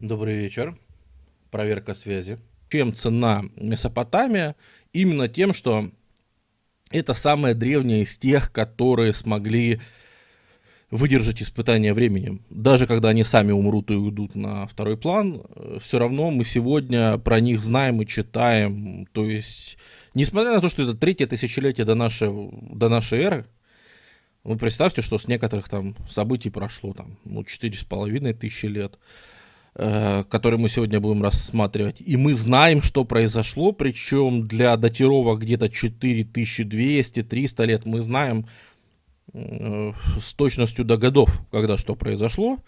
Добрый вечер. Проверка связи. Чем цена Месопотамия? Именно тем, что это самая древняя из тех, которые смогли выдержать испытания временем. Даже когда они сами умрут и уйдут на второй план, э, все равно мы сегодня про них знаем и читаем. То есть, несмотря на то, что это третье тысячелетие до нашей, до нашей эры, вы представьте, что с некоторых там событий прошло там, ну, четыре с половиной тысячи лет, э, которые мы сегодня будем рассматривать. И мы знаем, что произошло, причем для датировок где-то 4200-300 лет мы знаем э, с точностью до годов, когда что произошло.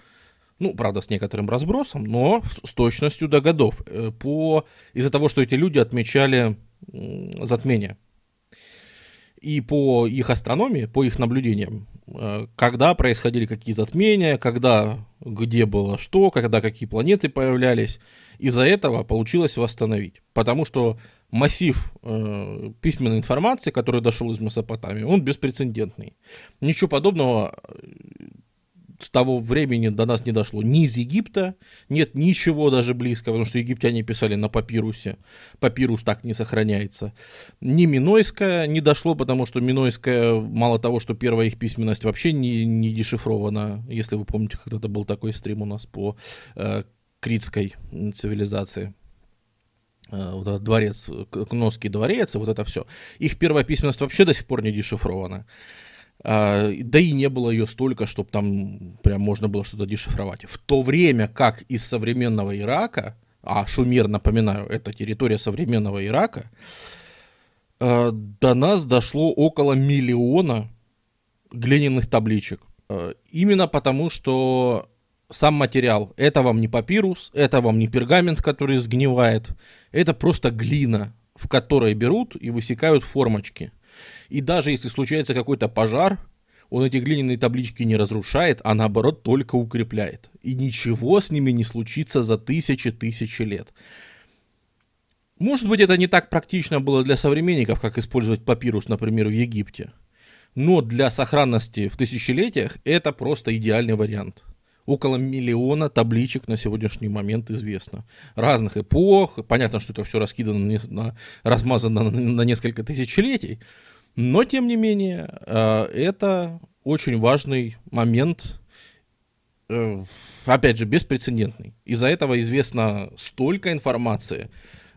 Ну, правда, с некоторым разбросом, но с точностью до годов. Э, по... Из-за того, что эти люди отмечали затмение и по их астрономии, по их наблюдениям, когда происходили какие затмения, когда где было что, когда какие планеты появлялись. Из-за этого получилось восстановить. Потому что массив э, письменной информации, который дошел из Месопотамии, он беспрецедентный. Ничего подобного с того времени до нас не дошло ни из Египта, нет ничего даже близкого, потому что египтяне писали на папирусе, папирус так не сохраняется. Ни Минойская не дошло, потому что Минойская, мало того, что первая их письменность вообще не, не дешифрована, если вы помните, когда-то был такой стрим у нас по э, критской цивилизации э, вот этот дворец, Кносский дворец, вот это все. Их первая письменность вообще до сих пор не дешифрована. А, да и не было ее столько, чтобы там прям можно было что-то дешифровать. В то время как из современного Ирака, а Шумер, напоминаю, это территория современного Ирака, а, до нас дошло около миллиона глиняных табличек. А, именно потому, что сам материал, это вам не папирус, это вам не пергамент, который сгнивает, это просто глина, в которой берут и высекают формочки – и даже если случается какой-то пожар, он эти глиняные таблички не разрушает, а наоборот только укрепляет. И ничего с ними не случится за тысячи-тысячи лет. Может быть, это не так практично было для современников, как использовать папирус, например, в Египте. Но для сохранности в тысячелетиях это просто идеальный вариант. Около миллиона табличек на сегодняшний момент известно. Разных эпох. Понятно, что это все раскидано, на, размазано на, на несколько тысячелетий. Но, тем не менее, э, это очень важный момент, э, опять же, беспрецедентный. Из-за этого известно столько информации,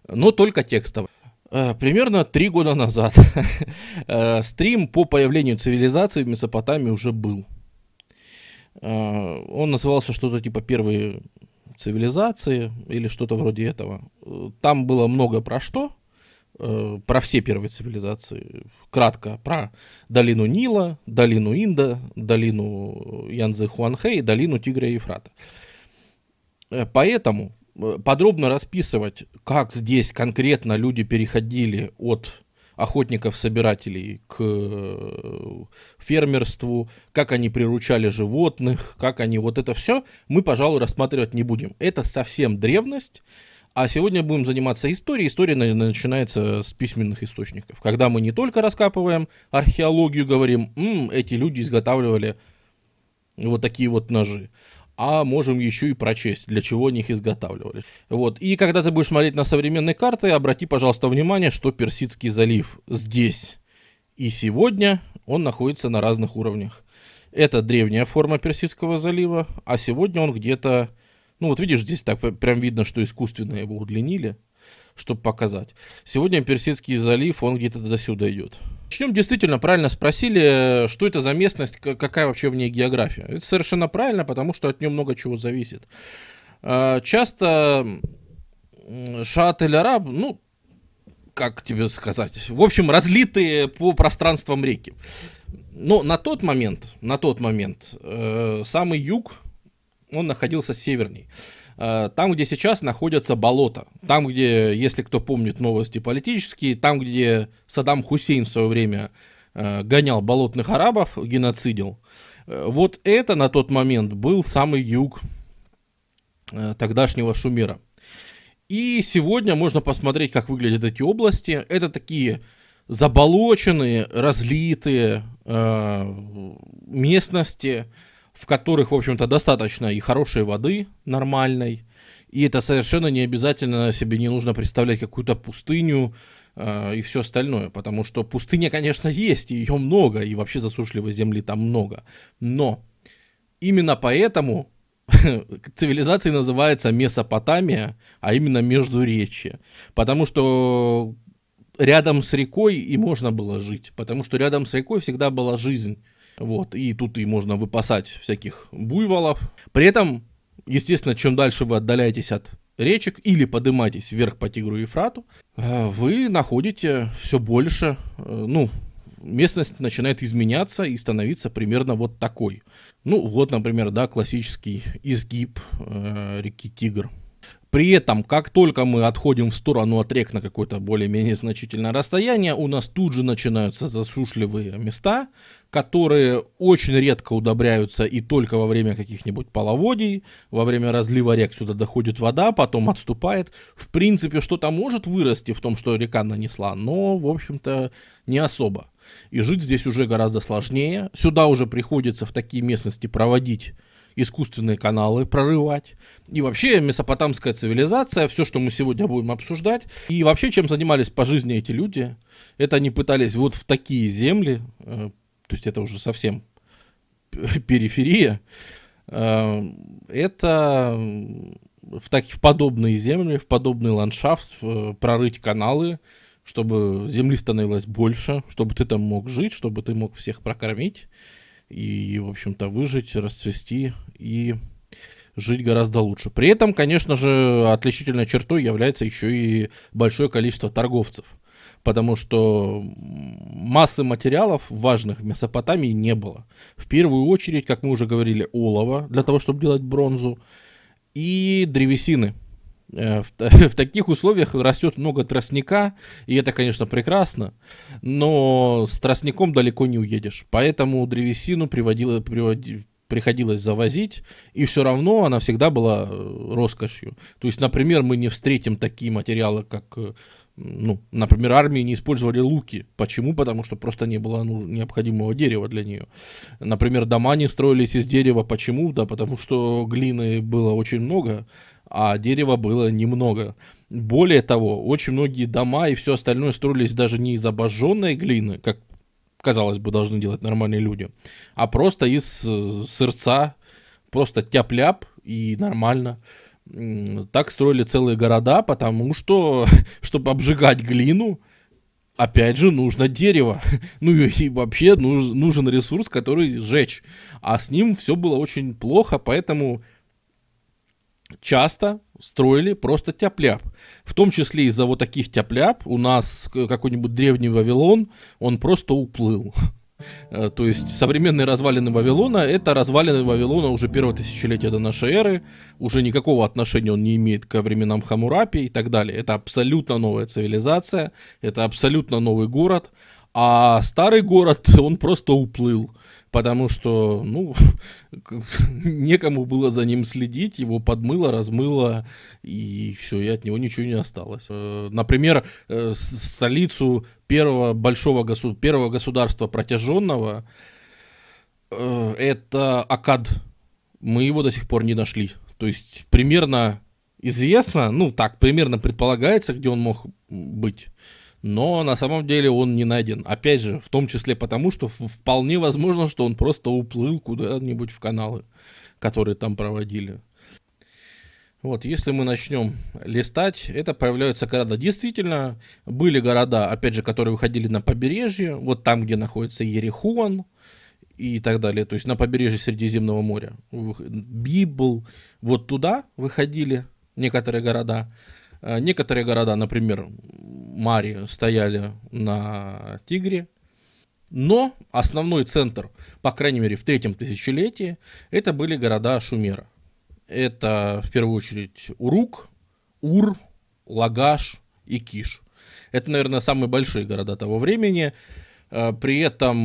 но только текстово. Э, примерно три года назад стрим по появлению цивилизации в Месопотамии уже был. Он назывался что-то типа «Первые цивилизации» или что-то вроде этого. Там было много про что, про все первые цивилизации. Кратко про долину Нила, долину Инда, долину Янзы Хуанхэ и долину Тигра и Ефрата. Э, поэтому э, подробно расписывать, как здесь конкретно люди переходили от охотников-собирателей к фермерству, как они приручали животных, как они вот это все, мы, пожалуй, рассматривать не будем. Это совсем древность, а сегодня будем заниматься историей. История начинается с письменных источников. Когда мы не только раскапываем археологию, говорим, М, эти люди изготавливали вот такие вот ножи, а можем еще и прочесть, для чего они их изготавливали. Вот. И когда ты будешь смотреть на современные карты, обрати, пожалуйста, внимание, что Персидский залив здесь и сегодня он находится на разных уровнях. Это древняя форма Персидского залива, а сегодня он где-то ну вот видишь, здесь так прям видно, что искусственно его удлинили, чтобы показать. Сегодня Персидский залив, он где-то до сюда идет. Начнем действительно правильно спросили, что это за местность, какая вообще в ней география. Это совершенно правильно, потому что от нее много чего зависит. А, часто Шаат эль Араб, ну, как тебе сказать, в общем, разлитые по пространствам реки. Но на тот момент, на тот момент, э, самый юг он находился северней. Э, там, где сейчас находятся болота, там, где, если кто помнит новости политические, там, где Саддам Хусейн в свое время э, гонял болотных арабов, геноцидил, э, вот это на тот момент был самый юг тогдашнего Шумера. И сегодня можно посмотреть, как выглядят эти области. Это такие заболоченные, разлитые э, местности, в которых, в общем-то, достаточно и хорошей воды нормальной, И это совершенно не обязательно себе не нужно представлять какую-то пустыню э, и все остальное, потому что пустыня, конечно, есть, и ее много, и вообще засушливой земли там много. Но именно поэтому цивилизация называется Месопотамия, а именно Междуречье. Потому что рядом с рекой и можно было жить, потому что рядом с рекой всегда была жизнь. Вот, и тут и можно выпасать всяких буйволов. При этом, естественно, чем дальше вы отдаляетесь от речек или поднимаетесь вверх по Тигру и Ефрату, э, вы находите все больше, э, ну, местность начинает изменяться и становиться примерно вот такой. Ну, вот, например, да, классический изгиб э, реки Тигр. При этом, как только мы отходим в сторону от рек на какое-то более-менее значительное расстояние, у нас тут же начинаются засушливые места, которые очень редко удобряются и только во время каких-нибудь половодий, во время разлива рек сюда доходит вода, потом отступает. В принципе, что-то может вырасти в том, что река нанесла, но, в общем-то, не особо. И жить здесь уже гораздо сложнее. Сюда уже приходится в такие местности проводить искусственные каналы прорывать. И вообще месопотамская цивилизация, все, что мы сегодня будем обсуждать. И вообще, чем занимались по жизни эти люди, это они пытались вот в такие земли, э, то есть это уже совсем периферия, э, это в, так, в подобные земли, в подобный ландшафт э, прорыть каналы, чтобы земли становилось больше, чтобы ты там мог жить, чтобы ты мог всех прокормить и, в общем-то, выжить, расцвести и жить гораздо лучше. При этом, конечно же, отличительной чертой является еще и большое количество торговцев. Потому что массы материалов важных в Месопотамии не было. В первую очередь, как мы уже говорили, олова для того, чтобы делать бронзу, и древесины – в, в таких условиях растет много тростника, и это, конечно, прекрасно, но с тростником далеко не уедешь. Поэтому древесину приводило, приводи, приходилось завозить, и все равно она всегда была э, роскошью. То есть, например, мы не встретим такие материалы, как, э, ну, например, армии не использовали луки. Почему? Потому что просто не было ну, необходимого дерева для нее. Например, дома не строились из дерева. Почему? Да, потому что глины было очень много, а дерева было немного. Более того, очень многие дома и все остальное строились даже не из обожженной глины, как казалось бы, должны делать нормальные люди, а просто из э, сырца, просто тяп-ляп и нормально. Так строили целые города, потому что, чтобы обжигать глину, опять же, нужно дерево. Ну и вообще нужен ресурс, который сжечь. А с ним все было очень плохо, поэтому часто строили просто тяп-ляп. В том числе из-за вот таких тяп-ляп у нас какой-нибудь древний Вавилон, он просто уплыл. Э, то есть современные развалины Вавилона — это развалины Вавилона уже первого тысячелетия до нашей эры. Уже никакого отношения он не имеет ко временам Хамурапи и так далее. Это абсолютно новая цивилизация, это абсолютно новый город. А старый город, он просто уплыл потому что, ну, некому было за ним следить, его подмыло, размыло, и все, и от него ничего не осталось. Э, например, э, столицу первого большого госу- первого государства протяженного, э, это Акад. Мы его до сих пор не нашли. То есть примерно известно, ну так, примерно предполагается, где он мог быть но на самом деле он не найден. Опять же, в том числе потому, что вполне возможно, что он просто уплыл куда-нибудь в каналы, которые там проводили. Вот, если мы начнем листать, это появляются города. Действительно, были города, опять же, которые выходили на побережье, вот там, где находится Ерехуан и так далее, то есть на побережье Средиземного моря. Библ, вот туда выходили некоторые города. Э, некоторые города, например, Мари, стояли на Тигре, но основной центр, по крайней мере в третьем тысячелетии, это были города Шумера. Это в первую очередь Урук, Ур, Лагаш и Киш. Это, наверное, самые большие города того времени. Э, при этом,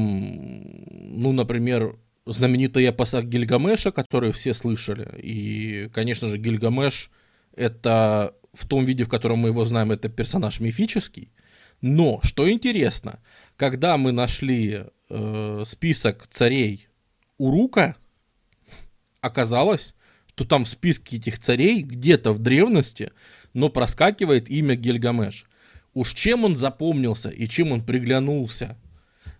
ну, например, знаменитый эпос Гильгамеша, который все слышали. И, конечно же, Гильгамеш — это в том виде, в котором мы его знаем, это персонаж мифический. Но, что интересно, когда мы нашли э, список царей Урука, оказалось, что там в списке этих царей где-то в древности, но проскакивает имя Гильгамеш. Уж чем он запомнился и чем он приглянулся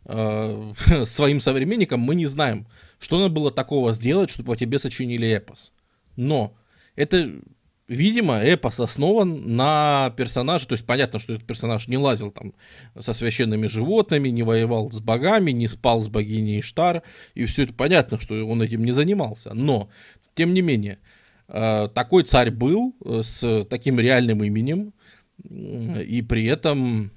э, своим современникам, мы не знаем. Что надо было такого сделать, чтобы о тебе сочинили эпос. Но это Видимо, эпос основан на персонаже, то есть понятно, что этот персонаж не лазил там со священными животными, не воевал с богами, не спал с богиней Иштар, и все это понятно, что он этим не занимался. Но, тем не менее, э, такой царь был э, с таким реальным именем, и при этом...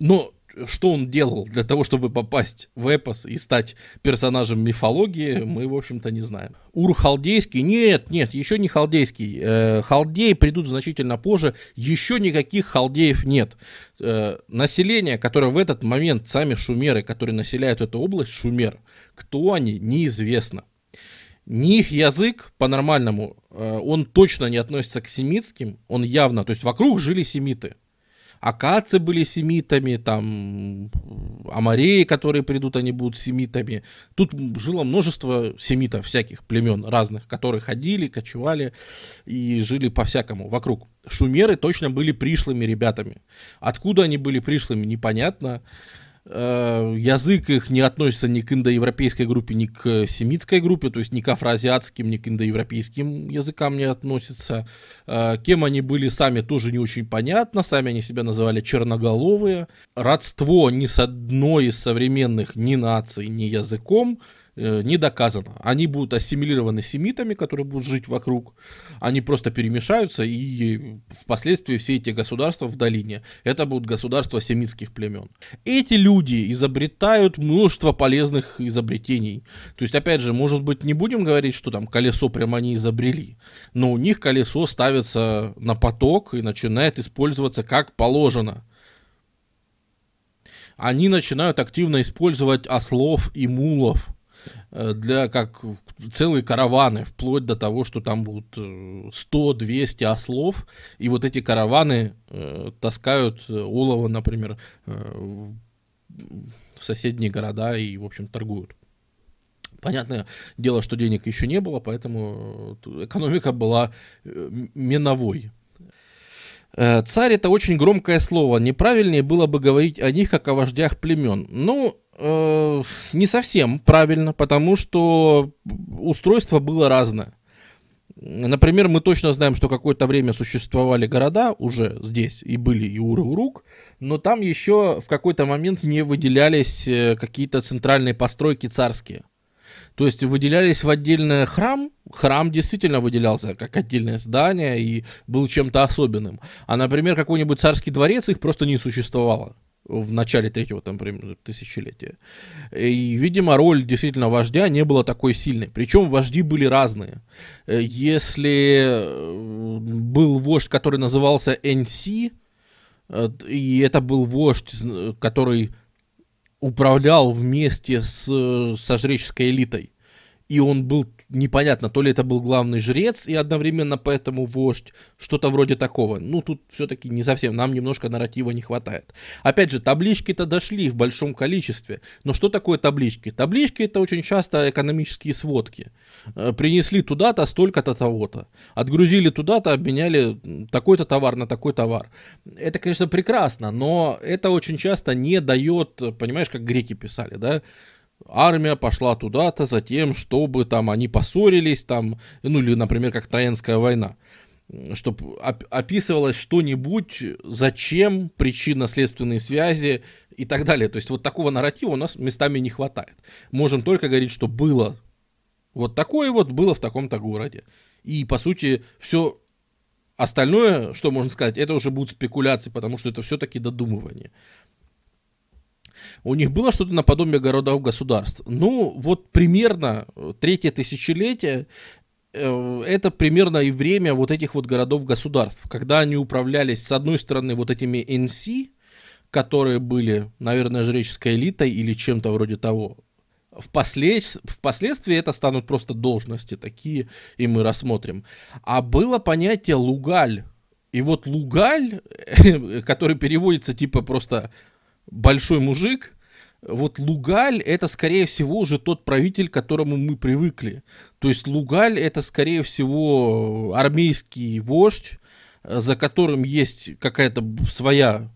Но что он делал для того, чтобы попасть в эпос и стать персонажем мифологии, мы, в общем-то, не знаем. Ур халдейский? Нет, нет, еще не халдейский. Э, халдеи придут значительно позже. Еще никаких халдеев нет. Э, население, которое в этот момент, сами шумеры, которые населяют эту область, шумер, кто они, неизвестно. Ни их язык по-нормальному, э, он точно не относится к семитским, он явно, то есть вокруг жили семиты акацы были семитами, там амареи, которые придут, они будут семитами. Тут жило множество семитов, всяких племен разных, которые ходили, кочевали и жили по-всякому вокруг. Шумеры точно были пришлыми ребятами. Откуда они были пришлыми, непонятно. Э, язык их не относится ни к индоевропейской группе, ни к семитской группе, то есть ни к афроазиатским, ни к индоевропейским языкам не относится. Э, кем они были сами, тоже не очень понятно. Сами они себя называли черноголовые. Родство ни с одной из современных ни наций, ни языком – не доказано. Они будут ассимилированы семитами, которые будут жить вокруг. Они просто перемешаются, и впоследствии все эти государства в долине, это будут государства семитских племен. Эти люди изобретают множество полезных изобретений. То есть, опять же, может быть, не будем говорить, что там колесо прямо они изобрели, но у них колесо ставится на поток и начинает использоваться как положено они начинают активно использовать ослов и мулов Э, для как целые караваны, вплоть до того, что там будут 100-200 э, ослов, и вот эти караваны э, таскают э, олово, например, э, в соседние города и, в общем, торгуют. Понятное дело, что денег еще не было, поэтому экономика была миновой. Царь это очень громкое слово. Неправильнее было бы говорить о них как о вождях племен. Ну, э, не совсем правильно, потому что устройство было разное. Например, мы точно знаем, что какое-то время существовали города уже здесь, и были и Уры-Урук, но там еще в какой-то момент не выделялись э, какие-то центральные постройки царские. То есть выделялись в отдельный храм, храм действительно выделялся как отдельное здание и был чем-то особенным. А, например, какой-нибудь царский дворец, их просто не существовало в начале третьего там, тысячелетия. И, видимо, роль действительно вождя не была такой сильной. Причем вожди были разные. Э, если э, был вождь, который назывался NC, э, и это был вождь, который управлял вместе с, со жреческой элитой, и он был непонятно, то ли это был главный жрец и одновременно поэтому вождь, что-то вроде такого. Ну, тут все-таки не совсем, нам немножко нарратива не хватает. Опять же, таблички-то дошли в большом количестве, но что такое таблички? Таблички это очень часто экономические сводки. Э, принесли туда-то, столько-то того-то. Отгрузили туда-то, обменяли такой-то товар на такой товар. Это, конечно, прекрасно, но это очень часто не дает, понимаешь, как греки писали, да, армия пошла туда-то за тем, чтобы там они поссорились, там, ну или, например, как Троянская война, чтобы оп- описывалось что-нибудь, зачем, причинно-следственные связи и так далее. То есть вот такого нарратива у нас местами не хватает. Можем только говорить, что было вот такое вот, было в таком-то городе. И, по сути, все остальное, что можно сказать, это уже будут спекуляции, потому что это все-таки додумывание у них было что-то наподобие городов-государств. Ну, вот примерно э, третье тысячелетие э, это примерно и время вот этих вот городов-государств, когда они управлялись, с одной стороны, вот этими NC, которые были, наверное, жреческой элитой или чем-то вроде того. Впослед... Впоследствии это станут просто должности такие, и мы рассмотрим. А было понятие лугаль. И вот лугаль, который переводится типа просто большой мужик, вот Лугаль это, скорее всего, уже тот правитель, к которому мы привыкли. То есть Лугаль это, скорее всего, армейский вождь, за которым есть какая-то своя,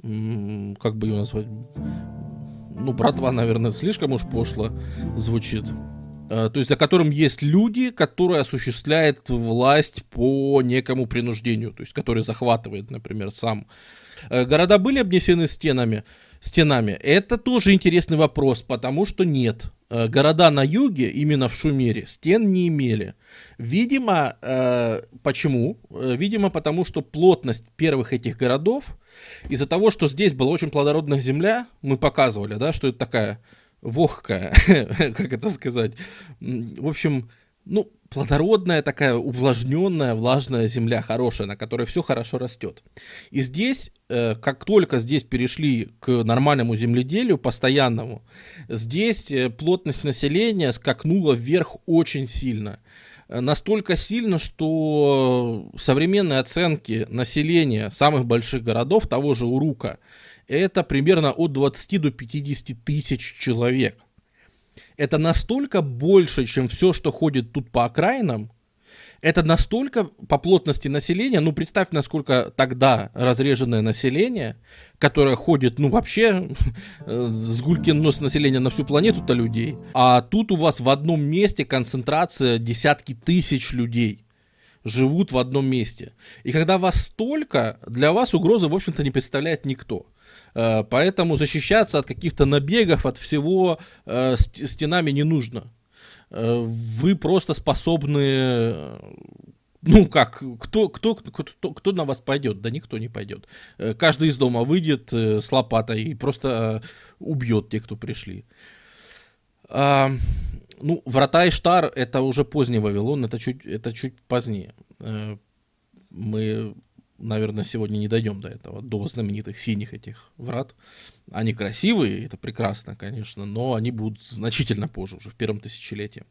как бы ее назвать, ну, братва, наверное, слишком уж пошло звучит. Э, то есть за которым есть люди, которые осуществляют власть по некому принуждению, то есть который захватывает, например, сам. Э, города были обнесены стенами, стенами? Это тоже интересный вопрос, потому что нет. Э, города на юге, именно в Шумере, стен не имели. Видимо, почему? Видимо, потому что плотность первых этих городов, из-за того, что здесь была очень плодородная земля, мы показывали, да, что это такая вогкая, как это сказать. В общем, ну, плодородная такая увлажненная, влажная земля, хорошая, на которой все хорошо растет. И здесь, э, как только здесь перешли к нормальному земледелию, постоянному, здесь э, плотность населения скакнула вверх очень сильно. Э, настолько сильно, что современные оценки населения самых больших городов, того же Урука, это примерно от 20 до 50 тысяч человек. Это настолько больше, чем все, что ходит тут по окраинам. Это настолько по плотности населения, ну представь, насколько тогда разреженное население, которое ходит, ну вообще, с гулькин нос населения на всю планету-то людей. А тут у вас в одном месте концентрация десятки тысяч людей живут в одном месте. И когда вас столько, для вас угрозы, в общем-то, не представляет никто. Э, поэтому защищаться от каких-то набегов, от всего э, стенами не нужно. Э, вы просто способны ну как, кто, кто, кто, кто на вас пойдет? Да никто не пойдет. Каждый из дома выйдет с лопатой и просто убьет тех, кто пришли. А, ну, врата Иштар это уже поздний Вавилон, это чуть, это чуть позднее. Мы наверное, сегодня не дойдем до этого, до знаменитых синих этих врат. Они красивые, это прекрасно, конечно, но они будут значительно позже, уже в первом тысячелетии.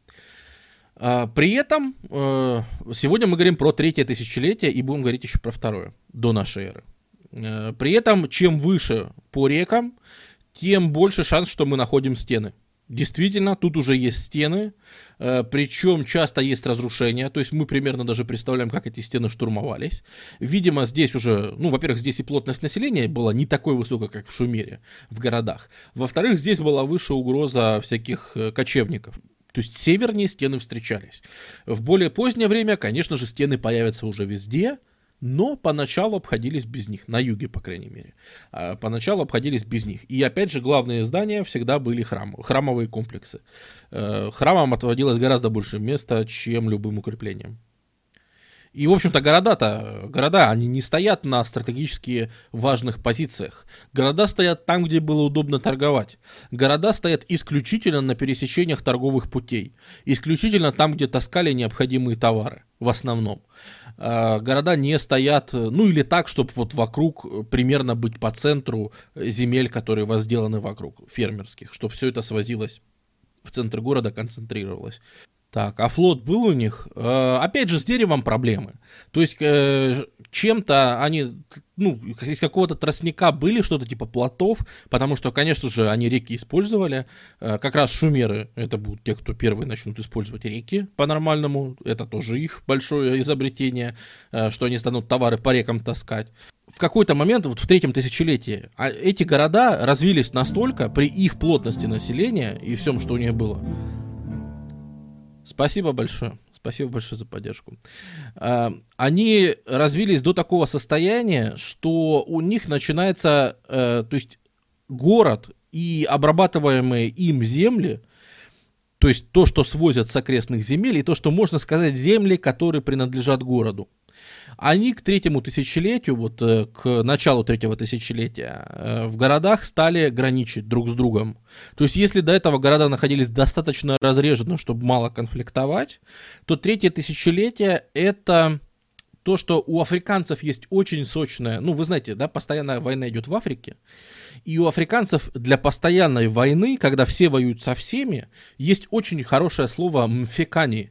А, при этом э, сегодня мы говорим про третье тысячелетие и будем говорить еще про второе, до нашей эры. Э, при этом, чем выше по рекам, тем больше шанс, что мы находим стены. Действительно, тут уже есть стены, э, причем часто есть разрушения, то есть мы примерно даже представляем, как эти стены штурмовались. Видимо, здесь уже, ну, во-первых, здесь и плотность населения была не такой высокой, как в Шумере, в городах. Во-вторых, здесь была выше угроза всяких э, кочевников. То есть севернее стены встречались. В более позднее время, конечно же, стены появятся уже везде, но поначалу обходились без них, на юге, по крайней мере. А, поначалу обходились без них. И опять же, главные здания всегда были храмы, храмовые комплексы. Э, храмам отводилось гораздо больше места, чем любым укреплениям. И, в общем-то, города-то, города, они не стоят на стратегически важных позициях. Города стоят там, где было удобно торговать. Города стоят исключительно на пересечениях торговых путей. Исключительно там, где таскали необходимые товары, в основном. А, города не стоят, ну или так, чтобы вот вокруг примерно быть по центру земель, которые возделаны вокруг, фермерских, чтобы все это свозилось в центр города, концентрировалось. Так, а флот был у них? Э, опять же, с деревом проблемы. То есть, э, чем-то они, ну, из какого-то тростника были что-то типа плотов, потому что, конечно же, они реки использовали. Э, как раз шумеры, это будут те, кто первые начнут использовать реки по-нормальному. Это тоже их большое изобретение, э, что они станут товары по рекам таскать в какой-то момент, вот в третьем тысячелетии, а эти города развились настолько при их плотности населения и всем, что у них было, Спасибо большое. Спасибо большое за поддержку. А, они развились до такого состояния, что у них начинается, э, то есть город и обрабатываемые им земли, то есть то, что свозят с окрестных земель, и то, что можно сказать земли, которые принадлежат городу они к третьему тысячелетию, вот э, к началу третьего тысячелетия, э, в городах стали граничить друг с другом. То есть, если до этого города находились достаточно разреженно, чтобы мало конфликтовать, то третье тысячелетие это то, что у африканцев есть очень сочная, ну, вы знаете, да, постоянная война идет в Африке, и у африканцев для постоянной войны, когда все воюют со всеми, есть очень хорошее слово «мфекани»,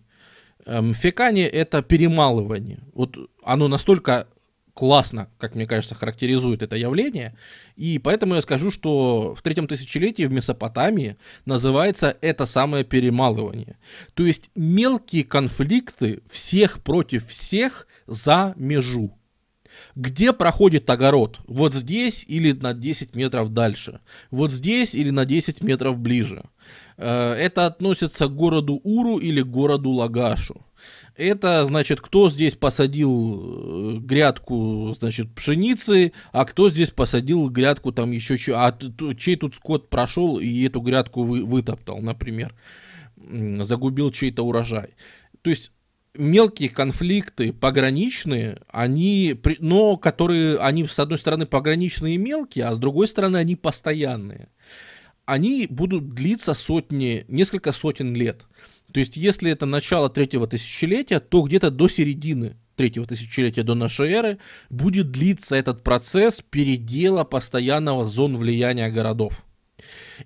фекание это перемалывание. Вот оно настолько классно, как мне кажется, характеризует это явление. И поэтому я скажу, что в третьем тысячелетии в Месопотамии называется это самое перемалывание. То есть мелкие конфликты всех против всех за межу. Где проходит огород? Вот здесь или на 10 метров дальше? Вот здесь или на 10 метров ближе? Э, это относится к городу Уру или городу Лагашу. Это, значит, кто здесь посадил э, грядку, значит, пшеницы, а кто здесь посадил грядку там еще, а чей тут скот прошел и эту грядку вы, вытоптал, например, загубил чей-то урожай. То есть мелкие конфликты пограничные, они, но которые, они с одной стороны пограничные и мелкие, а с другой стороны они постоянные. Они будут длиться сотни, несколько сотен лет. То есть, если это начало третьего тысячелетия, то где-то до середины третьего тысячелетия до нашей эры будет длиться этот процесс передела постоянного зон влияния городов.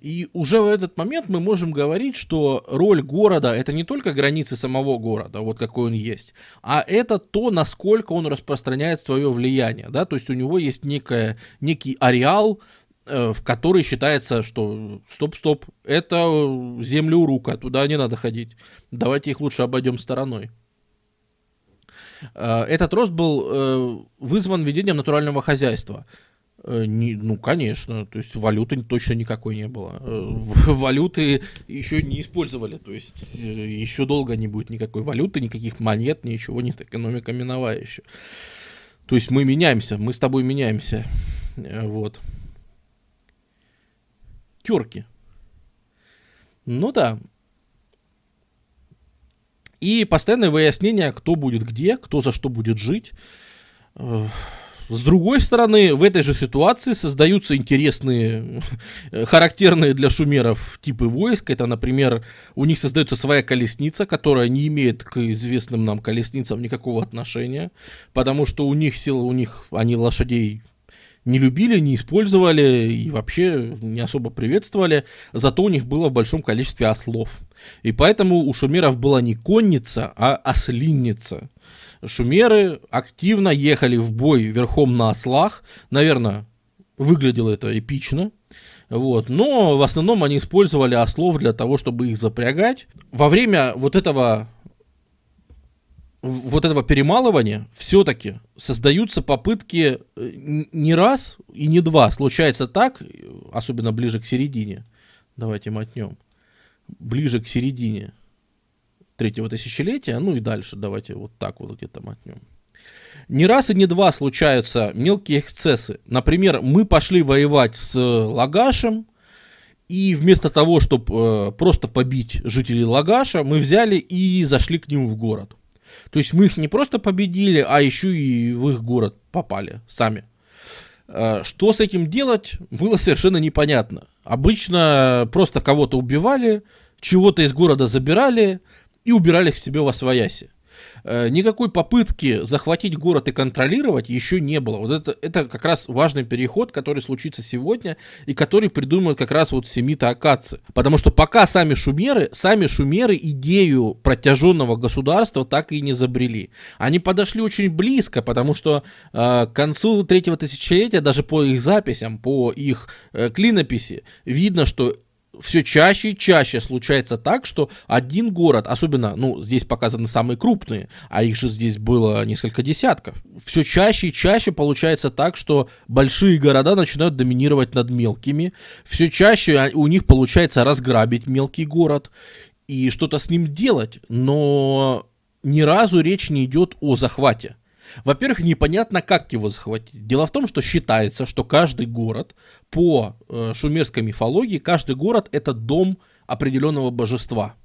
И уже в этот момент мы можем говорить, что роль города это не только границы самого города, вот какой он есть, а это то, насколько он распространяет свое влияние. Да? То есть у него есть некое, некий ареал, в которой считается, что стоп-стоп, это земля Урука, туда не надо ходить. Давайте их лучше обойдем стороной. Э, этот рост был э, вызван введением натурального хозяйства. Не, ну, конечно, то есть валюты точно никакой не было. Валюты еще не использовали, то есть еще долго не будет никакой валюты, никаких монет, ничего нет, экономика миновая еще. То есть мы меняемся, мы с тобой меняемся. Вот терки. Ну да. И постоянное выяснение, кто будет где, кто за что будет жить. С другой стороны, в этой же ситуации создаются интересные, характерные для шумеров типы войск. Это, например, у них создается своя колесница, которая не имеет к известным нам колесницам никакого отношения, потому что у них сила, у них они лошадей не любили, не использовали и вообще не особо приветствовали, зато у них было в большом количестве ослов. И поэтому у шумеров была не конница, а ослинница. Шумеры активно ехали в бой верхом на ослах. Наверное, выглядело это эпично. Вот. Но в основном они использовали ослов для того, чтобы их запрягать. Во время вот этого вот этого перемалывания все-таки создаются попытки э, не раз и не два. Случается так, особенно ближе к середине. Давайте мотнем. Ближе к середине третьего тысячелетия, ну и дальше давайте вот так вот где-то мотнем. Не раз и не два случаются мелкие эксцессы. Например, мы пошли воевать с Лагашем, и вместо того, чтобы э, просто побить жителей Лагаша, мы взяли и зашли к ним в город. То есть мы их не просто победили, а еще и в их город попали сами. Э, что с этим делать, было совершенно непонятно. Обычно просто кого-то убивали, чего-то из города забирали и убирали к себе во свояси. Э, никакой попытки захватить город и контролировать еще не было. Вот это, это как раз важный переход, который случится сегодня и который придумают как раз вот семита Акаци. Потому что пока сами шумеры, сами шумеры идею протяженного государства так и не забрели. Они подошли очень близко, потому что э, к концу третьего тысячелетия, даже по их записям, по их э, клинописи, видно, что все чаще и чаще случается так, что один город, особенно, ну, здесь показаны самые крупные, а их же здесь было несколько десятков, все чаще и чаще получается так, что большие города начинают доминировать над мелкими, все чаще у них получается разграбить мелкий город и что-то с ним делать, но ни разу речь не идет о захвате. Во-первых, непонятно, как его захватить. Дело в том, что считается, что каждый город по э, шумерской мифологии, каждый город это дом определенного божества.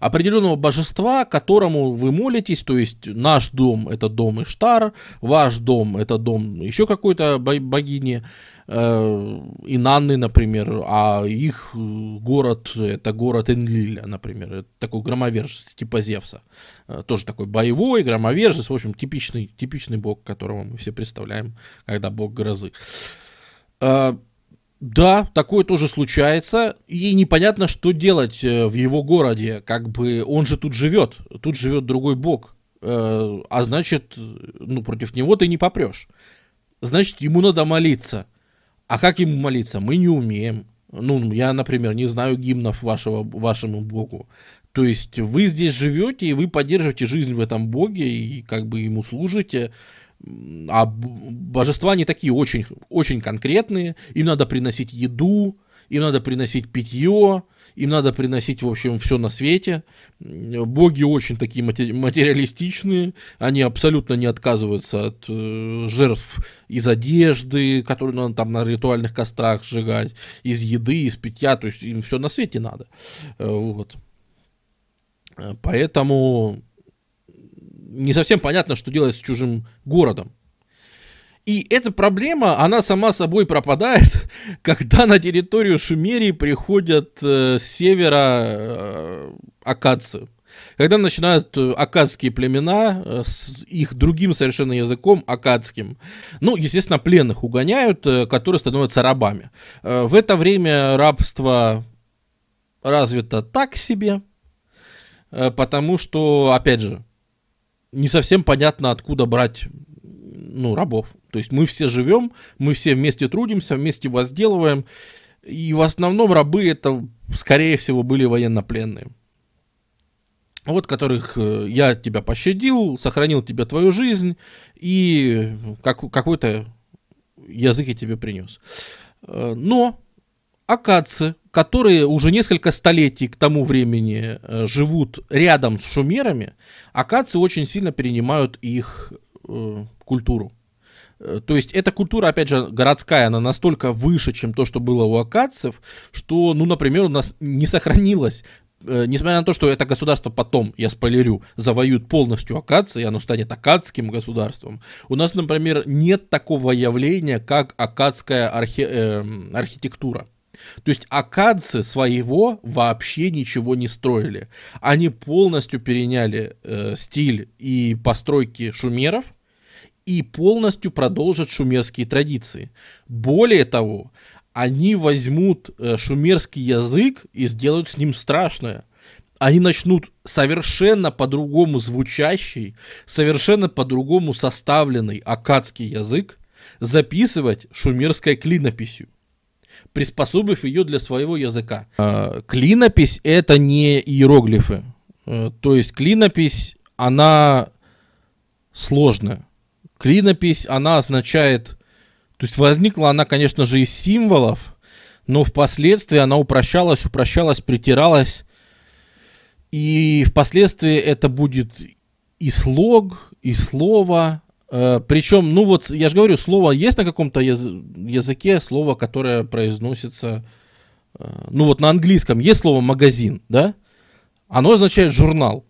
Определенного божества, которому вы молитесь, то есть наш дом это дом Иштар, ваш дом это дом еще какой-то богини э, Инанны, например, а их город это город Энлиля, например, это такой громовержец типа Зевса. Э, тоже такой боевой, громовержец, в общем, типичный, типичный бог, которого мы все представляем, когда бог грозы. Э, да, такое тоже случается, и непонятно, что делать э, в его городе, как бы он же тут живет, тут живет другой бог, а значит, ну, против него ты не попрешь. Значит, ему надо молиться. А как ему молиться? Мы не умеем. Ну, я, например, не знаю гимнов вашего, вашему богу. То есть вы здесь живете, и вы поддерживаете жизнь в этом боге, и как бы ему служите. А божества не такие очень, очень конкретные. Им надо приносить еду, им надо приносить питье, им надо приносить, в общем, все на свете. Боги очень такие материалистичные, они абсолютно не отказываются от э, жертв из одежды, которую надо там на ритуальных кострах сжигать, из еды, из питья, то есть им все на свете надо. Э, вот. Поэтому не совсем понятно, что делать с чужим городом. И эта проблема, она сама собой пропадает, когда на территорию Шумерии приходят э, с севера э, акадцы. Когда начинают э, акадские племена с их другим совершенно языком, акадским, ну, естественно, пленных угоняют, которые становятся рабами. В это время рабство развито так себе, потому что, опять же, не совсем понятно, откуда брать ну, рабов. То есть мы все живем, мы все вместе трудимся, вместе возделываем. И в основном рабы это, скорее всего, были военнопленные. Вот которых э, я тебя пощадил, сохранил тебе твою жизнь и как, какой-то язык я тебе принес. Э, но акадцы, которые уже несколько столетий к тому времени э, живут рядом с шумерами, акадцы очень сильно перенимают их культуру. Э, то есть эта культура, опять же, городская, она настолько выше, чем то, что было у акадцев, что, ну, например, у нас не сохранилось э, несмотря на то, что это государство потом, я спойлерю, завоюет полностью Акадцы, и оно станет акадским государством, у нас, например, нет такого явления, как акадская архи... э, архитектура. То есть акадцы своего вообще ничего не строили. Они полностью переняли э, стиль и постройки шумеров, и полностью продолжат шумерские традиции. Более того, они возьмут э, шумерский язык и сделают с ним страшное. Они начнут совершенно по-другому звучащий, совершенно по-другому составленный акадский язык записывать шумерской клинописью приспособив ее для своего языка. А, клинопись это не иероглифы. Э, то есть клинопись, она сложная. Клинопись, она означает... То есть возникла она, конечно же, из символов, но впоследствии она упрощалась, упрощалась, притиралась. И впоследствии это будет и слог, и слово. Э, причем, ну вот, я же говорю, слово есть на каком-то яз- языке, слово, которое произносится... Э, ну вот на английском есть слово магазин, да? Оно означает журнал.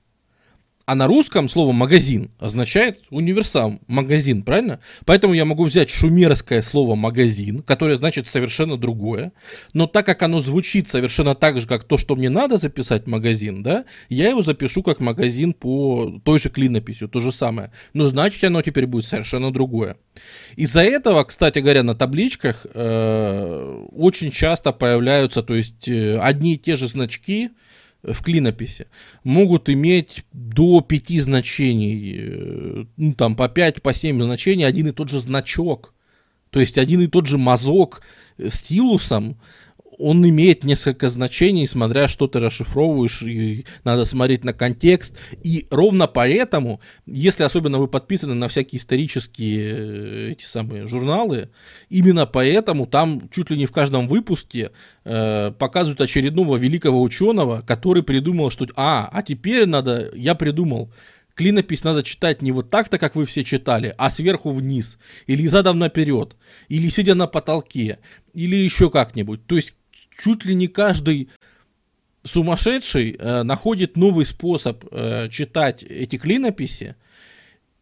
А на русском слово магазин означает универсал, магазин, правильно? Поэтому я могу взять шумерское слово магазин, которое значит совершенно другое, но так как оно звучит совершенно так же, как то, что мне надо записать магазин, да, я его запишу как магазин по той же клинописью, то же самое. Но значит оно теперь будет совершенно другое. Из-за этого, кстати говоря, на табличках э, очень часто появляются, то есть э, одни и те же значки, в клинописи могут иметь до пяти значений, э, ну там по 5, по 7 значений, один и тот же значок. То есть один и тот же мазок стилусом он имеет несколько значений, смотря что ты расшифровываешь, и надо смотреть на контекст. И ровно поэтому, если особенно вы подписаны на всякие исторические э, эти самые журналы, именно поэтому там чуть ли не в каждом выпуске э, показывают очередного великого ученого, который придумал, что а, а теперь надо, я придумал, клинопись надо читать не вот так-то, как вы все читали, а сверху вниз, или задом наперед, или сидя на потолке, или еще как-нибудь. То есть чуть ли не каждый сумасшедший э, находит новый способ э, читать эти клинописи,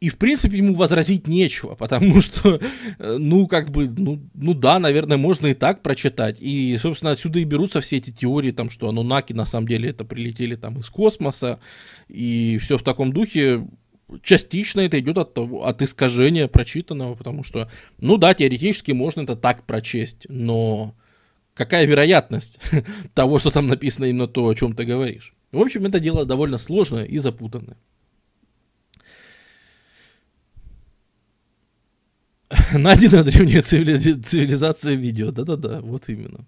и, в принципе, ему возразить нечего, потому что, э, ну, как бы, ну, ну да, наверное, можно и так прочитать. И, собственно, отсюда и берутся все эти теории, там, что анунаки на самом деле это прилетели там из космоса, и все в таком духе. Частично это идет от, от искажения прочитанного, потому что, ну да, теоретически можно это так прочесть, но какая вероятность того, что там написано именно то, о чем ты говоришь. В общем, это дело довольно сложное и запутанное. Найдено древние цивилизации видео. Да-да-да, вот именно.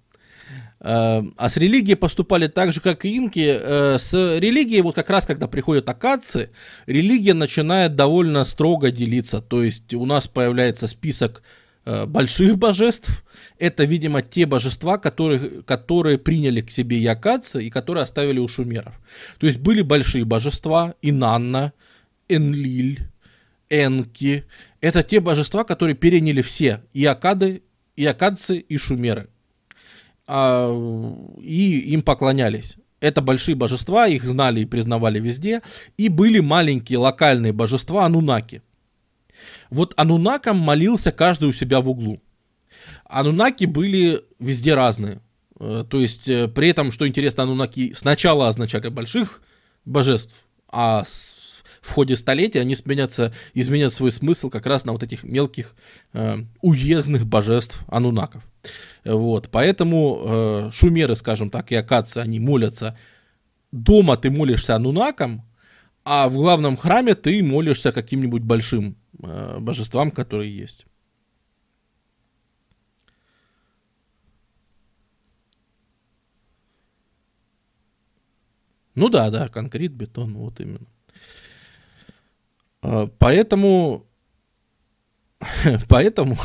А, а с религией поступали так же, как и инки. Э, с религией, вот как раз когда приходят акации, религия начинает довольно строго делиться. То есть у нас появляется список больших божеств. Это, видимо, те божества, которые, которые приняли к себе якадцы и которые оставили у шумеров. То есть были большие божества, Инанна, Энлиль, Энки. Это те божества, которые переняли все, и акады, и акадцы, и шумеры а, и им поклонялись. Это большие божества, их знали и признавали везде. И были маленькие локальные божества Анунаки. Вот Анунакам молился каждый у себя в углу. Анунаки были везде разные. Э, то есть, э, при этом, что интересно, Анунаки сначала означали больших божеств, а в ходе столетия они сменятся, изменят свой смысл как раз на вот этих мелких э, уездных божеств Анунаков. Вот, поэтому э, шумеры, скажем так, и акадцы, они молятся. Дома ты молишься анунакам, а в главном храме ты молишься каким-нибудь большим э, божествам, которые есть. Ну да, да, конкрет, бетон, вот именно. Э, поэтому, поэтому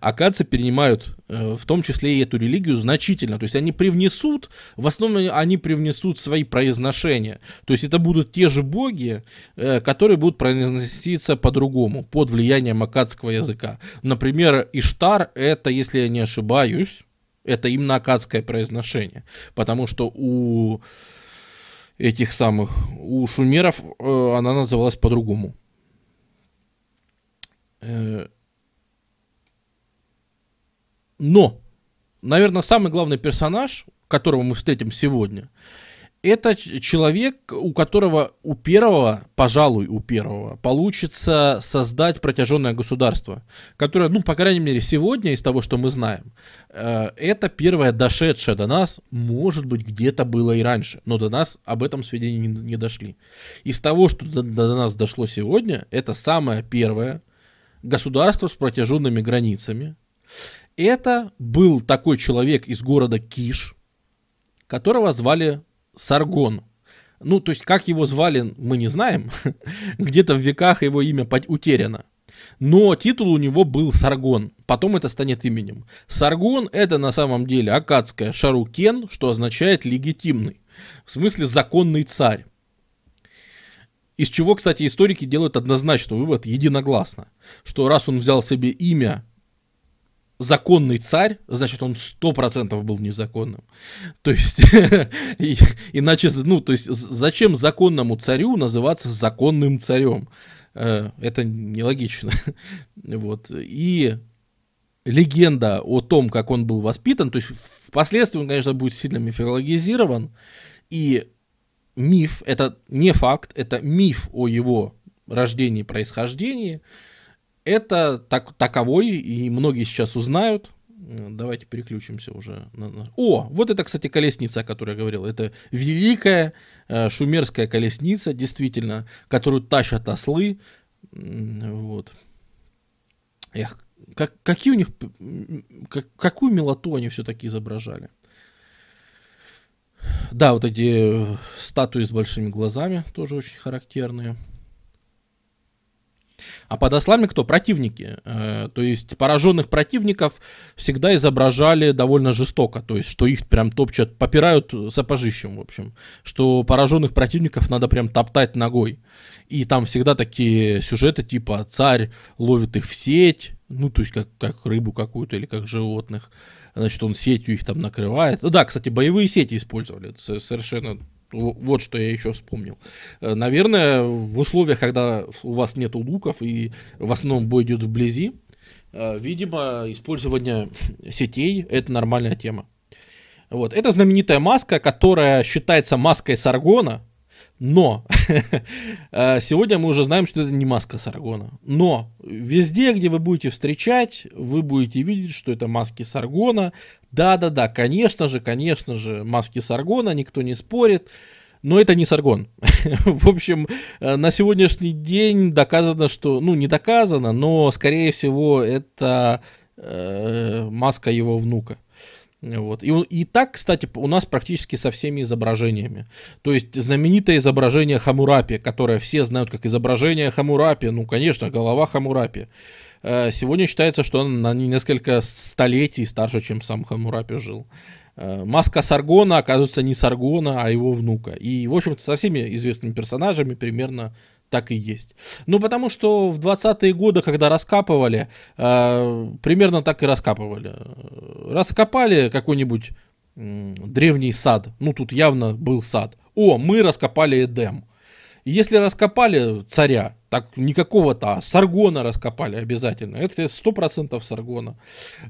акадцы перенимают э, в том числе и эту религию значительно. То есть они привнесут, в основном они привнесут свои произношения. То есть это будут те же боги, э, которые будут произноситься по-другому, под влиянием акадского языка. Например, Иштар это, если я не ошибаюсь, это именно акадское произношение. Потому что у этих самых, у шумеров э, она называлась по-другому. Но, наверное, самый главный персонаж, которого мы встретим сегодня, это человек, у которого у первого, пожалуй, у первого, получится создать протяженное государство, которое, ну, по крайней мере, сегодня, из того, что мы знаем, э, это первое дошедшее до нас, может быть, где-то было и раньше, но до нас об этом сведения не, не дошли. Из того, что до, до нас дошло сегодня, это самое первое государство с протяженными границами, это был такой человек из города Киш, которого звали Саргон. Ну, то есть, как его звали, мы не знаем. Где-то в веках его имя утеряно. Но титул у него был Саргон. Потом это станет именем. Саргон это на самом деле акадское Шарукен, что означает легитимный. В смысле законный царь. Из чего, кстати, историки делают однозначно вывод единогласно, что раз он взял себе имя законный царь, значит, он сто процентов был незаконным. То есть, иначе, ну, то есть, зачем законному царю называться законным царем? Э, это нелогично. Вот. И легенда о том, как он был воспитан, то есть, впоследствии он, конечно, будет сильно мифологизирован, и миф, это не факт, это миф о его рождении происхождении – это так, таковой, и многие сейчас узнают. Давайте переключимся уже. На. О, вот это, кстати, колесница, о которой я говорил. Это великая э, шумерская колесница, действительно, которую тащат ослы. Вот. Эх, как, какие у них, как, какую милоту они все-таки изображали. Да, вот эти статуи с большими глазами тоже очень характерные. А под ослами кто? Противники. Э, то есть пораженных противников всегда изображали довольно жестоко. То есть, что их прям топчат, попирают сапожищем, в общем. Что пораженных противников надо прям топтать ногой. И там всегда такие сюжеты типа царь ловит их в сеть, ну, то есть как, как рыбу какую-то или как животных. Значит, он сетью их там накрывает. Да, кстати, боевые сети использовали. Это совершенно вот что я еще вспомнил. Э, наверное, в условиях, когда у вас нет луков и в основном бой идет вблизи, э, видимо, использование сетей – это нормальная тема. Вот. Это знаменитая маска, которая считается маской Саргона, но э, сегодня мы уже знаем, что это не маска Саргона. Но везде, где вы будете встречать, вы будете видеть, что это маски Саргона. Да-да-да, конечно же, конечно же, маски Саргона, никто не спорит. но это не саргон. В общем, э, на сегодняшний день доказано, что, ну, не доказано, но, скорее всего, это э, маска его внука. Вот. И, и так, кстати, у нас практически со всеми изображениями. То есть знаменитое изображение Хамурапи, которое все знают как изображение Хамурапи, ну, конечно, голова Хамурапи. Э, сегодня считается, что он на несколько столетий старше, чем сам Хамурапи жил. Э, маска Саргона оказывается не Саргона, а его внука. И, в общем-то, со всеми известными персонажами примерно так и есть. Ну, потому что в 20-е годы, когда раскапывали, э, примерно так и раскапывали. Раскопали какой-нибудь э, древний сад. Ну, тут явно был сад. О, мы раскопали Эдем. Если раскопали царя, так не какого-то, а Саргона раскопали обязательно. Это сто процентов Саргона.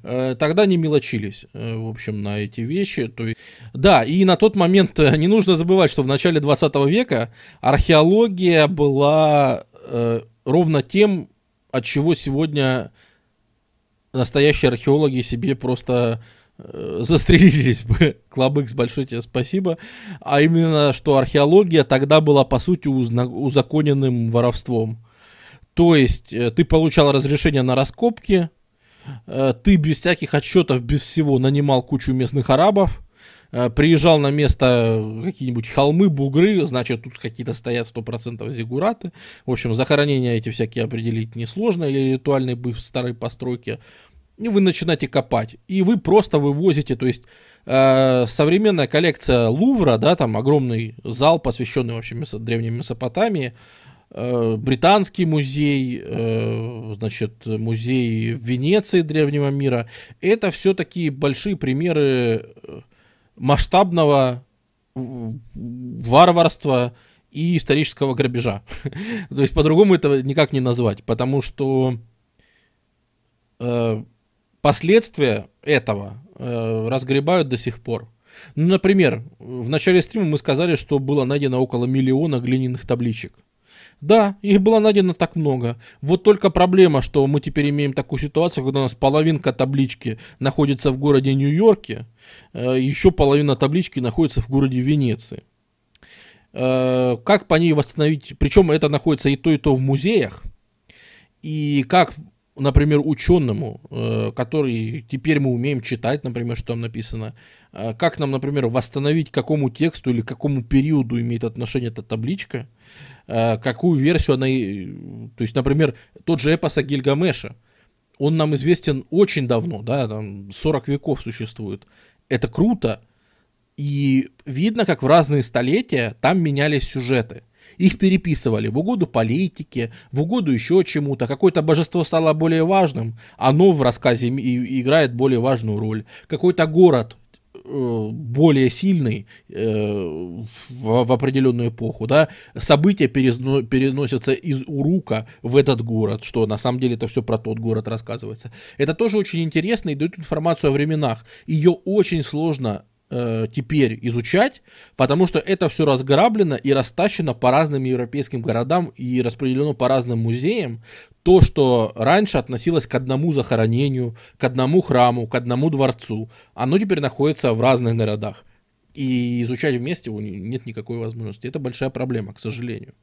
Э, тогда не мелочились, э, в общем, на эти вещи. То есть, да, и на тот момент э, не нужно забывать, что в начале 20 века археология была э, ровно тем, от чего сегодня настоящие археологи себе просто застрелились бы. Клабыкс, большое тебе спасибо. А именно, что археология тогда была, по сути, узаконенным воровством. То есть, э, ты получал разрешение на раскопки, э, ты без всяких отчетов, без всего нанимал кучу местных арабов, приезжал на место какие-нибудь холмы, бугры, значит, тут какие-то стоят 100% зигураты. В общем, захоронения эти всякие определить несложно, или ритуальные бы старые постройки и вы начинаете копать, и вы просто вывозите, то есть э, современная коллекция Лувра, да, там огромный зал, посвященный вообще месо, древней Месопотамии, э, британский музей, э, значит, музей Венеции древнего мира, это все такие большие примеры э, масштабного варварства и исторического грабежа. То есть по-другому это никак не назвать, потому что э, последствия этого э, разгребают до сих пор. Ну, например, в начале стрима мы сказали, что было найдено около миллиона глиняных табличек. Да, их было найдено так много. Вот только проблема, что мы теперь имеем такую ситуацию, когда у нас половинка таблички находится в городе Нью-Йорке, э, еще половина таблички находится в городе Венеции. Э, как по ней восстановить, причем это находится и то, и то в музеях, и как например, ученому, э, который теперь мы умеем читать, например, что там написано, э, как нам, например, восстановить какому тексту или какому периоду имеет отношение эта табличка, э, какую версию она... То есть, например, тот же эпос о он нам известен очень давно, да, там 40 веков существует. Это круто, и видно, как в разные столетия там менялись сюжеты. Их переписывали в угоду политике, в угоду еще чему-то. Какое-то божество стало более важным, оно в рассказе играет более важную роль. Какой-то город э, более сильный э, в, определенную эпоху, да, события переносятся из Урука в этот город, что на самом деле это все про тот город рассказывается. Это тоже очень интересно и дает информацию о временах. Ее очень сложно э, теперь изучать, потому что это все разграблено и растащено по разным европейским городам и распределено по разным музеям. То, что раньше относилось к одному захоронению, к одному храму, к одному дворцу, оно теперь находится в разных городах. И изучать вместе его нет никакой возможности. Это большая проблема, к сожалению.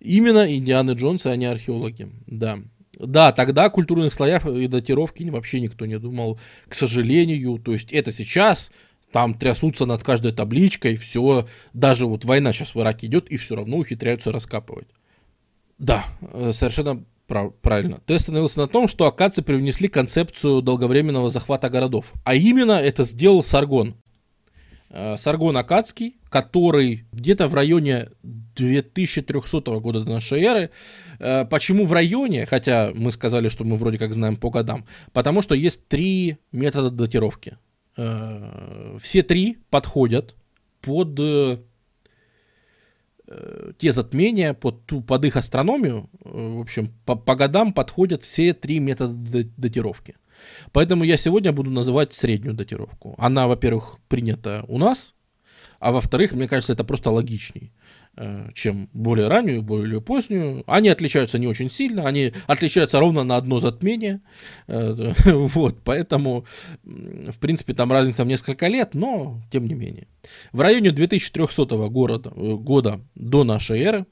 Именно Индианы Джонсы, а не археологи. Да. Да, тогда культурных слоях и датировки вообще никто не думал, к сожалению. То есть это сейчас там трясутся над каждой табличкой, все, даже вот война сейчас в Ираке идет, и все равно ухитряются раскапывать. Да, э, совершенно прав, правильно. Ты остановился на том, что акадцы привнесли концепцию долговременного захвата городов. А именно это сделал Саргон. Э, Саргон Акадский, который где-то в районе 2300 года до нашей эры. Э, почему в районе? Хотя мы сказали, что мы вроде как знаем по годам. Потому что есть три метода датировки. Э, все три подходят под э, те затмения, под, ту, под их астрономию, э, в общем, по, по годам подходят все три метода датировки. Поэтому я сегодня буду называть среднюю датировку. Она, во-первых, принята у нас, а во-вторых, мне кажется, это просто логичней. Э, чем более раннюю, более позднюю. Они отличаются не очень сильно, они отличаются ровно на одно затмение. Э, вот, поэтому, в принципе, там разница в несколько лет, но тем не менее. В районе 2300 города, года до нашей эры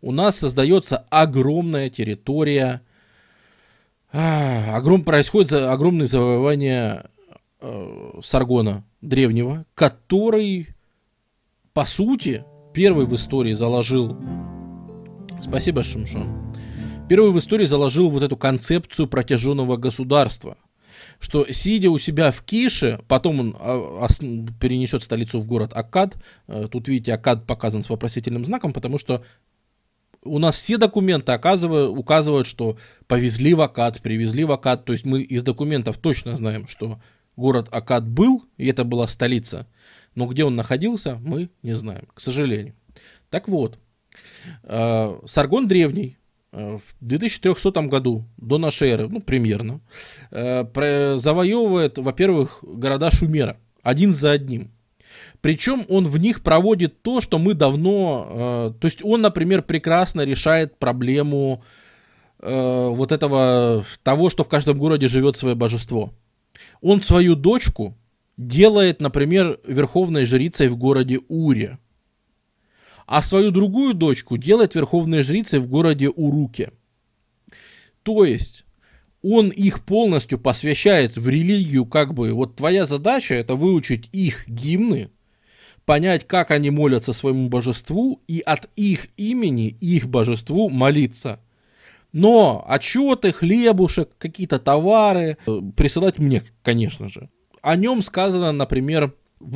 у нас создается огромная территория, а, огром, происходит огромное завоевание э, Саргона древнего, который, по сути, первый в истории заложил... Спасибо, Шимшон. Первый в истории заложил вот эту концепцию протяженного государства. Что, сидя у себя в Кише, потом он а, перенесет столицу в город Акад. Э, тут, видите, Акад показан с вопросительным знаком, потому что у нас все документы оказывают, указывают, что повезли в Акад, привезли в Акад. То есть мы из документов точно знаем, что город Акад был, и это была столица. Но где он находился, мы не знаем, к сожалению. Так вот, э, Саргон древний, э, в 2300 году до нашей эры, ну, примерно, э, завоевывает, во-первых, города Шумера, один за одним. Причем он в них проводит то, что мы давно... То есть он, например, прекрасно решает проблему вот этого... Того, что в каждом городе живет свое божество. Он свою дочку делает, например, верховной жрицей в городе Уре. А свою другую дочку делает верховной жрицей в городе Уруке. То есть он их полностью посвящает в религию, как бы, вот твоя задача это выучить их гимны, понять, как они молятся своему божеству, и от их имени, их божеству молиться. Но отчеты, хлебушек, какие-то товары э, присылать мне, конечно же. О нем сказано, например,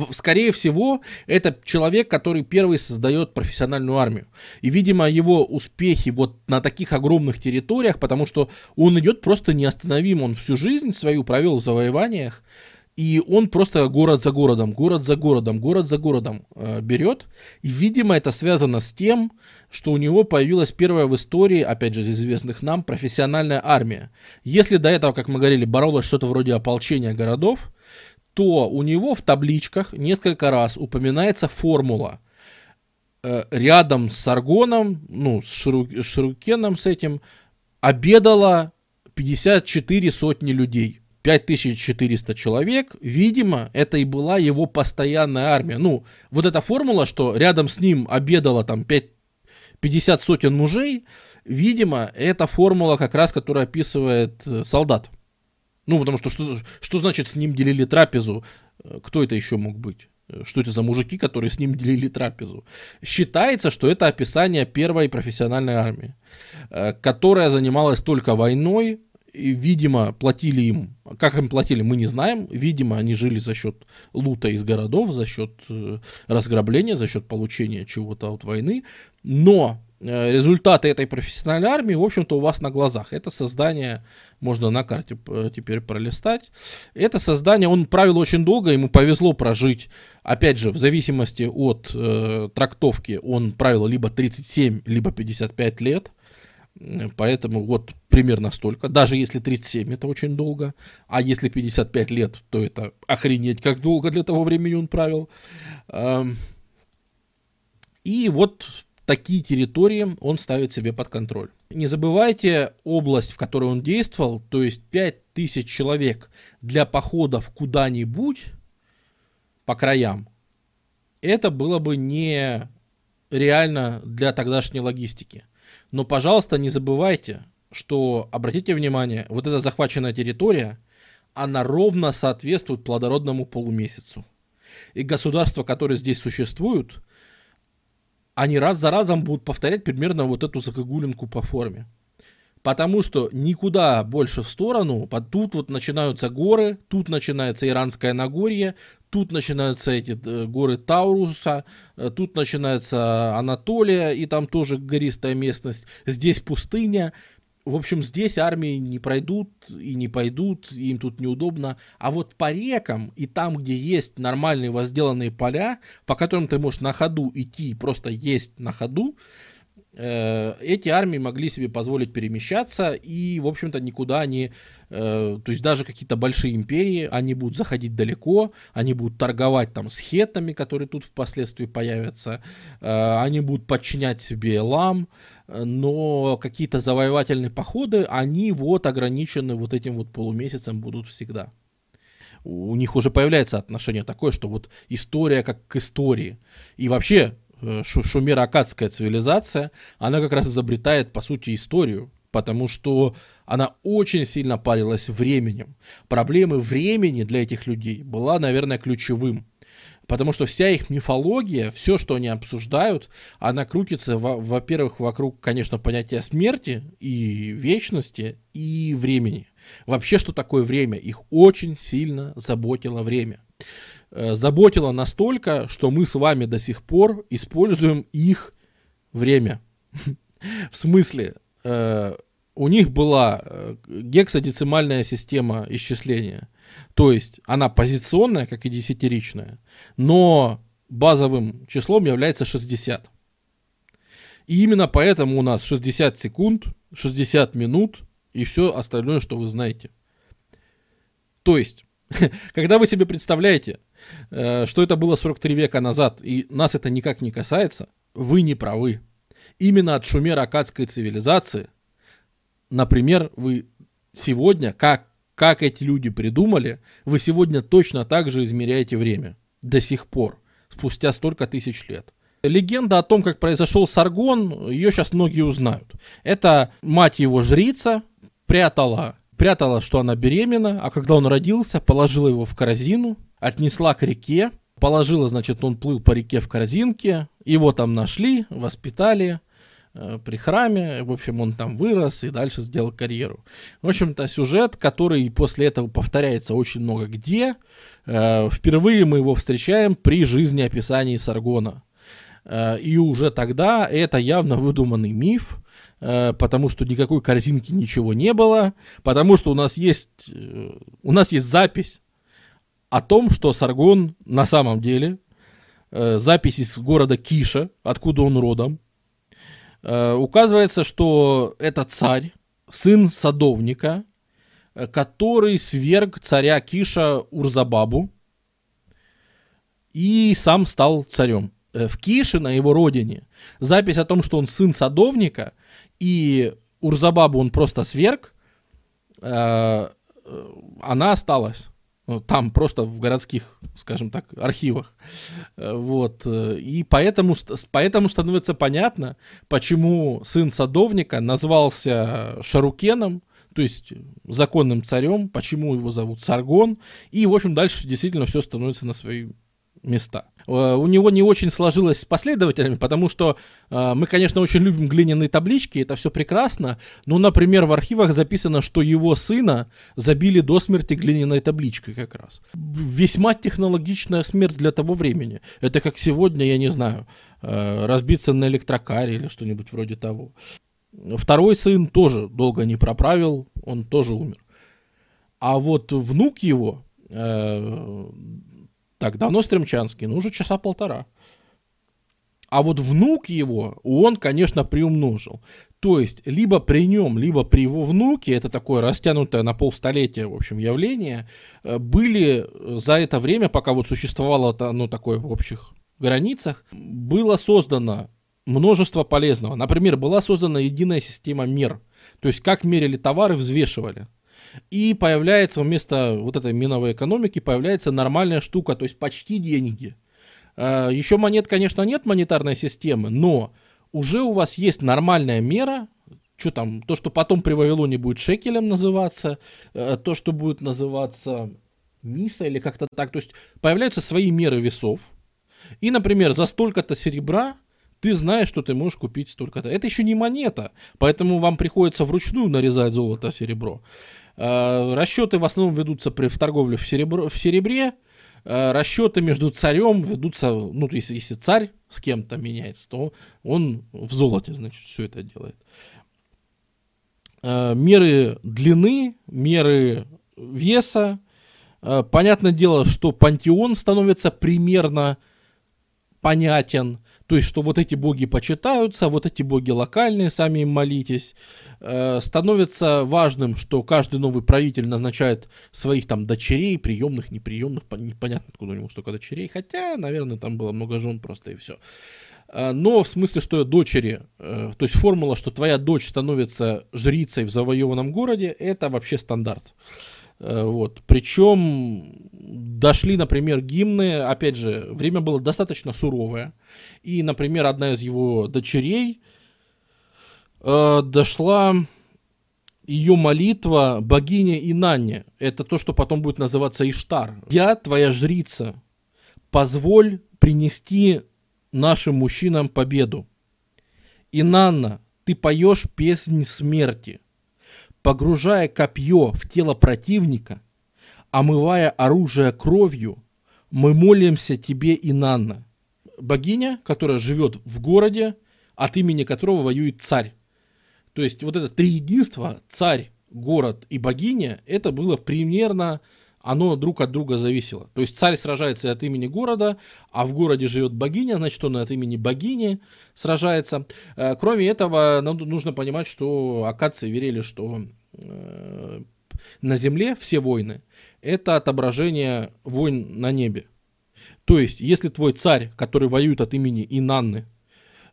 скорее всего, это человек, который первый создает профессиональную армию. И, видимо, его успехи вот на таких огромных территориях, потому что он идет просто неостановим, он всю жизнь свою провел в завоеваниях, и он просто город за городом, город за городом, город за городом э, берет. И, видимо, это связано с тем, что у него появилась первая в истории, опять же, из известных нам, профессиональная армия. Если до этого, как мы говорили, боролось что-то вроде ополчения городов, то у него в табличках несколько раз упоминается формула. Э, рядом с Аргоном, ну, с Ширукеном с этим, обедало 54 сотни людей. 5400 человек, видимо, это и была его постоянная армия. Ну, вот эта формула, что рядом с ним обедало там 5, 50 сотен мужей, видимо, это формула как раз, которая описывает э, солдат. Ну, потому что что, что значит с ним делили трапезу? Э, кто это еще мог быть? Э, что это за мужики, которые с ним делили трапезу? Считается, что это описание первой профессиональной армии, которая занималась только войной, и, видимо, платили им, как им платили, мы не знаем. Видимо, они жили за счет лута из городов, за счет э, разграбления, за счет получения чего-то от войны. Но э, результаты этой профессиональной армии, в общем-то, у вас на глазах. Это создание, можно на карте э, теперь пролистать. Это создание, он правил очень долго, ему повезло прожить, опять же, в зависимости от э, трактовки, он правил либо 37, либо 55 лет. Поэтому вот примерно столько. Даже если 37 это очень долго, а если 55 лет, то это охренеть как долго для того времени он правил. И вот такие территории он ставит себе под контроль. Не забывайте область, в которой он действовал, то есть 5000 человек для походов куда-нибудь по краям. Это было бы не реально для тогдашней логистики. Но, пожалуйста, не забывайте, что, обратите внимание, вот эта захваченная территория, она ровно соответствует плодородному полумесяцу. И государства, которые здесь существуют, они раз за разом будут повторять примерно вот эту загогулинку по форме. Потому что никуда больше в сторону, тут вот начинаются горы, тут начинается Иранское Нагорье, тут начинаются эти э, горы Тауруса, э, тут начинается Анатолия, и там тоже гористая местность, здесь пустыня. В общем, здесь армии не пройдут и не пойдут, им тут неудобно. А вот по рекам и там, где есть нормальные возделанные поля, по которым ты можешь на ходу идти, просто есть на ходу, Э, эти армии могли себе позволить перемещаться, и, в общем-то, никуда они, э, то есть даже какие-то большие империи, они будут заходить далеко, они будут торговать там с хетами, которые тут впоследствии появятся, э, они будут подчинять себе лам, но какие-то завоевательные походы, они вот ограничены вот этим вот полумесяцем будут всегда. У них уже появляется отношение такое, что вот история как к истории. И вообще Э, шумеро-акадская цивилизация, она как раз изобретает, по сути, историю, потому что она очень сильно парилась временем. Проблемы времени для этих людей была, наверное, ключевым. Потому что вся их мифология, все, что они обсуждают, она крутится, во-первых, вокруг, конечно, понятия смерти и вечности, и времени. Вообще, что такое время? Их очень сильно заботило время. Э, заботило настолько, что мы с вами до сих пор используем их время. В смысле, э, у них была э, гексадецимальная система исчисления. То есть она позиционная, как и десятиричная, но базовым числом является 60. И именно поэтому у нас 60 секунд, 60 минут и все остальное, что вы знаете. То есть, когда вы себе представляете, Э, что это было 43 века назад, и нас это никак не касается, вы не правы. Именно от шумеро-акадской цивилизации, например, вы сегодня, как, как эти люди придумали, вы сегодня точно так же измеряете время. До сих пор, спустя столько тысяч лет. Легенда о том, как произошел Саргон, ее сейчас многие узнают. Это мать его жрица прятала, прятала, что она беременна, а когда он родился, положила его в корзину, отнесла к реке, положила, значит, он плыл по реке в корзинке, его там нашли, воспитали при храме, в общем, он там вырос и дальше сделал карьеру. В общем-то, сюжет, который после этого повторяется очень много где. Э, впервые мы его встречаем при жизнеописании Саргона. Э, и уже тогда это явно выдуманный миф, э, потому что никакой корзинки ничего не было, потому что у нас есть, э, у нас есть запись о том, что Саргон на самом деле э, запись из города Киша, откуда он родом, э, указывается, что это царь, сын садовника, э, который сверг царя Киша Урзабабу и сам стал царем. Э, в Кише, на его родине, запись о том, что он сын садовника и Урзабабу он просто сверг, э, э она осталась. Ну, там просто в городских, скажем так, архивах. Э, вот. Э, и поэтому, поэтому становится понятно, почему сын садовника назвался Шарукеном, то есть законным царем, почему его зовут Саргон. И, в общем, дальше действительно все становится на свои места. Э, у него не очень сложилось с последователями, потому что э, мы, конечно, очень любим глиняные таблички, это все прекрасно, но, например, в архивах записано, что его сына забили до смерти глиняной табличкой как раз. Весьма технологичная смерть для того времени. Это как сегодня, я не знаю, э, разбиться на электрокаре или что-нибудь вроде того. Второй сын тоже долго не проправил, он тоже умер. А вот внук его, так, давно Стремчанский, ну уже часа полтора. А вот внук его, он, конечно, приумножил. То есть, либо при нем, либо при его внуке, это такое растянутое на полстолетия, в общем, явление, э, были за это время, пока вот существовало ну, такое в общих границах, было создано множество полезного. Например, была создана единая система мер. То есть, как мерили товары, взвешивали. И появляется вместо вот этой миновой экономики, появляется нормальная штука, то есть почти деньги. А, Еще монет, конечно, нет монетарной системы, но уже у вас есть нормальная мера, что там, то, что потом при Вавилоне будет шекелем называться, э, то, что будет называться миса или как-то так. То есть появляются свои меры весов. И, например, за столько-то серебра ты знаешь, что ты можешь купить столько-то. Это еще не монета, поэтому вам приходится вручную нарезать золото, серебро. Э, расчеты в основном ведутся при, в торговле в, серебро, в серебре. Э, расчеты между царем ведутся, ну, если, если царь с кем-то меняется, то он в золоте, значит, все это делает. Э, меры длины, меры веса. Понятное дело, что пантеон становится примерно понятен. То есть, что вот эти боги почитаются, вот эти боги локальные, сами им молитесь. Э, становится важным, что каждый новый правитель назначает своих там дочерей, приемных, неприемных, непонятно, откуда у него столько дочерей, хотя, наверное, там было много жен просто и все. Э, но в смысле, что дочери, э, то есть формула, что твоя дочь становится жрицей в завоеванном городе, это вообще стандарт. Э, вот. Причем дошли, например, гимны, опять же, время было достаточно суровое. И, например, одна из его дочерей э, дошла ее молитва богине Инанне. Это то, что потом будет называться Иштар. Я, твоя жрица, позволь принести нашим мужчинам победу. Инанна, ты поешь песнь смерти – погружая копье в тело противника, омывая оружие кровью, мы молимся тебе, Инанна, богиня, которая живет в городе, от имени которого воюет царь. То есть вот это три единства, царь, город и богиня, это было примерно, оно друг от друга зависело. То есть царь сражается от имени города, а в городе живет богиня, значит он от имени богини сражается. Э, кроме этого, нужно понимать, что акации верили, что на земле все войны это отображение войн на небе. То есть, если твой царь, который воюет от имени Инанны,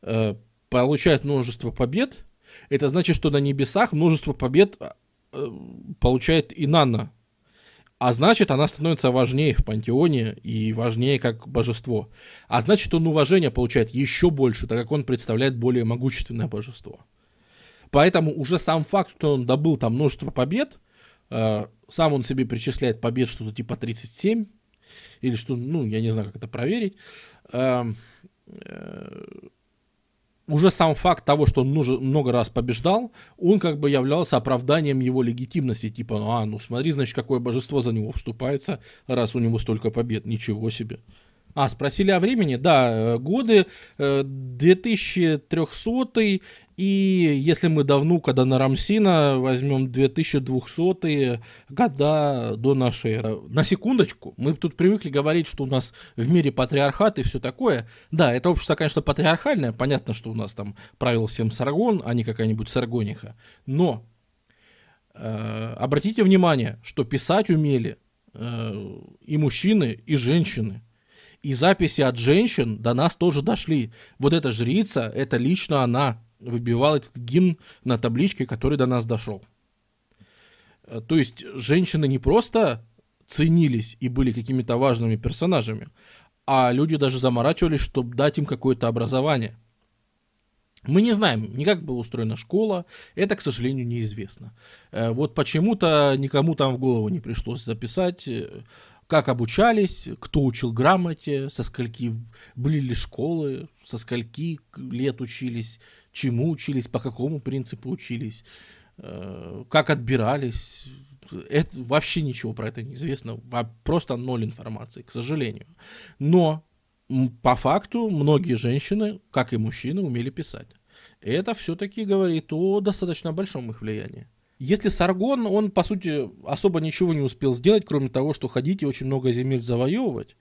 э, получает множество побед, это значит, что на небесах множество побед получает Инанна, а значит, она становится важнее в пантеоне и важнее как божество. А значит, он уважение получает еще больше, так как он представляет более могущественное божество. Поэтому уже сам факт, что он добыл там множество побед, э, сам он себе причисляет побед что-то типа 37, или что, ну, я не знаю, как это проверить, э, э, уже сам факт того, что он много раз побеждал, он как бы являлся оправданием его легитимности. Типа, ну, а, ну смотри, значит, какое божество за него вступается, раз у него столько побед. Ничего себе. А, спросили о времени? Да, э, годы 2300 э, и если мы до внука, до Нарамсина возьмем 2200 года до нашей эры. На секундочку, мы тут привыкли говорить, что у нас в мире патриархат и все такое. Да, это общество, конечно, патриархальное. Понятно, что у нас там правил всем Саргон, а не какая-нибудь Саргониха. Но э, обратите внимание, что писать умели э, и мужчины, и женщины. И записи от женщин до нас тоже дошли. Вот эта жрица, это лично она выбивала этот гимн на табличке, который до нас дошел. Э, то есть женщины не просто ценились и были какими-то важными персонажами, а люди даже заморачивались, чтобы дать им какое-то образование. Мы не знаем ни как была устроена школа, это, к сожалению, неизвестно. Э, вот почему-то никому там в голову не пришлось записать э, как обучались, кто учил грамоте, со скольки были ли школы, со скольки лет учились, чему учились, по какому принципу учились, э, как отбирались. Это, вообще ничего про это не известно, просто ноль информации, к сожалению. Но по факту многие женщины, как и мужчины, умели писать. Это все-таки говорит о достаточно большом их влиянии. Если Саргон, он, по сути, особо ничего не успел сделать, кроме того, что ходить и очень много земель завоевывать.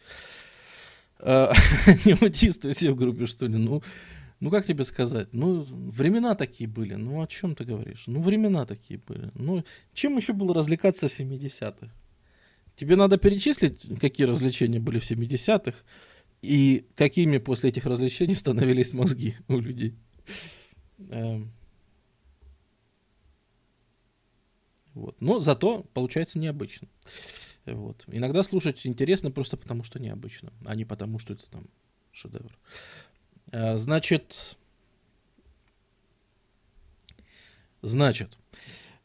Э, не аутисты все в группе, что ли? Ну, ну, как тебе сказать? Ну, времена такие были. Ну, о чем ты говоришь? Ну, времена такие были. Ну, чем еще было развлекаться в 70-х? Тебе надо перечислить, какие развлечения были в 70-х, и какими после этих развлечений становились мозги у людей. Эм. Вот. Но зато получается необычно. Вот. Иногда слушать интересно просто потому, что необычно, а не потому, что это там шедевр. А, значит, значит,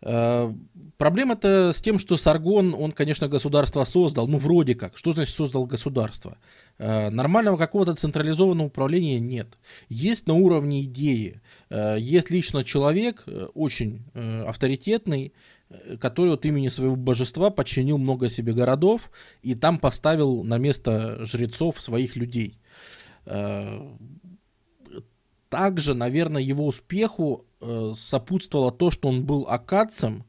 а, Проблема-то с тем, что Саргон, он, конечно, государство создал, ну, вроде как. Что значит создал государство? Э, нормального какого-то централизованного управления нет. Есть на уровне идеи. Э, есть лично человек, э, очень э, авторитетный, Э, который от имени своего божества подчинил много себе городов и там поставил на место жрецов своих людей. Также, наверное, его успеху э, сопутствовало то, что он был акадцем,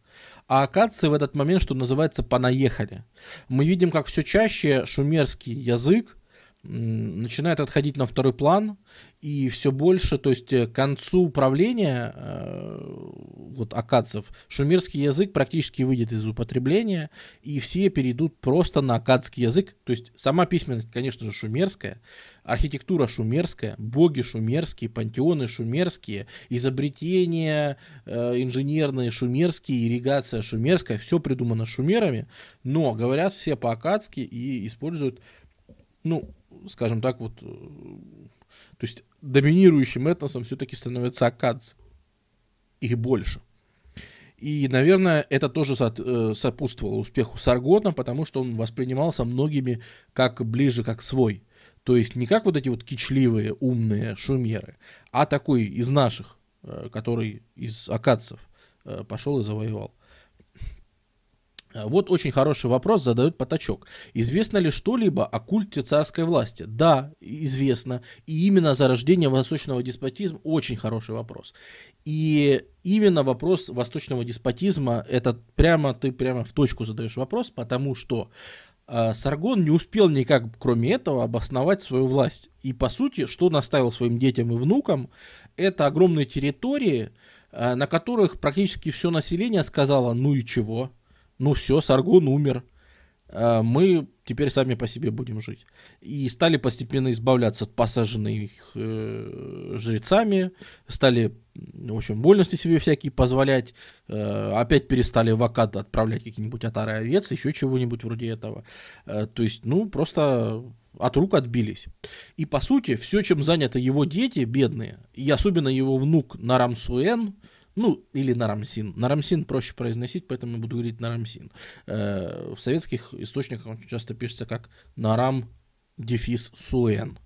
а акадцы в этот момент, что называется, понаехали. Мы видим, как все чаще шумерский язык начинает отходить на второй план, и все больше, то есть э, к концу правления э, вот акадцев шумерский язык практически выйдет из употребления, и все перейдут просто на акадский язык. То есть сама письменность, конечно же, шумерская, архитектура шумерская, боги шумерские, пантеоны шумерские, изобретения э, инженерные шумерские, ирригация шумерская, все придумано шумерами, но говорят все по-акадски и используют, ну, скажем так, вот, э, то есть доминирующим этносом все-таки становится акадцы. Их больше. И, наверное, это тоже э, сопутствовало успеху Саргона, потому что он воспринимался многими как ближе, как свой. То есть не как вот эти вот кичливые, умные шумеры, а такой из наших, э, который из акадцев пошел и завоевал. Э, вот очень хороший вопрос задает Потачок. Известно ли что-либо о культе царской власти? Да, известно. И именно зарождение восточного деспотизма очень хороший вопрос. И именно вопрос восточного деспотизма, это прямо ты прямо в точку задаешь вопрос, потому что э, Саргон не успел никак, кроме этого, обосновать свою власть. И по сути, что наставил своим детям и внукам, это огромные территории, э, на которых практически все население сказало, ну и чего, ну все, Саргон умер, а мы теперь сами по себе будем жить. И стали постепенно избавляться от посаженных э, жрецами, стали, в общем, вольности себе всякие позволять, э, опять перестали в Акад отправлять какие-нибудь отары овец, еще чего-нибудь вроде этого. Э, то есть, ну, просто от рук отбились. И, по сути, все, чем заняты его дети, бедные, и особенно его внук Нарамсуэн, ну, или Нарамсин. Нарамсин проще произносить, поэтому я буду говорить Нарамсин. Э, в советских источниках он часто пишется как Нарам дефис Суэн.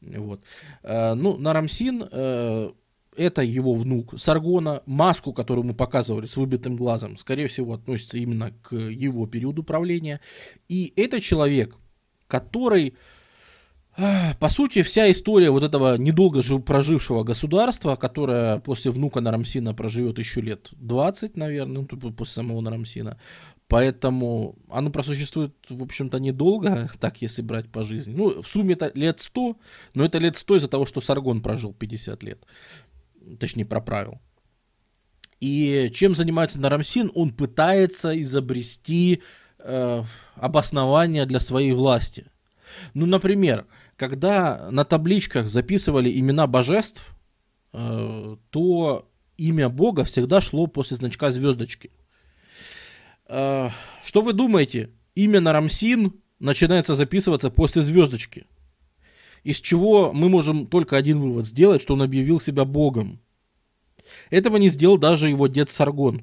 Вот. Э, ну, Нарамсин э, это его внук Саргона. Маску, которую мы показывали с выбитым глазом, скорее всего, относится именно к его периоду правления. И это человек, который по сути, вся история вот этого недолго жив, прожившего государства, которое после внука Нарамсина проживет еще лет 20, наверное, ну, после самого Нарамсина, поэтому оно просуществует, в общем-то, недолго, так если брать по жизни. Ну, в сумме это лет 100, но это лет 100 из-за того, что Саргон прожил 50 лет, точнее, проправил. И чем занимается Нарамсин? Он пытается изобрести э, обоснование для своей власти. Ну, например, когда на табличках записывали имена божеств, э, то имя Бога всегда шло после значка звездочки. Э, что вы думаете? Имя Нарамсин начинается записываться после звездочки. Из чего мы можем только один вывод сделать, что он объявил себя Богом. Этого не сделал даже его дед Саргон.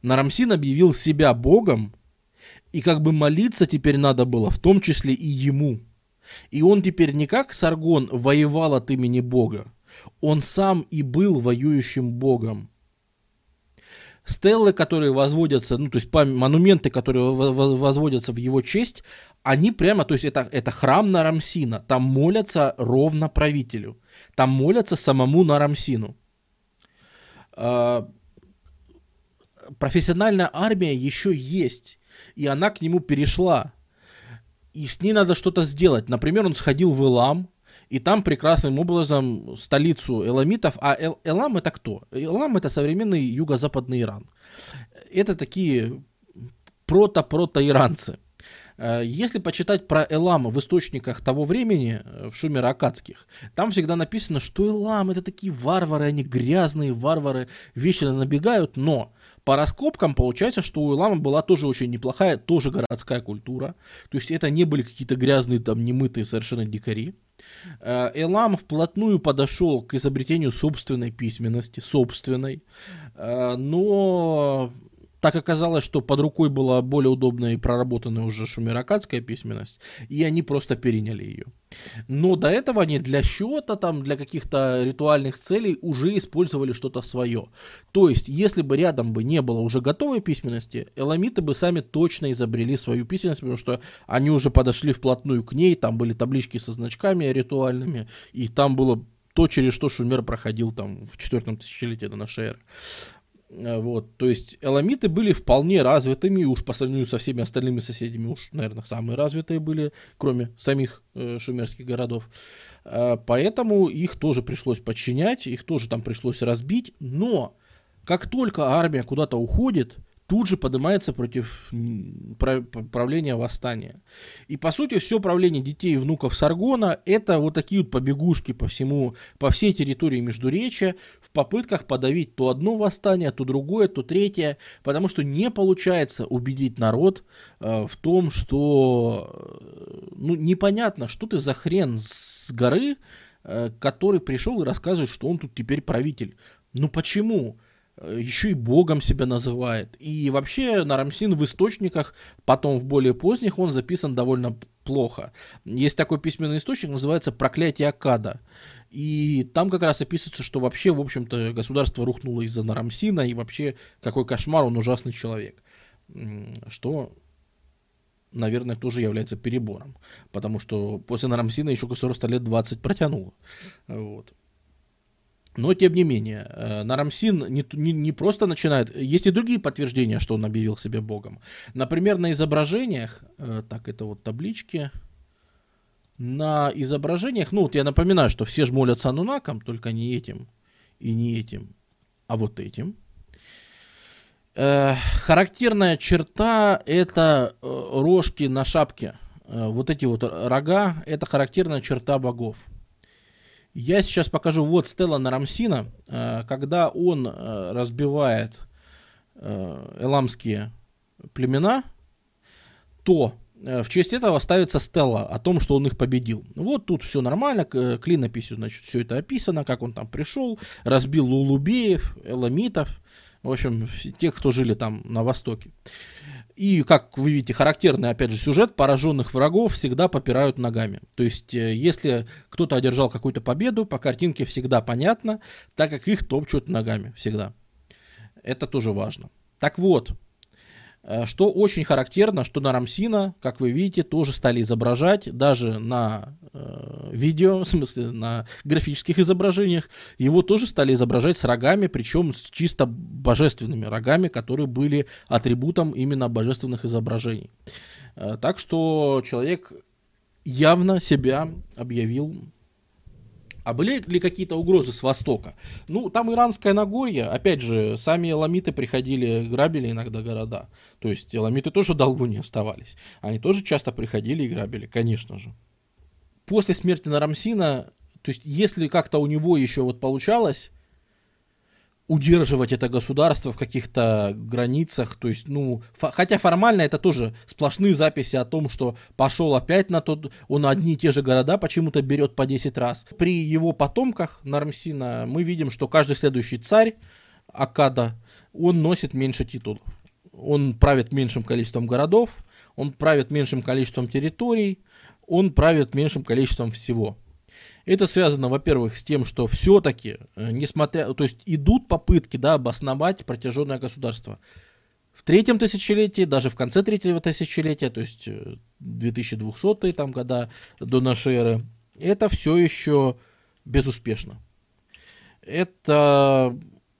Нарамсин объявил себя Богом, и как бы молиться теперь надо было, в том числе и ему – и он теперь не как Саргон воевал от имени Бога, он сам и был воюющим Богом. Стеллы, которые возводятся, ну, то есть монументы, которые возводятся в его честь, они прямо, то есть это, это храм Нарамсина, там молятся ровно правителю, там молятся самому Нарамсину. А, профессиональная армия еще есть, и она к нему перешла и с ней надо что-то сделать. Например, он сходил в Элам, и там прекрасным образом столицу эламитов, а Эл, Элам это кто? Элам это современный юго-западный Иран. Это такие прото-прото-иранцы. Э, если почитать про Элам в источниках того времени, э, в шумеро-акадских, там всегда написано, что Элам это такие варвары, они грязные варвары, вечно набегают, но по раскопкам получается, что у Илама была тоже очень неплохая, тоже городская культура. То есть это не были какие-то грязные, там, немытые совершенно дикари. Элам вплотную подошел к изобретению собственной письменности, собственной, э, но так оказалось, что под рукой была более удобная и проработанная уже шумеракадская письменность, и они просто переняли ее. Но до этого они для счета, там, для каких-то ритуальных целей уже использовали что-то свое. То есть, если бы рядом бы не было уже готовой письменности, эламиты бы сами точно изобрели свою письменность, потому что они уже подошли вплотную к ней, там были таблички со значками ритуальными, и там было то, через что Шумер проходил там в четвертом тысячелетии до нашей эры. Э, вот, то есть эламиты были вполне развитыми, уж по сравнению со всеми остальными соседями, уж, наверное, самые развитые были, кроме самих э, шумерских городов. Э, поэтому их тоже пришлось подчинять, их тоже там пришлось разбить, но как только армия куда-то уходит, тут же поднимается против правления восстания. И по сути все правление детей и внуков Саргона это вот такие вот побегушки по всему, по всей территории Междуречия в попытках подавить то одно восстание, то другое, то третье, потому что не получается убедить народ э, в том, что э, ну непонятно, что ты за хрен с горы, э, который пришел и рассказывает, что он тут теперь правитель. Ну почему? Э, еще и богом себя называет. И вообще Нарамсин в источниках, потом в более поздних, он записан довольно плохо. Есть такой письменный источник, называется «Проклятие Акада». И там как раз описывается, что вообще, в общем-то, государство рухнуло из-за Нарамсина, и вообще какой кошмар, он ужасный человек. Что, наверное, тоже является перебором. Потому что после Нарамсина еще государство лет 20 протянуло. Вот. Но, тем не менее, э, Нарамсин не, не, не просто начинает... Есть и другие подтверждения, что он объявил себя богом. Например, на изображениях... Э, так, это вот таблички. На изображениях... Ну, вот я напоминаю, что все же молятся Анунакам, только не этим и не этим, а вот этим. Э, характерная черта — это рожки на шапке. Вот эти вот рога — это характерная черта богов. Я сейчас покажу вот Стелла Нарамсина, э, когда он э, разбивает э, эламские племена, то в честь этого ставится стелла о том, что он их победил. Вот тут все нормально, клинописью, значит, все это описано, как он там пришел, разбил лулубеев, эламитов, в общем, тех, кто жили там на востоке. И, как вы видите, характерный, опять же, сюжет пораженных врагов всегда попирают ногами. То есть, э, если кто-то одержал какую-то победу, по картинке всегда понятно, так как их топчут ногами всегда. Это тоже важно. Так вот, что очень характерно, что на Рамсина, как вы видите, тоже стали изображать, даже на э, видео, в смысле на графических изображениях, его тоже стали изображать с рогами, причем с чисто божественными рогами, которые были атрибутом именно божественных изображений. Э, так что человек явно себя объявил а были ли какие-то угрозы с востока? Ну, там иранское Нагорье, опять же, сами ламиты приходили, грабили иногда города. То есть ламиты тоже в долгу не оставались. Они тоже часто приходили и грабили, конечно же. После смерти Нарамсина, то есть если как-то у него еще вот получалось удерживать это государство в каких-то границах, то есть, ну, хотя формально это тоже сплошные записи о том, что пошел опять на тот, он одни и те же города почему-то берет по 10 раз. При его потомках Нармсина мы видим, что каждый следующий царь Акада, он носит меньше титулов. Он правит меньшим количеством городов, он правит меньшим количеством территорий, он правит меньшим количеством всего. Это связано, во-первых, с тем, что все-таки, э, несмотря, то есть идут попытки, да, обосновать протяженное государство. В третьем тысячелетии, даже в конце третьего тысячелетия, то есть 2200 э, там года до нашей эры, это все еще безуспешно. Это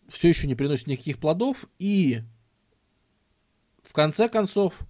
все еще не приносит никаких плодов, и в конце концов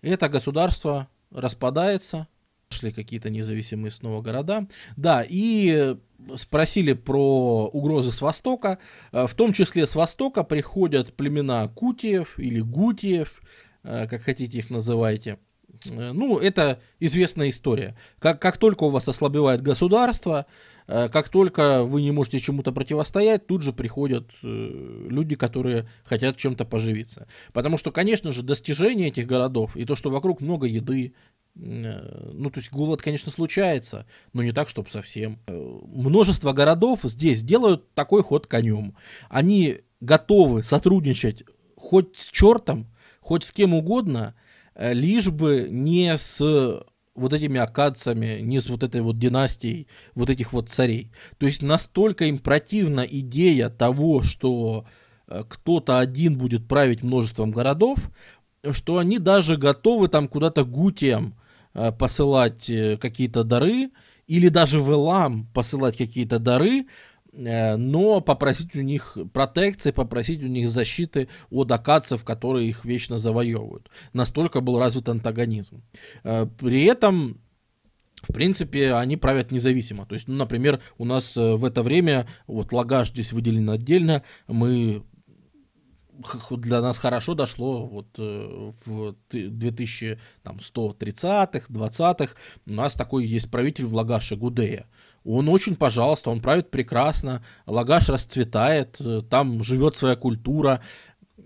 это государство распадается, шли какие-то независимые снова города. Да, и спросили про угрозы с востока. Э, в том числе с востока приходят племена Кутиев или Гутиев, э, как хотите их называйте. Э, ну, это известная история. Как, как только у вас ослабевает государство, как только вы не можете чему-то противостоять, тут же приходят люди, которые хотят чем-то поживиться. Потому что, конечно же, достижение этих городов и то, что вокруг много еды, Э, ну, то есть голод, конечно, случается, но не так, чтобы совсем. Э, множество городов здесь делают такой ход конем. Они готовы сотрудничать хоть с чертом, хоть с кем угодно, э, лишь бы не с вот этими акадцами, не с вот этой вот династией, вот этих вот царей. То есть настолько им противна идея того, что кто-то один будет править множеством городов, что они даже готовы там куда-то гутиям Э, посылать э, какие-то дары, или даже в Элам посылать какие-то дары, э, но попросить у них протекции, попросить у них защиты от акадцев, которые их вечно завоевывают. Настолько был развит антагонизм. Э, при этом в принципе, они правят независимо. То есть, ну, например, у нас э, в это время, вот Лагаш здесь выделен отдельно, мы для нас хорошо дошло вот э, в 2130-х, 20-х. У нас такой есть правитель в Лагаше Гудея. Он очень, пожалуйста, он правит прекрасно, Лагаш расцветает, э, там живет своя культура,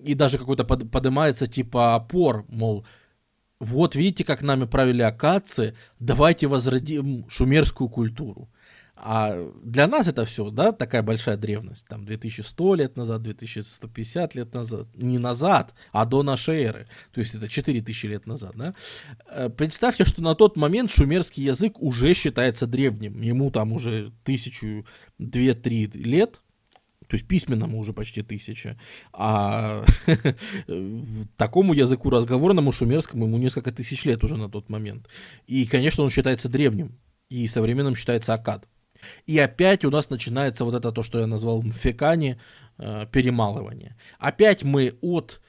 и даже какой-то под, поднимается типа опор, мол, вот видите, как нами правили акации, давайте возродим шумерскую культуру. А для нас это все, да, такая большая древность, там 2100 лет назад, 2150 лет назад, не назад, а до нашей эры, то есть это 4000 лет назад, да. Э, представьте, что на тот момент шумерский язык уже считается древним, ему там уже тысячу, две-три лет, то есть письменному уже почти тысяча, а такому языку разговорному шумерскому ему несколько тысяч лет уже на тот момент. И, конечно, он считается древним, и современным считается акад. И опять у нас начинается вот это то, что я назвал мфекани, э, перемалывание. Опять мы от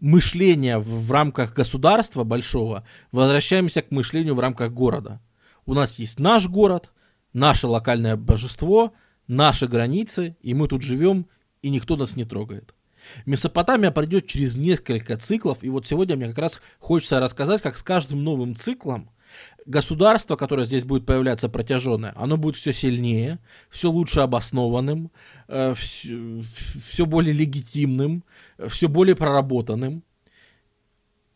мышления в, в рамках государства большого возвращаемся к мышлению в рамках города. У нас есть наш город, наше локальное божество, наши границы, и мы тут живем, и никто нас не трогает. Месопотамия пройдет через несколько циклов, и вот сегодня мне как раз хочется рассказать, как с каждым новым циклом государство, которое здесь будет появляться протяженное, оно будет все сильнее, все лучше обоснованным, э, все, все более легитимным, все более проработанным.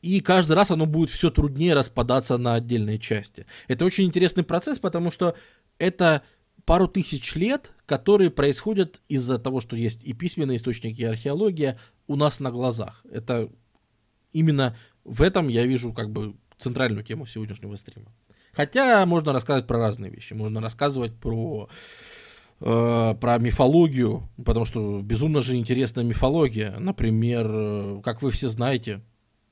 И каждый раз оно будет все труднее распадаться на отдельные части. Это очень интересный процесс, потому что это пару тысяч лет, которые происходят из-за того, что есть и письменные источники, и археология у нас на глазах. Это именно в этом я вижу как бы центральную тему сегодняшнего стрима. Хотя можно рассказывать про разные вещи. Можно рассказывать про э, про мифологию, потому что безумно же интересная мифология. Например, э, как вы все знаете,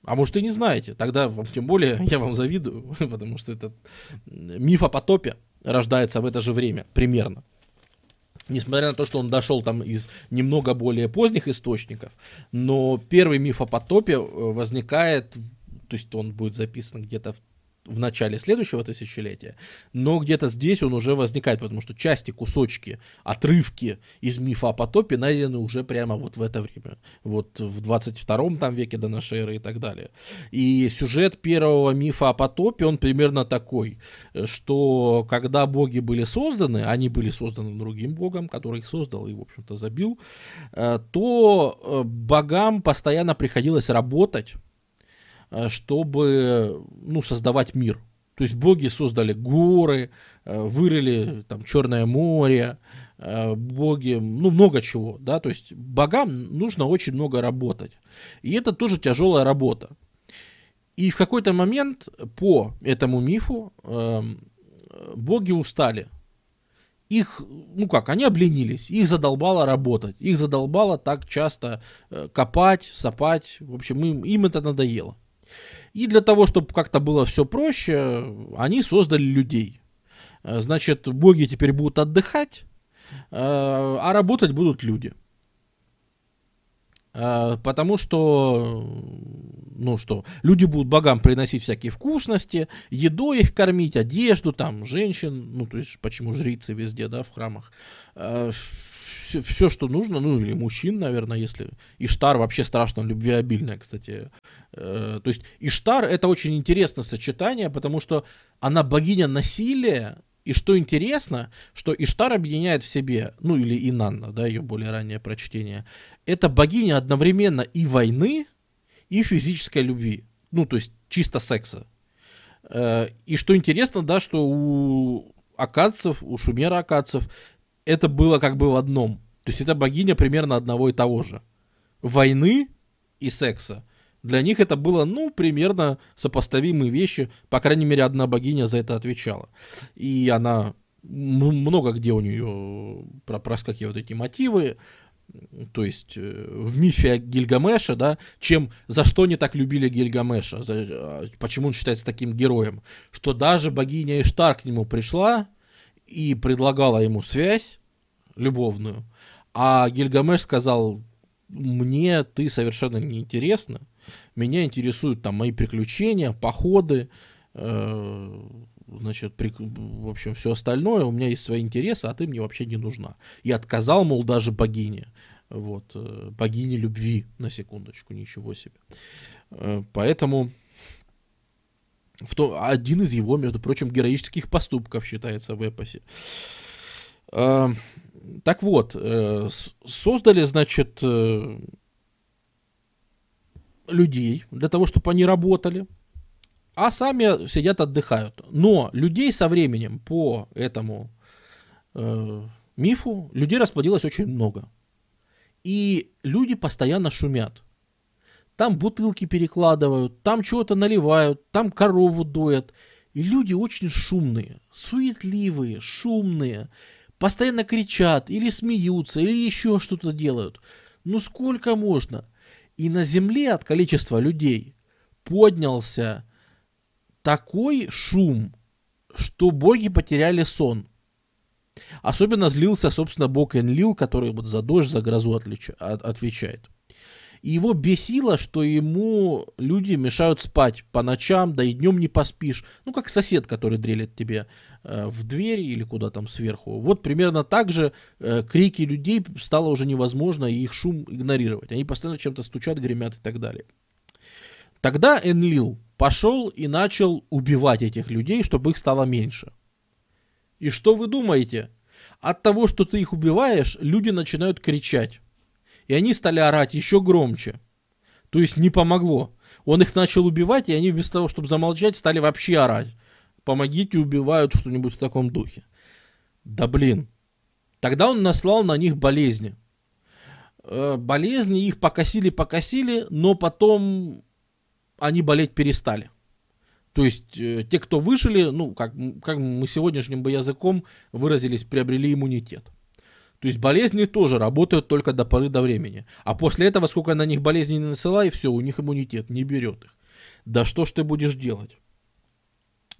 а может и не знаете, тогда вам тем более я вам завидую, потому что этот миф о потопе рождается в это же время, примерно. Несмотря на то, что он дошел там из немного более поздних источников, но первый миф о потопе э, возникает то есть он будет записан где-то в в начале следующего тысячелетия, но где-то здесь он уже возникает, потому что части, кусочки, отрывки из мифа о потопе найдены уже прямо вот в это время, вот в 22 там веке до нашей эры и так далее. И сюжет первого мифа о потопе, он примерно такой, что когда боги были созданы, они были созданы другим богом, который их создал и, в общем-то, забил, э, то э, богам постоянно приходилось работать Э, чтобы ну, создавать мир. То есть боги создали горы, э, вырыли там Черное море, э, боги, ну много чего, да, то есть богам нужно очень много работать. И это тоже тяжелая работа. И в какой-то момент по этому мифу э, боги устали. Их, ну как, они обленились, их задолбало работать, их задолбало так часто э, копать, сопать, в общем, им, им это надоело. И для того, чтобы как-то было все проще, они создали людей. Э, значит, боги теперь будут отдыхать, э, а работать будут люди. Э, потому что, ну что, люди будут богам приносить всякие вкусности, еду их кормить, одежду, там, женщин, ну, то есть, почему жрицы везде, да, в храмах все, все, что нужно, ну или мужчин, наверное, если Иштар вообще страшно любвеобильная, кстати. Э, то есть Иштар это очень интересное сочетание, потому что она богиня насилия, и что интересно, что Иштар объединяет в себе, ну или Инанна, да, ее более раннее прочтение, это богиня одновременно и войны, и физической любви. Ну, то есть чисто секса. Э, и что интересно, да, что у акадцев, у шумера акадцев это было как бы в одном. То есть это богиня примерно одного и того же. Войны и секса. Для них это было, ну, примерно сопоставимые вещи. По крайней мере, одна богиня за это отвечала. И она много где у нее проскакивают эти мотивы. То есть э, в мифе Гильгамеша, да, чем за что не так любили Гильгамеша, за, а, почему он считается таким героем, что даже богиня Иштар к нему пришла и предлагала ему связь, любовную. А Гильгамеш сказал, мне ты совершенно не интересна. Меня интересуют там мои приключения, походы, э, значит, при, в общем, все остальное. У меня есть свои интересы, а ты мне вообще не нужна. И отказал, мол, даже богине. Вот, э, богине любви, на секундочку, ничего себе. Э, поэтому в то, один из его, между прочим, героических поступков считается в эпосе. Э, так вот, э, создали, значит, э, людей для того, чтобы они работали, а сами сидят отдыхают. Но людей со временем по этому э, мифу людей расплодилось очень много. И люди постоянно шумят. Там бутылки перекладывают, там чего-то наливают, там корову доят. И люди очень шумные, суетливые, шумные постоянно кричат или смеются, или еще что-то делают. Ну сколько можно? И на земле от количества людей поднялся такой шум, что боги потеряли сон. Особенно злился, собственно, бог Энлил, который вот за дождь, за грозу отлича, от, отвечает. И его бесило, что ему люди мешают спать по ночам, да и днем не поспишь. Ну, как сосед, который дрелит тебе э, в дверь или куда там сверху. Вот примерно так же э, крики людей стало уже невозможно, и их шум игнорировать. Они постоянно чем-то стучат, гремят и так далее. Тогда Энлил пошел и начал убивать этих людей, чтобы их стало меньше. И что вы думаете? От того, что ты их убиваешь, люди начинают кричать. И они стали орать еще громче. То есть не помогло. Он их начал убивать, и они вместо того, чтобы замолчать, стали вообще орать. Помогите, убивают что-нибудь в таком духе. Да блин. Тогда он наслал на них болезни. Э, болезни их покосили-покосили, но потом они болеть перестали. То есть э, те, кто выжили, ну, как, как мы сегодняшним бы языком выразились, приобрели иммунитет. То есть болезни тоже работают только до поры до времени. А после этого, сколько на них болезней не насылай, все, у них иммунитет не берет их. Да что ж ты будешь делать?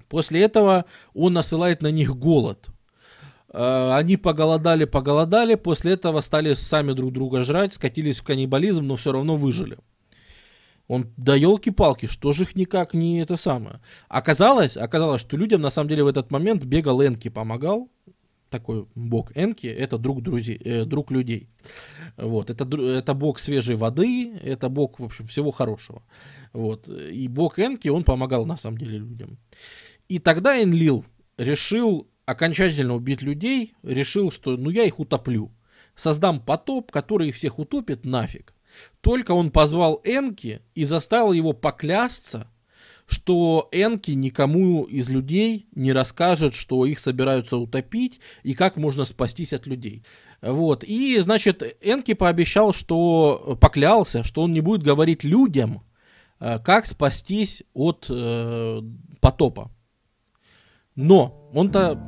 После этого он насылает на них голод. Э, они поголодали, поголодали, после этого стали сами друг друга жрать, скатились в каннибализм, но все равно выжили. Он, да елки-палки, что же их никак не это самое. Оказалось, оказалось, что людям на самом деле в этот момент бегал Энки помогал, такой бог Энки, это друг, друзей, э, друг людей. Вот, это, это бог свежей воды, это бог, в общем, всего хорошего. Вот, и бог Энки, он помогал, на самом деле, людям. И тогда Энлил решил окончательно убить людей, решил, что ну я их утоплю. Создам потоп, который всех утопит нафиг. Только он позвал Энки и заставил его поклясться, что Энки никому из людей не расскажет, что их собираются утопить и как можно спастись от людей. Вот. И, значит, Энки пообещал, что поклялся, что он не будет говорить людям, э, как спастись от э, потопа. Но он-то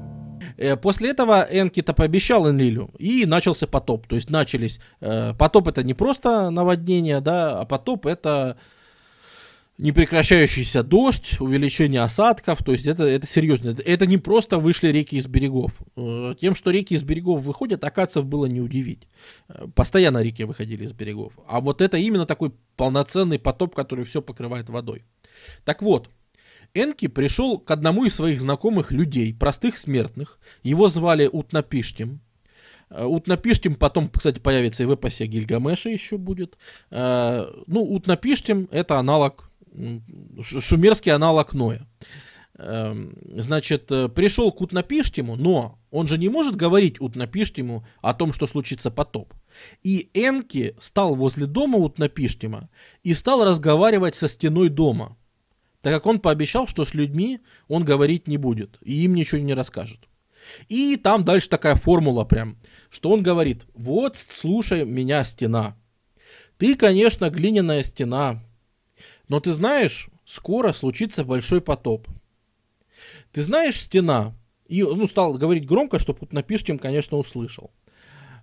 э, После этого Энки-то пообещал Энлилю, и начался потоп. То есть начались... Э, потоп это не просто наводнение, да, а потоп это непрекращающийся дождь, увеличение осадков, то есть это, это серьезно. Это не просто вышли реки из берегов. Э, тем, что реки из берегов выходят, акацев было не удивить. Э, постоянно реки выходили из берегов. А вот это именно такой полноценный потоп, который все покрывает водой. Так вот, Энки пришел к одному из своих знакомых людей, простых смертных. Его звали Утнапиштим. Э, Утнапиштим потом, кстати, появится и в эпосе Гильгамеша еще будет. Ну, Утнапиштим это аналог шумерский аналог Ноя. Эм, значит, э, пришел к Утнапиштиму, но он же не может говорить Утнапиштиму о том, что случится потоп. И Энки стал возле дома Утнапиштима и стал разговаривать со стеной дома, так как он пообещал, что с людьми он говорить не будет и им ничего не расскажет. И там дальше такая формула прям, что он говорит, вот слушай меня стена. Ты, конечно, глиняная стена, но ты знаешь, скоро случится большой потоп. Ты знаешь, стена, и ну, стал говорить громко, чтобы вот напишем, конечно, услышал.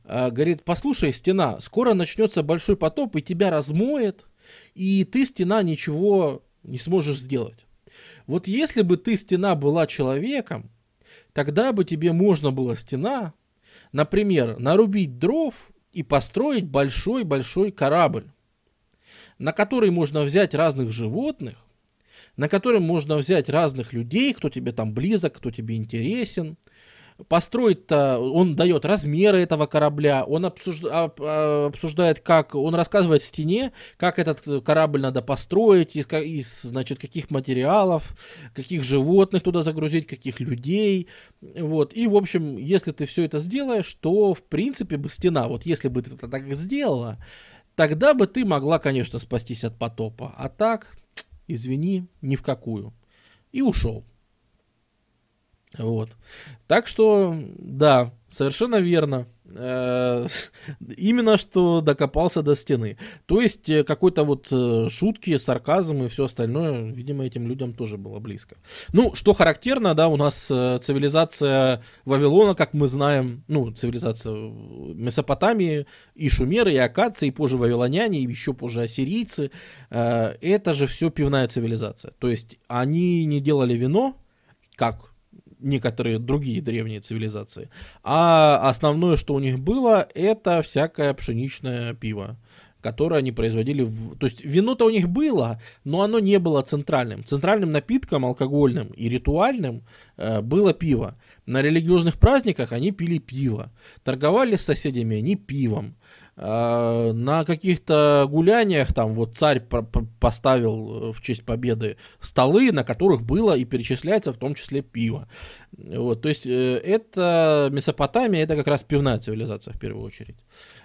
А, говорит, послушай, стена, скоро начнется большой потоп, и тебя размоет, и ты, стена, ничего не сможешь сделать. Вот если бы ты, стена, была человеком, тогда бы тебе можно было, стена, например, нарубить дров и построить большой-большой корабль, на который можно взять разных животных, на котором можно взять разных людей, кто тебе там близок, кто тебе интересен, построить-то, он дает размеры этого корабля, он обсужда, а, обсуждает, как, он рассказывает стене, как этот корабль надо построить, из, из, значит, каких материалов, каких животных туда загрузить, каких людей, вот, и, в общем, если ты все это сделаешь, то, в принципе, бы стена, вот если бы ты это так сделала, тогда бы ты могла, конечно, спастись от потопа, а так, извини, ни в какую. И ушел. Вот. Так что, да, совершенно верно. Э, именно что докопался до стены. То есть э, какой-то вот э, шутки, сарказм и все остальное, видимо, этим людям тоже было близко. Ну, что характерно, да, у нас цивилизация Вавилона, как мы знаем, ну, цивилизация Месопотамии, и шумеры, и акадцы, и позже вавилоняне, и еще позже ассирийцы, это же все пивная цивилизация. То есть они не делали вино, как некоторые другие древние цивилизации. А основное, что у них было, это всякое пшеничное пиво которое они производили. В... То есть вино-то у них было, но оно не было центральным. Центральным напитком алкогольным и ритуальным э, было пиво. На религиозных праздниках они пили пиво. Торговали с соседями они пивом. А, на каких-то гуляниях там вот царь поставил э, в честь победы столы, на которых было и перечисляется в том числе пиво. Вот, то есть э, это Месопотамия, это как раз пивная цивилизация в первую очередь.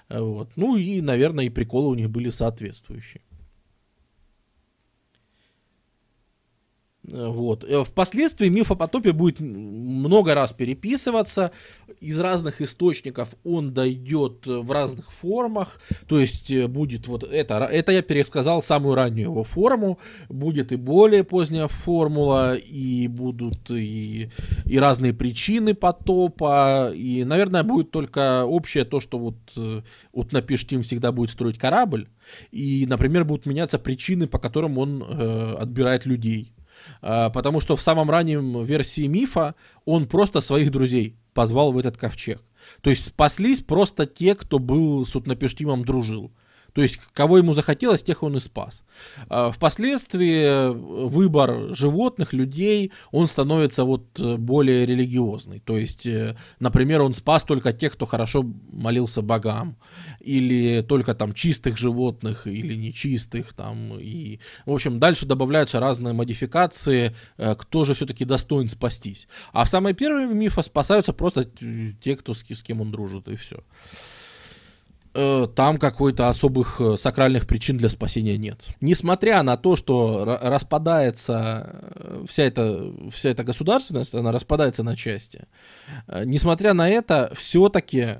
Вот. Ну и, наверное, и приколы у них были соответствующие. Вот. Э, впоследствии миф о потопе будет много раз переписываться. Из разных источников он дойдет в разных формах. То есть э, будет вот это. Это я пересказал самую раннюю его форму. Будет и более поздняя формула. И будут и, и разные причины потопа. И, наверное, будет только общее то, что вот, э, вот Напиштим всегда будет строить корабль. И, например, будут меняться причины, по которым он э, отбирает людей. А, потому что в самом раннем версии мифа он просто своих друзей позвал в этот ковчег. То есть спаслись просто те, кто был с Утнапештимом дружил. То есть, кого ему захотелось, тех он и спас. А, впоследствии э, выбор животных, людей, он становится вот э, более религиозный. То есть, э, например, он спас только тех, кто хорошо молился богам. Или только там чистых животных, или нечистых. Там, и, в общем, дальше добавляются разные модификации, кто же все-таки достоин спастись. А в самой первой мифа спасаются просто те, кто с, с кем он дружит, и все. Э, там какой-то особых э, сакральных причин для спасения нет. Несмотря на то, что распадается э, вся эта, вся эта государственность, она распадается на части, несмотря на это, все-таки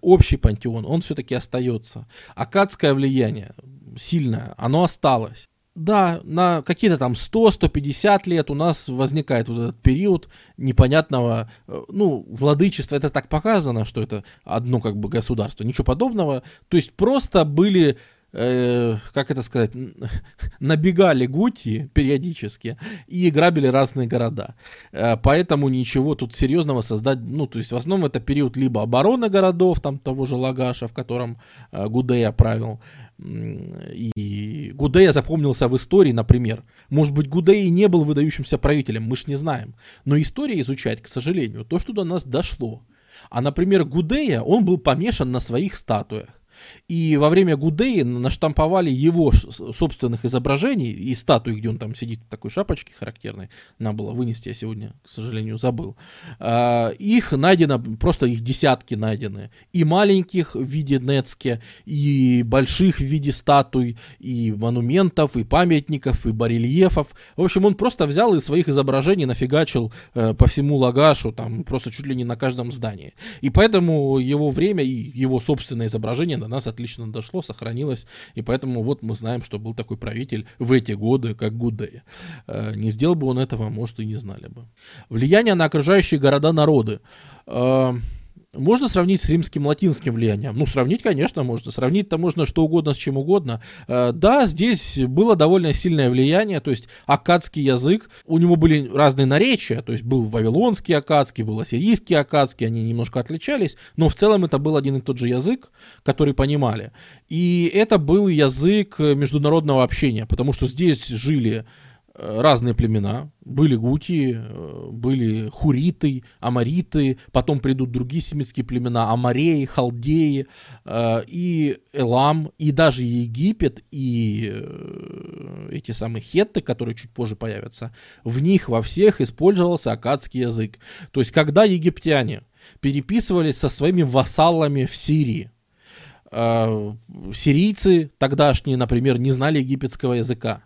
общий пантеон, он все-таки остается. Акадское влияние сильное, оно осталось да, на какие-то там 100-150 лет у нас возникает вот этот период непонятного, э, ну, владычества, это так показано, что это одно как бы государство, ничего подобного, то есть просто были э, как это сказать, набегали гути периодически и грабили разные города. Э, поэтому ничего тут серьезного создать, ну, то есть в основном это период либо обороны городов, там того же Лагаша, в котором э, Гудея правил, и Гудея запомнился в истории, например. Может быть, Гудея не был выдающимся правителем, мы ж не знаем. Но история изучать, к сожалению, то, что до нас дошло. А, например, Гудея, он был помешан на своих статуях. И во время Гудеи наштамповали его собственных изображений и статуи, где он там сидит в такой шапочке характерной. Надо было вынести, я сегодня, к сожалению, забыл. А, их найдено, просто их десятки найдены. И маленьких в виде Нецке, и больших в виде статуй, и монументов, и памятников, и барельефов. В общем, он просто взял из своих изображений нафигачил э, по всему Лагашу, там просто чуть ли не на каждом здании. И поэтому его время и его собственное изображение нас отлично дошло, сохранилось, и поэтому вот мы знаем, что был такой правитель в эти годы, как Гудея. Э, не сделал бы он этого, может, и не знали бы. Влияние на окружающие города народы. Можно сравнить с римским латинским влиянием? Ну, сравнить, конечно, можно. Сравнить-то можно что угодно с чем угодно. Э, да, здесь было довольно сильное влияние, то есть акадский язык, у него были разные наречия, то есть был вавилонский акадский, был ассирийский акадский, они немножко отличались, но в целом это был один и тот же язык, который понимали. И это был язык международного общения, потому что здесь жили разные племена. Были гути, э, были хуриты, амариты, потом придут другие семитские племена, амареи, халдеи, э, и Элам, и даже Египет, и эти самые хетты, которые чуть позже появятся, в них во всех использовался акадский язык. То есть, когда египтяне переписывались со своими вассалами в Сирии, сирийцы тогдашние, например, не знали египетского языка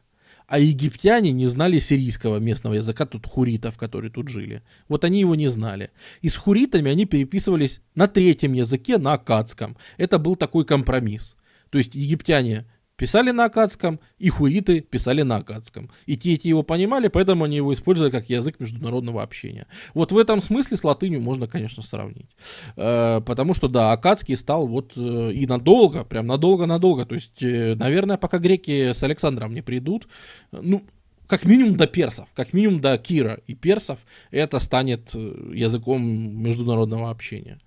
а египтяне не знали сирийского местного языка, тут хуритов, которые тут жили. Вот они его не знали. И с хуритами они переписывались на третьем языке, на акадском. Это был такой компромисс. То есть египтяне писали на акадском, и хуиты писали на акадском. И те, и те его понимали, поэтому они его использовали как язык международного общения. Вот в этом смысле с латынью можно, конечно, сравнить. Э, потому что, да, акадский стал вот э, и надолго, прям надолго-надолго. То есть, э, наверное, пока греки с Александром не придут, ну, как минимум до персов, как минимум до Кира и персов, это станет языком международного общения.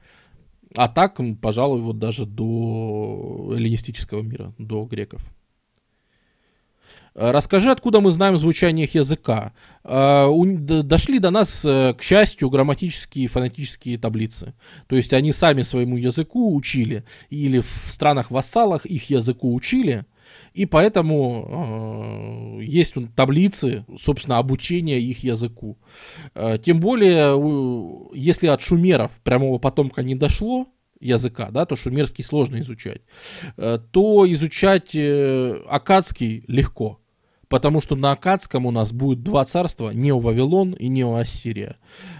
А так, пожалуй, вот даже до эллинистического мира, до греков. Э, расскажи, откуда мы знаем звучание их языка. Э, дошли до нас, э, к счастью, грамматические и фонетические таблицы. То есть они сами своему языку учили, или в странах-вассалах их языку учили, и поэтому э, есть таблицы, собственно, обучения их языку. Э, тем более, если от шумеров прямого потомка не дошло, языка, да, то шумерский сложно изучать, э, то изучать э, акадский легко. Потому что на Акадском у нас будет два царства, Нео-Вавилон и Нео-Ассирия,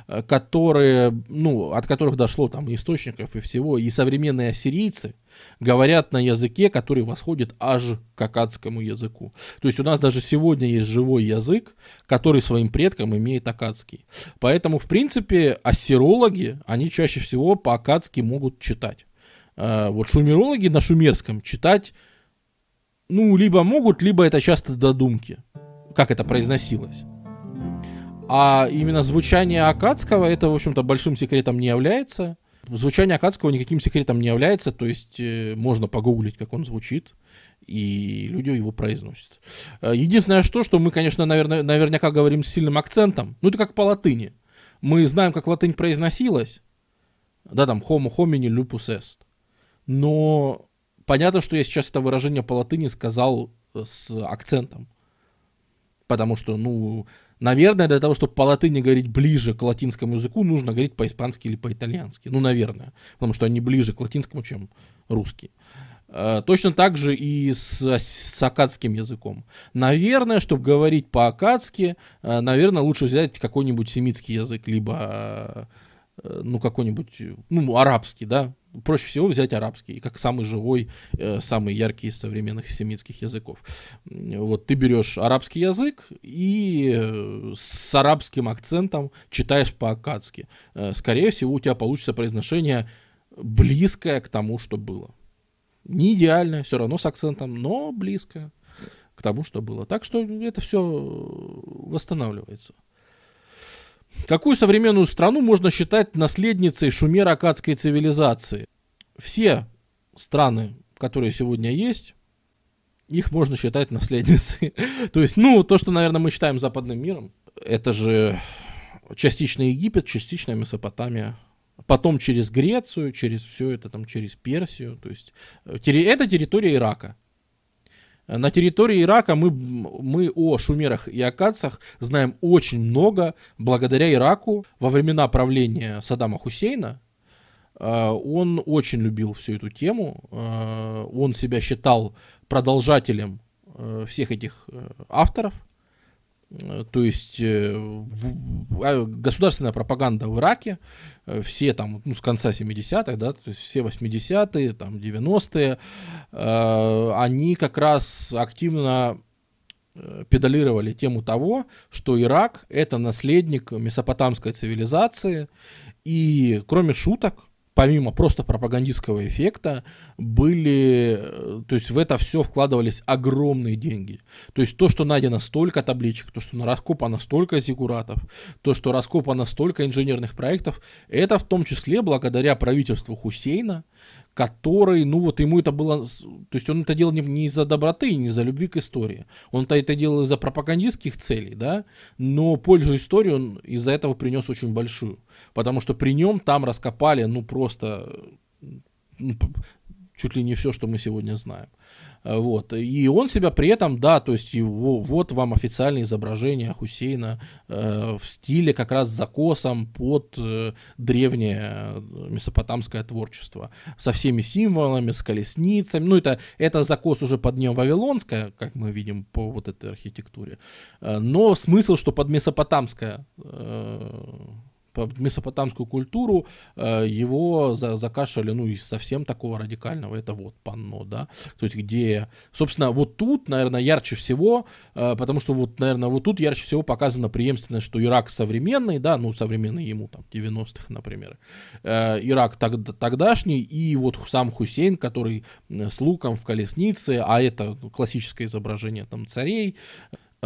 э, которые, ну, от которых дошло там и источников и всего. И современные ассирийцы говорят на языке, который восходит аж к акадскому языку. То есть у нас даже сегодня есть живой язык, который своим предкам имеет акадский. Поэтому, в принципе, ассирологи, они чаще всего по-акадски могут читать. Э, вот шумерологи на шумерском читать ну, либо могут, либо это часто додумки, как это произносилось. А именно звучание акадского, это, в общем-то, большим секретом не является. Звучание акадского никаким секретом не является, то есть э, можно погуглить, как он звучит, и люди его произносят. Э, единственное что, что мы, конечно, наверное, наверняка говорим с сильным акцентом, ну это как по латыни. Мы знаем, как латынь произносилась, да, там, homo homini lupus est, но Понятно, что я сейчас это выражение по латыни сказал э, с акцентом. Потому что, ну, наверное, для того, чтобы по латыни говорить ближе к латинскому языку, нужно говорить по-испански или по-итальянски. Ну, наверное. Потому что они ближе к латинскому, чем русский. Э, точно так же и с, с акадским языком. Наверное, чтобы говорить по-акадски, э, наверное, лучше взять какой-нибудь семитский язык, либо ну, какой-нибудь, ну, арабский, да, проще всего взять арабский, как самый живой, э, самый яркий из современных семитских языков. Вот ты берешь арабский язык и э, с арабским акцентом читаешь по-акадски. Э, скорее всего, у тебя получится произношение близкое к тому, что было. Не идеальное, все равно с акцентом, но близкое к тому, что было. Так что это все восстанавливается. Какую современную страну можно считать наследницей шумеро-акадской цивилизации? Все страны, которые сегодня есть, их можно считать наследницей. то есть, ну, то, что, наверное, мы считаем западным миром, это же частично Египет, частично Месопотамия. Потом через Грецию, через все это, там, через Персию. То есть, э, это территория Ирака. На территории Ирака мы, мы о шумерах и акадцах знаем очень много благодаря Ираку во времена правления Саддама Хусейна. Э, он очень любил всю эту тему. Э, он себя считал продолжателем э, всех этих авторов. Э, то есть э, а, государственная пропаганда в Ираке, э, все там, ну, с конца 70-х, да, то есть все 80-е, там, 90-е, они как раз активно педалировали тему того, что Ирак это наследник месопотамской цивилизации, и кроме шуток, помимо просто пропагандистского эффекта, были, э, то есть в это все вкладывались огромные деньги. То есть то, что найдено столько табличек, то, что раскопано столько зигуратов, то, что раскопано столько инженерных проектов, это в том числе благодаря правительству Хусейна, который, ну вот ему это было, то есть он это делал не, не из-за доброты, не из-за любви к истории, он это, это делал из-за пропагандистских целей, да, но пользу истории он из-за этого принес очень большую, потому что при нем там раскопали, ну просто ну, чуть ли не все, что мы сегодня знаем. Э, вот. И он себя при этом, да, то есть его, вот вам официальное изображение Хусейна э, в стиле как раз закосом под э, древнее э, месопотамское творчество. Со всеми символами, с колесницами. Ну, это, это закос уже под неовавилонское, как мы видим по вот этой архитектуре. Э, но смысл, что под месопотамское э, месопотамскую культуру, э, его за, ну, из совсем такого радикального, это вот панно, да, то есть где, собственно, вот тут, наверное, ярче всего, э, потому что вот, наверное, вот тут ярче всего показана преемственность, что Ирак современный, да, ну, современный ему, там, 90-х, например, э, Ирак тогда, тогдашний, и вот сам Хусейн, который с луком в колеснице, а это классическое изображение, там, царей,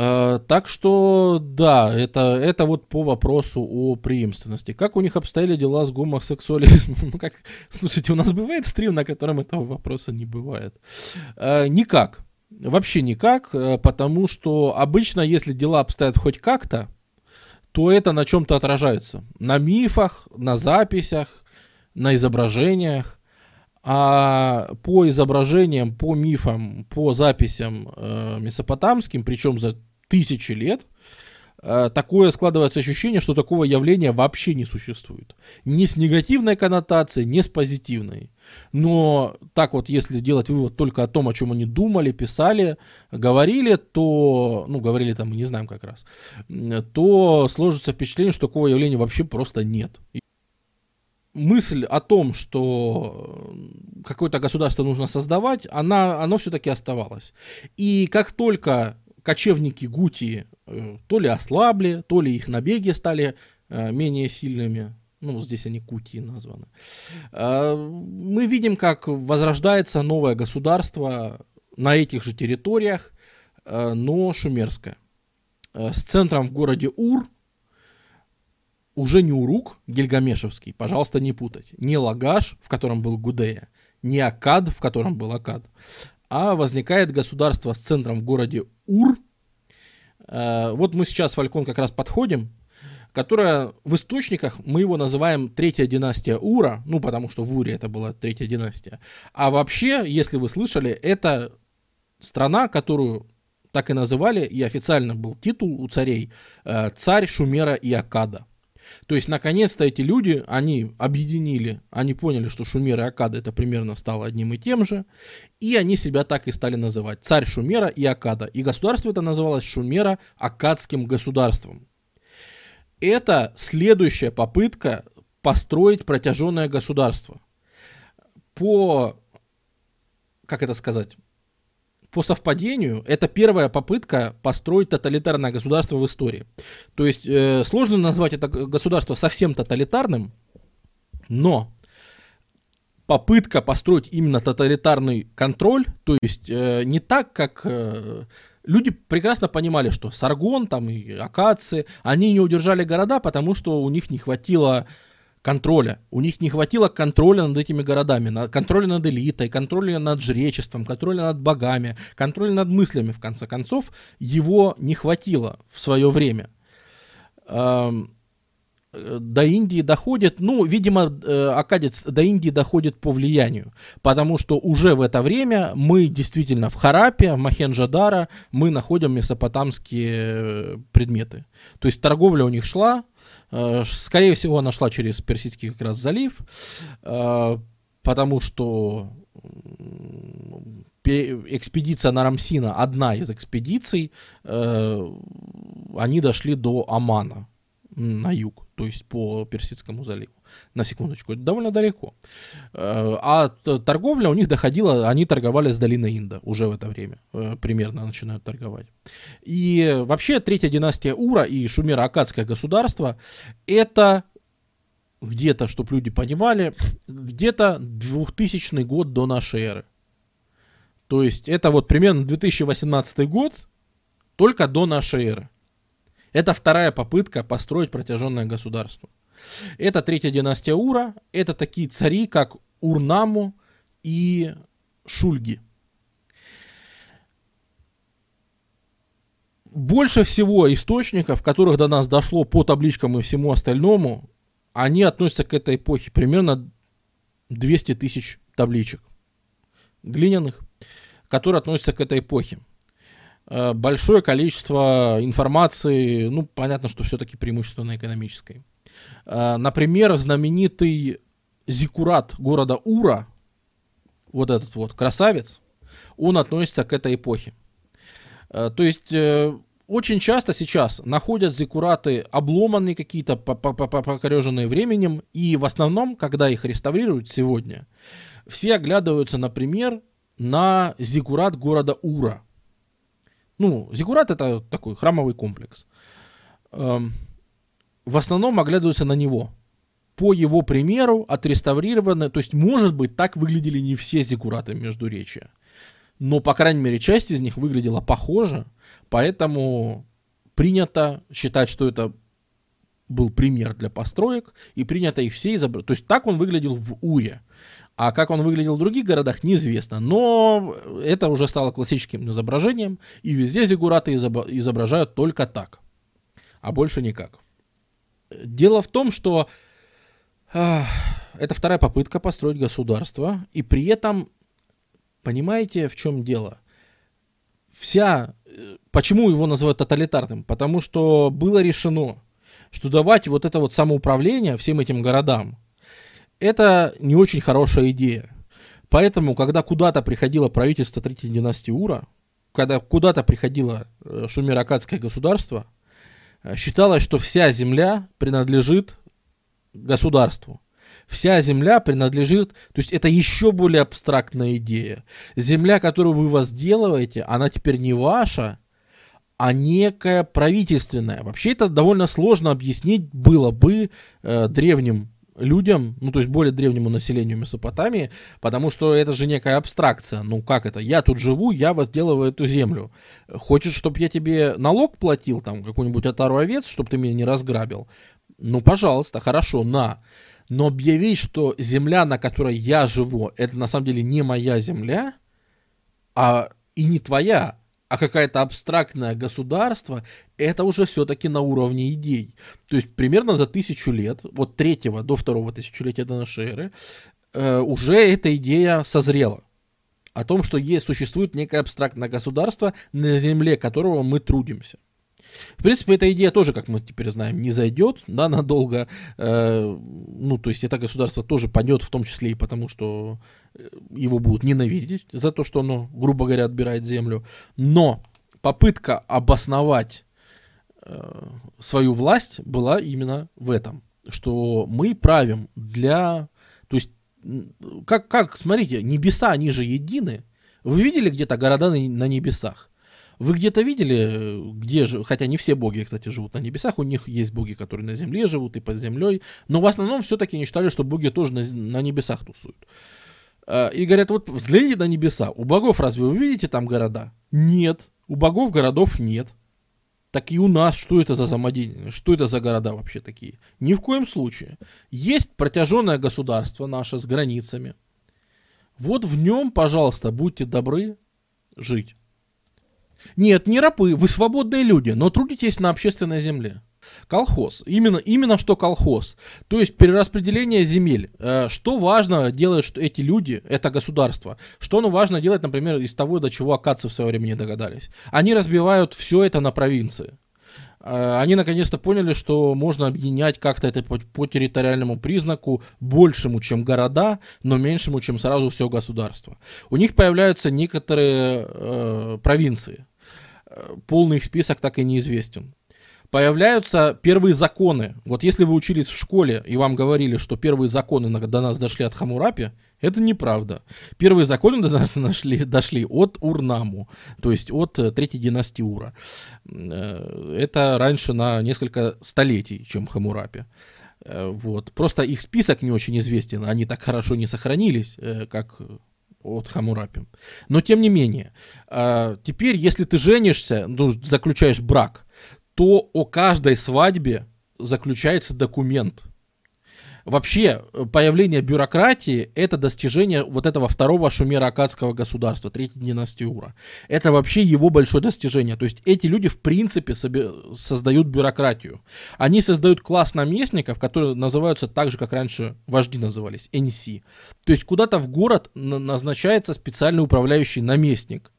так что, да, это, это вот по вопросу о преемственности. Как у них обстояли дела с гомосексуализмом? Ну, как, слушайте, у нас бывает стрим, на котором этого вопроса не бывает. Э, никак. Вообще никак, э, потому что обычно, если дела обстоят хоть как-то, то это на чем-то отражается. На мифах, на записях, на изображениях. А по изображениям, по мифам, по записям э, месопотамским, причем за тысячи лет, э, такое складывается ощущение, что такого явления вообще не существует. Ни с негативной коннотацией, ни с позитивной. Но так вот, если делать вывод только о том, о чем они думали, писали, говорили, то, ну, говорили там, мы не знаем как раз, то сложится впечатление, что такого явления вообще просто нет мысль о том, что какое-то государство нужно создавать, она, оно все-таки оставалось. И как только кочевники Гути э, то ли ослабли, то ли их набеги стали э, менее сильными, ну, здесь они Кути названы, э, мы видим, как возрождается новое государство на этих же территориях, но шумерское. С центром в городе Ур, уже не Урук Гильгамешевский, пожалуйста, не путать. Не Лагаш, в котором был Гудея, не Акад, в котором был Акад, а возникает государство с центром в городе Ур. Э, вот мы сейчас, Фалькон, как раз подходим, которая в источниках мы его называем третья династия Ура, ну потому что в Уре это была третья династия. А вообще, если вы слышали, это страна, которую так и называли, и официально был титул у царей, э, царь Шумера и Акада. То есть, наконец-то эти люди, они объединили, они поняли, что Шумеры и Акады это примерно стало одним и тем же, и они себя так и стали называть. Царь Шумера и Акада. И государство это называлось Шумера Акадским государством. Это следующая попытка построить протяженное государство. По, как это сказать, по совпадению, это первая попытка построить тоталитарное государство в истории. То есть э, сложно назвать это государство совсем тоталитарным, но попытка построить именно тоталитарный контроль, то есть э, не так, как э, люди прекрасно понимали, что Саргон там и Акации, они не удержали города, потому что у них не хватило контроля. У них не хватило контроля над этими городами, контроля над элитой, контроля над жречеством, контроля над богами, контроля над мыслями, в конце концов. Его не хватило в свое время. Эм, до Индии доходит, ну, видимо, э, Акадец до Индии доходит по влиянию, потому что уже в это время мы действительно в Харапе, в Махенджадара, мы находим месопотамские э, предметы. То есть торговля у них шла, скорее всего, она шла через Персидский как раз залив, э, потому что экспедиция на Рамсина, одна из экспедиций, э, они дошли до Амана на юг, то есть по Персидскому заливу. На секундочку, это довольно далеко. Э, а торговля у них доходила, они торговали с долиной Инда уже в это время, э, примерно начинают торговать. И вообще третья династия Ура и Шумеро-Акадское государство это где-то, чтобы люди понимали, где-то 2000 год до нашей эры. То есть это вот примерно 2018 год, только до нашей эры. Это вторая попытка построить протяженное государство. Это третья династия Ура, это такие цари, как Урнаму и Шульги. Больше всего источников, которых до нас дошло по табличкам и всему остальному, они относятся к этой эпохе. Примерно 200 тысяч табличек глиняных, которые относятся к этой эпохе. Э, большое количество информации, ну, понятно, что все-таки преимущественно экономической. Э, например, знаменитый зикурат города Ура, вот этот вот красавец, он относится к этой эпохе. Э, то есть очень часто сейчас находят зикураты обломанные какие-то, покореженные временем, и в основном, когда их реставрируют сегодня, все оглядываются, например, на зикурат города Ура. Ну, зикурат это такой храмовый комплекс. В основном оглядываются на него. По его примеру отреставрированы, то есть, может быть, так выглядели не все зикураты Междуречия. Но, по крайней мере, часть из них выглядела похоже – Поэтому принято считать, что это был пример для построек, и принято их все изображать. То есть так он выглядел в Уре. А как он выглядел в других городах, неизвестно. Но это уже стало классическим изображением, и везде зигураты изображают только так, а больше никак. Дело в том, что э, это вторая попытка построить государство, и при этом, понимаете, в чем дело? Вся Почему его называют тоталитарным? Потому что было решено, что давать вот это вот самоуправление всем этим городам, это не очень хорошая идея. Поэтому, когда куда-то приходило правительство Третьей династии Ура, когда куда-то приходило э, шумеракадское государство, э, считалось, что вся земля принадлежит государству. Вся земля принадлежит, то есть это еще более абстрактная идея. Земля, которую вы возделываете, она теперь не ваша, а некая правительственная. Вообще это довольно сложно объяснить было бы э, древним людям, ну то есть более древнему населению Месопотамии, потому что это же некая абстракция. Ну как это? Я тут живу, я возделываю эту землю. Хочешь, чтобы я тебе налог платил, там, какую-нибудь отару овец, чтобы ты меня не разграбил? Ну, пожалуйста, хорошо, на. Но объявить, что земля, на которой я живу, это на самом деле не моя земля, а и не твоя, а какое-то абстрактное государство, это уже все-таки на уровне идей. То есть примерно за тысячу лет, вот третьего до второго тысячелетия до нашей эры, э, уже эта идея созрела. О том, что есть, существует некое абстрактное государство, на земле которого мы трудимся. В принципе, эта идея тоже, как мы теперь знаем, не зайдет да, надолго. Э, ну, то есть это государство тоже падет, в том числе и потому, что его будут ненавидеть за то, что оно, грубо говоря, отбирает землю. Но попытка обосновать э, свою власть была именно в этом, что мы правим для... То есть, как, как, смотрите, небеса, они же едины. Вы видели где-то города на, на небесах? Вы где-то видели, где же, хотя не все боги, кстати, живут на небесах, у них есть боги, которые на земле живут и под землей, но в основном все-таки не считали, что боги тоже на, на небесах тусуют. И говорят, вот взгляните на небеса, у богов разве вы видите там города? Нет, у богов городов нет. Так и у нас, что это за самодеятельность, что это за города вообще такие? Ни в коем случае. Есть протяженное государство наше с границами. Вот в нем, пожалуйста, будьте добры жить. Нет, не рабы, вы свободные люди, но трудитесь на общественной земле. Колхоз. Именно, именно что колхоз. То есть перераспределение земель. Э, что важно делать что эти люди, это государство? Что оно важно делать, например, из того, до чего акадцы в свое время не догадались? Они разбивают все это на провинции. Э, они наконец-то поняли, что можно объединять как-то это по, по территориальному признаку большему, чем города, но меньшему, чем сразу все государство. У них появляются некоторые э, провинции полный их список так и неизвестен. Появляются первые законы. Вот если вы учились в школе и вам говорили, что первые законы до нас дошли от Хамурапи, это неправда. Первые законы до нас нашли, дошли от Урнаму, то есть от э, третьей династии Ура. Э, это раньше на несколько столетий, чем Хамурапи. Вот. Просто их список не очень известен, они так хорошо не сохранились, как от Хамурапи. Но тем не менее, теперь, если ты женишься, ну, заключаешь брак, то о каждой свадьбе заключается документ – Вообще, э, появление бюрократии – это достижение вот этого второго шумеро-акадского государства, третьей династии Ура. Это вообще его большое достижение. То есть эти люди, в принципе, создают бюрократию. Они создают класс наместников, которые называются так же, как раньше вожди назывались, NC. То есть куда-то в город назначается специальный управляющий наместник.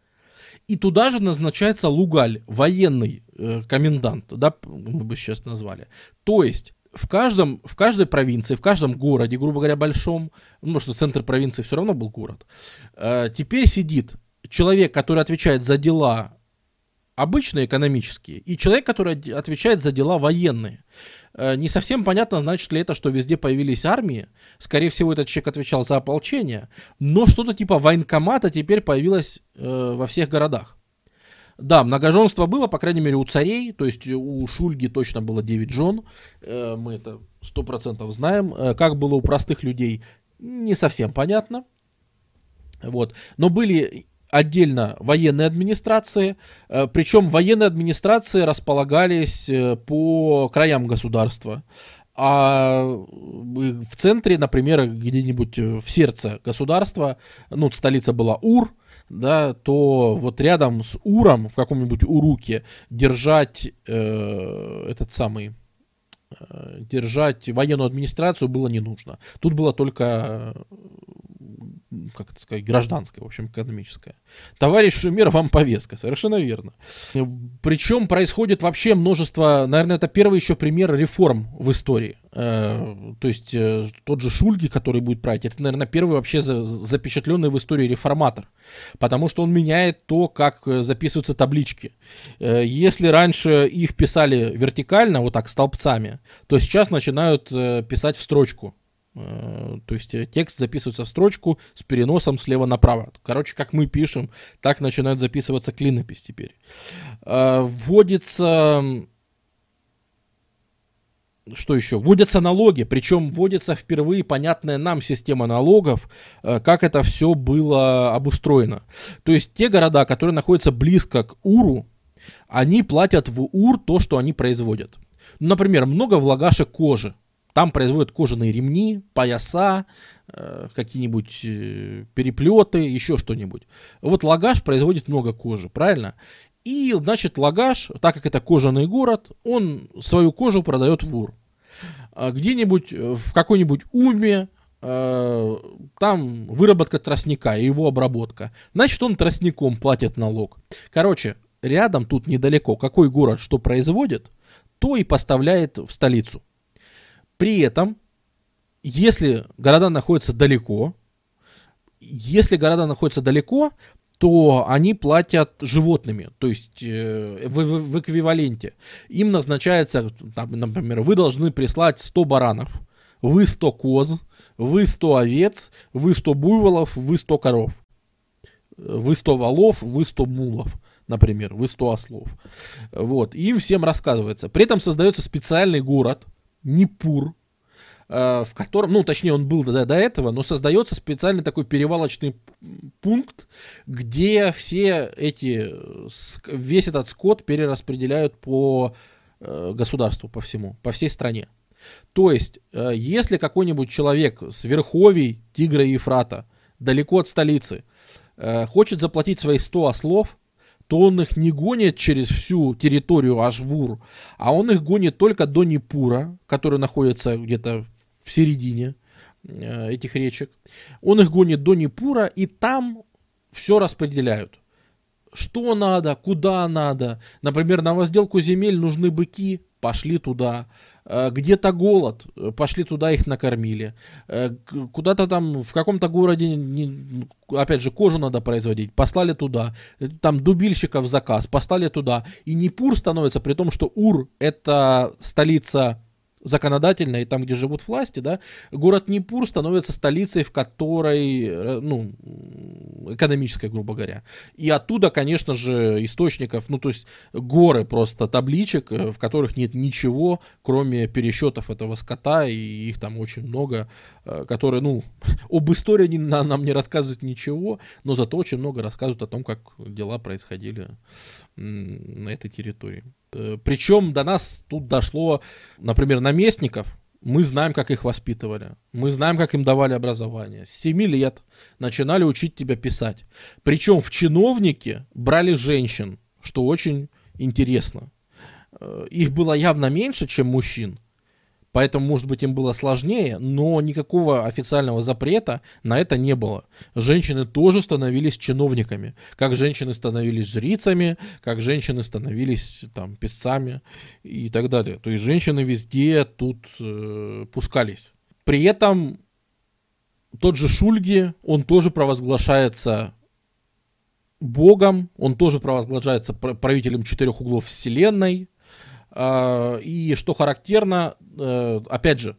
И туда же назначается Лугаль, военный э, комендант, да, мы бы сейчас назвали. То есть в каждом, в каждой провинции, в каждом городе, грубо говоря, большом, ну, что центр провинции все равно был город, э, теперь сидит человек, который отвечает за дела обычные экономические, и человек, который отвечает за дела военные. Э, не совсем понятно, значит ли это, что везде появились армии. Скорее всего, этот человек отвечал за ополчение, но что-то типа военкомата теперь появилось э, во всех городах. Да, многоженство было, по крайней мере, у царей, то есть у Шульги точно было 9 жен, э, мы это 100% знаем. Э, как было у простых людей, не совсем понятно. Вот. Но были отдельно военные администрации, э, причем военные администрации располагались по краям государства. А в центре, например, где-нибудь в сердце государства, ну, столица была Ур, да, то вот рядом с Уром в каком-нибудь Уруке держать э, этот самый э, держать военную администрацию было не нужно. Тут было только как это сказать, гражданская, в общем, экономическая. Товарищ Шумер, вам повестка, совершенно верно. Причем происходит вообще множество, наверное, это первый еще пример реформ в истории. Э, то есть э, тот же Шульги, который будет править, это, наверное, первый вообще запечатленный в истории реформатор. Потому что он меняет то, как э, записываются таблички. Если раньше их писали вертикально, вот так, столбцами, то сейчас начинают писать в строчку. Э, то есть э, текст записывается в строчку с переносом слева направо. Короче, как мы пишем, так начинает записываться клинопись теперь. Э, вводится... Что еще? Вводятся налоги, причем вводится впервые понятная нам система налогов, как это все было обустроено. То есть те города, которые находятся близко к Уру, они платят в Ур то, что они производят. Например, много влагашек кожи. Там производят кожаные ремни, пояса, э, какие-нибудь э, переплеты, еще что-нибудь. Вот Лагаш производит много кожи, правильно? И, значит, Лагаш, так как это кожаный город, он свою кожу продает в Ур. А где-нибудь э, в какой-нибудь Уме, э, там выработка тростника и его обработка. Значит, он тростником платит налог. Короче, рядом тут недалеко, какой город что производит, то и поставляет в столицу. При этом, если города находятся далеко, если города находятся далеко, то они платят животными, то есть э, в, в, в эквиваленте. Им назначается, там, например, вы должны прислать 100 баранов, вы 100 коз, вы 100 овец, вы 100 буйволов, вы 100 коров, вы 100 валов, вы 100 мулов, например, вы 100 ослов. Вот, им всем рассказывается. При этом создается специальный город, Непур, э, в котором, ну, точнее, он был до, до этого, но создается специальный такой перевалочный пункт, где все эти, весь этот скот перераспределяют по э, государству, по всему, по всей стране. То есть, э, если какой-нибудь человек с верховий Тигра и Ефрата, далеко от столицы, хочет заплатить свои 100 ослов, то он их не гонит через всю территорию Ашвур, а он их гонит только до Непура, который находится где-то в середине э, этих речек. Он их гонит до Непура, и там все распределяют. Что надо, куда надо. Например, на возделку земель нужны быки, пошли туда. Э, где-то голод, э, пошли туда, их накормили. Э, куда-то там в каком-то городе, опять же, кожу надо производить, послали туда. Там дубильщиков заказ, послали туда. И Непур становится, при том, что Ур это столица законодательно и там, где живут власти, да, город Непур становится столицей, в которой, э, ну, экономической, грубо говоря. И оттуда, конечно же, источников, ну, то есть горы просто табличек, э, в которых нет ничего, кроме пересчетов этого скота, и их там очень много, которые, ну, об истории они нам не рассказывают ничего, но зато очень много рассказывают о том, как дела происходили на этой территории. Э, Причем до нас тут дошло, например, наместников, мы знаем, как их воспитывали. Мы знаем, как им давали образование. С 7 лет начинали учить тебя писать. Причем в чиновники брали женщин, что очень интересно. Э, их было явно меньше, чем мужчин. Поэтому, может быть, им было сложнее, но никакого официального запрета на это не было. Женщины тоже становились чиновниками. Как женщины становились жрицами, как женщины становились там писцами и так далее. То есть женщины везде тут э, пускались. При этом тот же Шульги, он тоже провозглашается богом, он тоже провозглашается правителем четырех углов вселенной, и что характерно, э, опять же,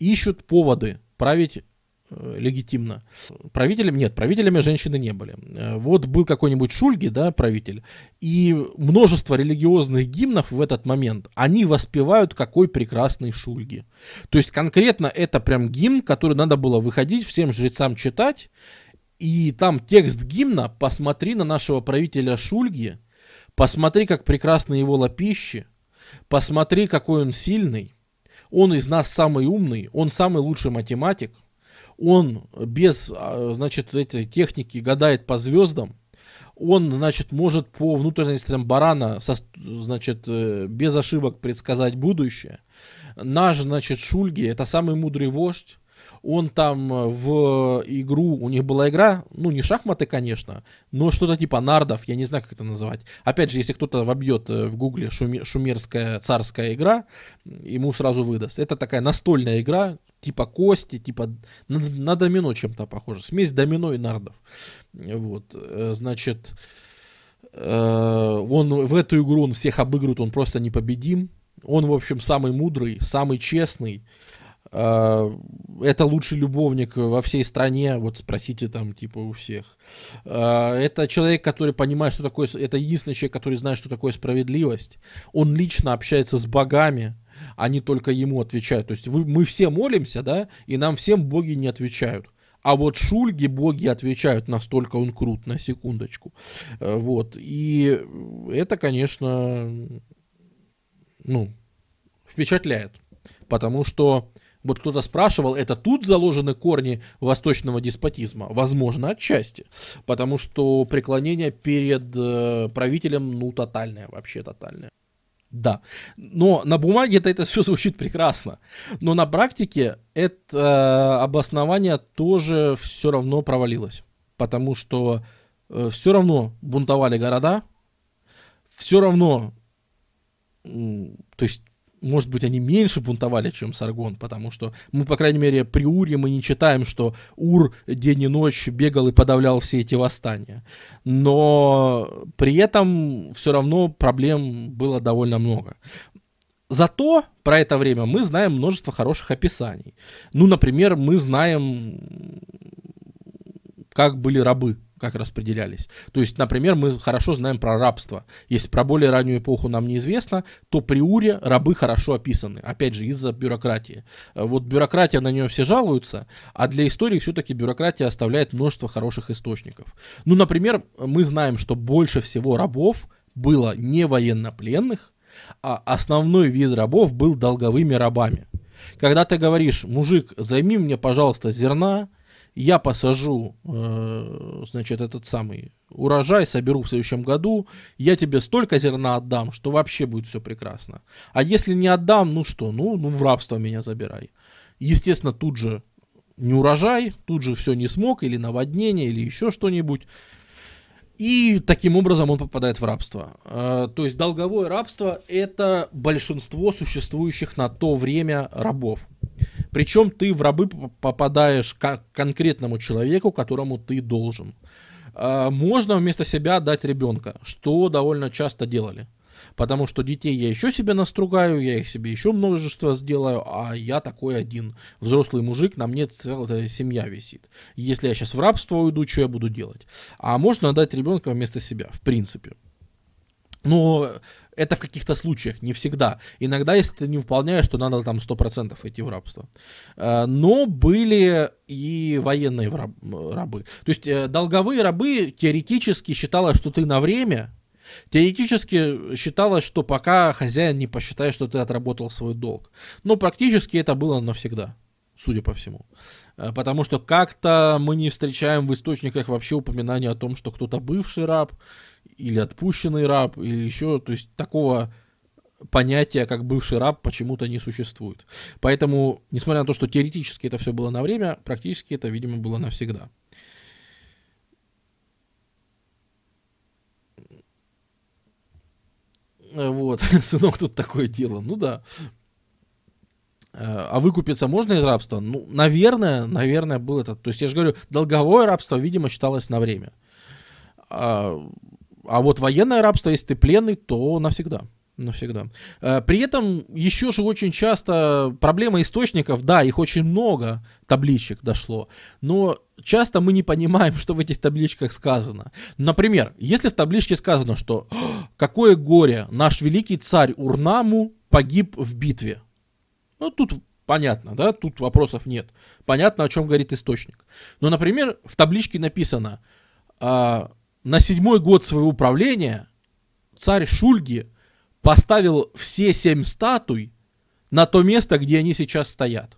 ищут поводы править э, легитимно. Правителем нет, правителями женщины не были. Э, вот был какой-нибудь Шульги, да, правитель, и множество религиозных гимнов в этот момент, они воспевают какой прекрасный Шульги. То есть конкретно это прям гимн, который надо было выходить всем жрецам читать, и там текст гимна «Посмотри на нашего правителя Шульги», «Посмотри, как прекрасны его лапищи», Посмотри, какой он сильный. Он из нас самый умный, он самый лучший математик. Он без, а, значит, этой техники гадает по звездам. Он, значит, может по внутренностям барана, со, значит, э, без ошибок предсказать будущее. Наш, значит, Шульги, это самый мудрый вождь он там э, в игру, у них была игра, ну не шахматы, конечно, но что-то типа нардов, я не знаю, как это называть. Опять же, если кто-то вобьет э, в гугле шумерская царская игра, ему сразу выдаст. Это такая настольная игра, типа кости, типа на, на домино чем-то похоже. Смесь домино и нардов. Вот, э, значит, он в эту игру он всех обыгрывает, он просто непобедим. Он, в общем, самый мудрый, самый честный. А, это лучший любовник во всей стране, вот спросите там, типа, у всех. А, это человек, который понимает, что такое, это единственный человек, который знает, что такое справедливость. Он лично общается с богами, они только ему отвечают. То есть вы, мы все молимся, да, и нам всем боги не отвечают. А вот Шульги боги отвечают, настолько он крут, на секундочку. А, вот. И это, конечно, ну, впечатляет. Потому что вот кто-то спрашивал, это тут заложены корни восточного деспотизма? Возможно, отчасти. Потому что преклонение перед э, правителем, ну, тотальное, вообще тотальное. Да. Но на бумаге это, это все звучит прекрасно. Но на практике это э, обоснование тоже все равно провалилось. Потому что э, все равно бунтовали города, все равно, то есть может быть, они меньше бунтовали, чем Саргон, потому что мы, по крайней мере, при Уре мы не читаем, что Ур день и ночь бегал и подавлял все эти восстания. Но при этом все равно проблем было довольно много. Зато про это время мы знаем множество хороших описаний. Ну, например, мы знаем, как были рабы как распределялись. То есть, например, мы хорошо знаем про рабство. Если про более раннюю эпоху нам неизвестно, то при Уре рабы хорошо описаны. Опять же, из-за бюрократии. Э, вот бюрократия, на нее все жалуются, а для истории все-таки бюрократия оставляет множество хороших источников. Ну, например, мы знаем, что больше всего рабов было не военнопленных, а основной вид рабов был долговыми рабами. Когда ты говоришь, мужик, займи мне, пожалуйста, зерна, я посажу, э, значит, этот самый урожай, соберу в следующем году, я тебе столько зерна отдам, что вообще будет все прекрасно. А если не отдам, ну что, ну, ну в рабство меня забирай. Естественно, тут же не урожай, тут же все не смог, или наводнение, или еще что-нибудь. И таким образом он попадает в рабство. Э, то есть долговое рабство это большинство существующих на то время рабов. Причем ты в рабы попадаешь к конкретному человеку, которому ты должен. А, можно вместо себя дать ребенка, что довольно часто делали. Потому что детей я еще себе настругаю, я их себе еще множество сделаю, а я такой один. Взрослый мужик, на мне целая семья висит. Если я сейчас в рабство уйду, что я буду делать? А можно отдать ребенка вместо себя, в принципе. Но это в каких-то случаях, не всегда. Иногда, если ты не выполняешь, то надо там 100% идти в рабство. Э, но были и военные рабы. То есть э, долговые рабы теоретически считалось, что ты на время, Теоретически считалось, что пока хозяин не посчитает, что ты отработал свой долг. Но практически это было навсегда, судя по всему. Э, потому что как-то мы не встречаем в источниках вообще упоминания о том, что кто-то бывший раб, или отпущенный раб, или еще, то есть такого понятия, как бывший раб, почему-то не существует. Поэтому, несмотря на то, что теоретически это все было на время, практически это, видимо, было навсегда. Вот, сынок, тут такое дело. Ну да. А выкупиться можно из рабства? Ну, наверное, наверное, был это. То есть, я же говорю, долговое рабство, видимо, считалось на время. А, вот военное рабство, если ты пленный, то навсегда. Навсегда. Э, при этом еще же очень часто проблема источников, да, их очень много табличек дошло, но часто мы не понимаем, что в этих табличках сказано. Например, если в табличке сказано, что «Какое горе! Наш великий царь Урнаму погиб в битве». Ну, тут понятно, да, тут вопросов нет. Понятно, о чем говорит источник. Но, например, в табличке написано а, на седьмой год своего правления царь Шульги поставил все семь статуй на то место, где они сейчас стоят.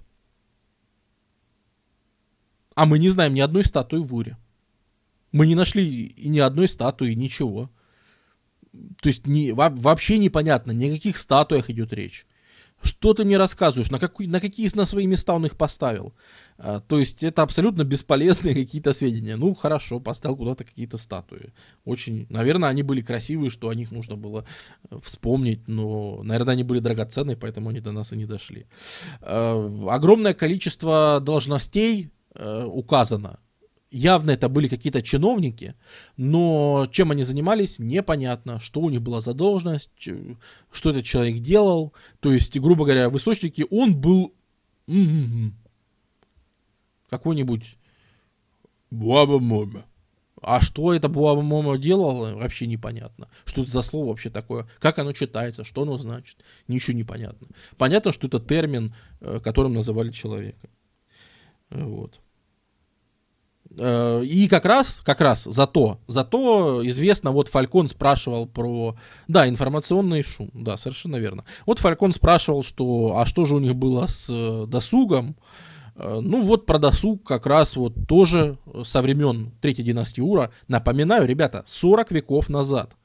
А мы не знаем ни одной статуи в Уре. Мы не нашли ни одной статуи, ничего. То есть не, вообще непонятно, ни о каких статуях идет речь. Что ты мне рассказываешь? На, какой, на какие на свои места он их поставил? А, то есть это абсолютно бесполезные какие-то сведения. Ну, хорошо, поставил куда-то какие-то статуи. Очень, наверное, они были красивые, что о них нужно было э, вспомнить, но, наверное, они были драгоценные, поэтому они до нас и не дошли. А, огромное количество должностей а, указано явно это были какие-то чиновники, но чем они занимались, непонятно, что у них была за должность, что этот человек делал. То есть, грубо говоря, в источнике он был какой-нибудь Буаба Мома. А что это Буаба Мома делал, вообще непонятно. Что это за слово вообще такое? Как оно читается? Что оно значит? Ничего не понятно. Понятно, что это термин, э, которым называли человека. Вот. Э, и как раз, как раз за то, за то известно, вот Фалькон спрашивал про, да, информационный шум, да, совершенно верно. Вот Фалькон спрашивал, что, а что же у них было с э, досугом, э, ну вот про досуг как раз вот тоже со времен Третьей династии Ура. Напоминаю, ребята, 40 веков назад.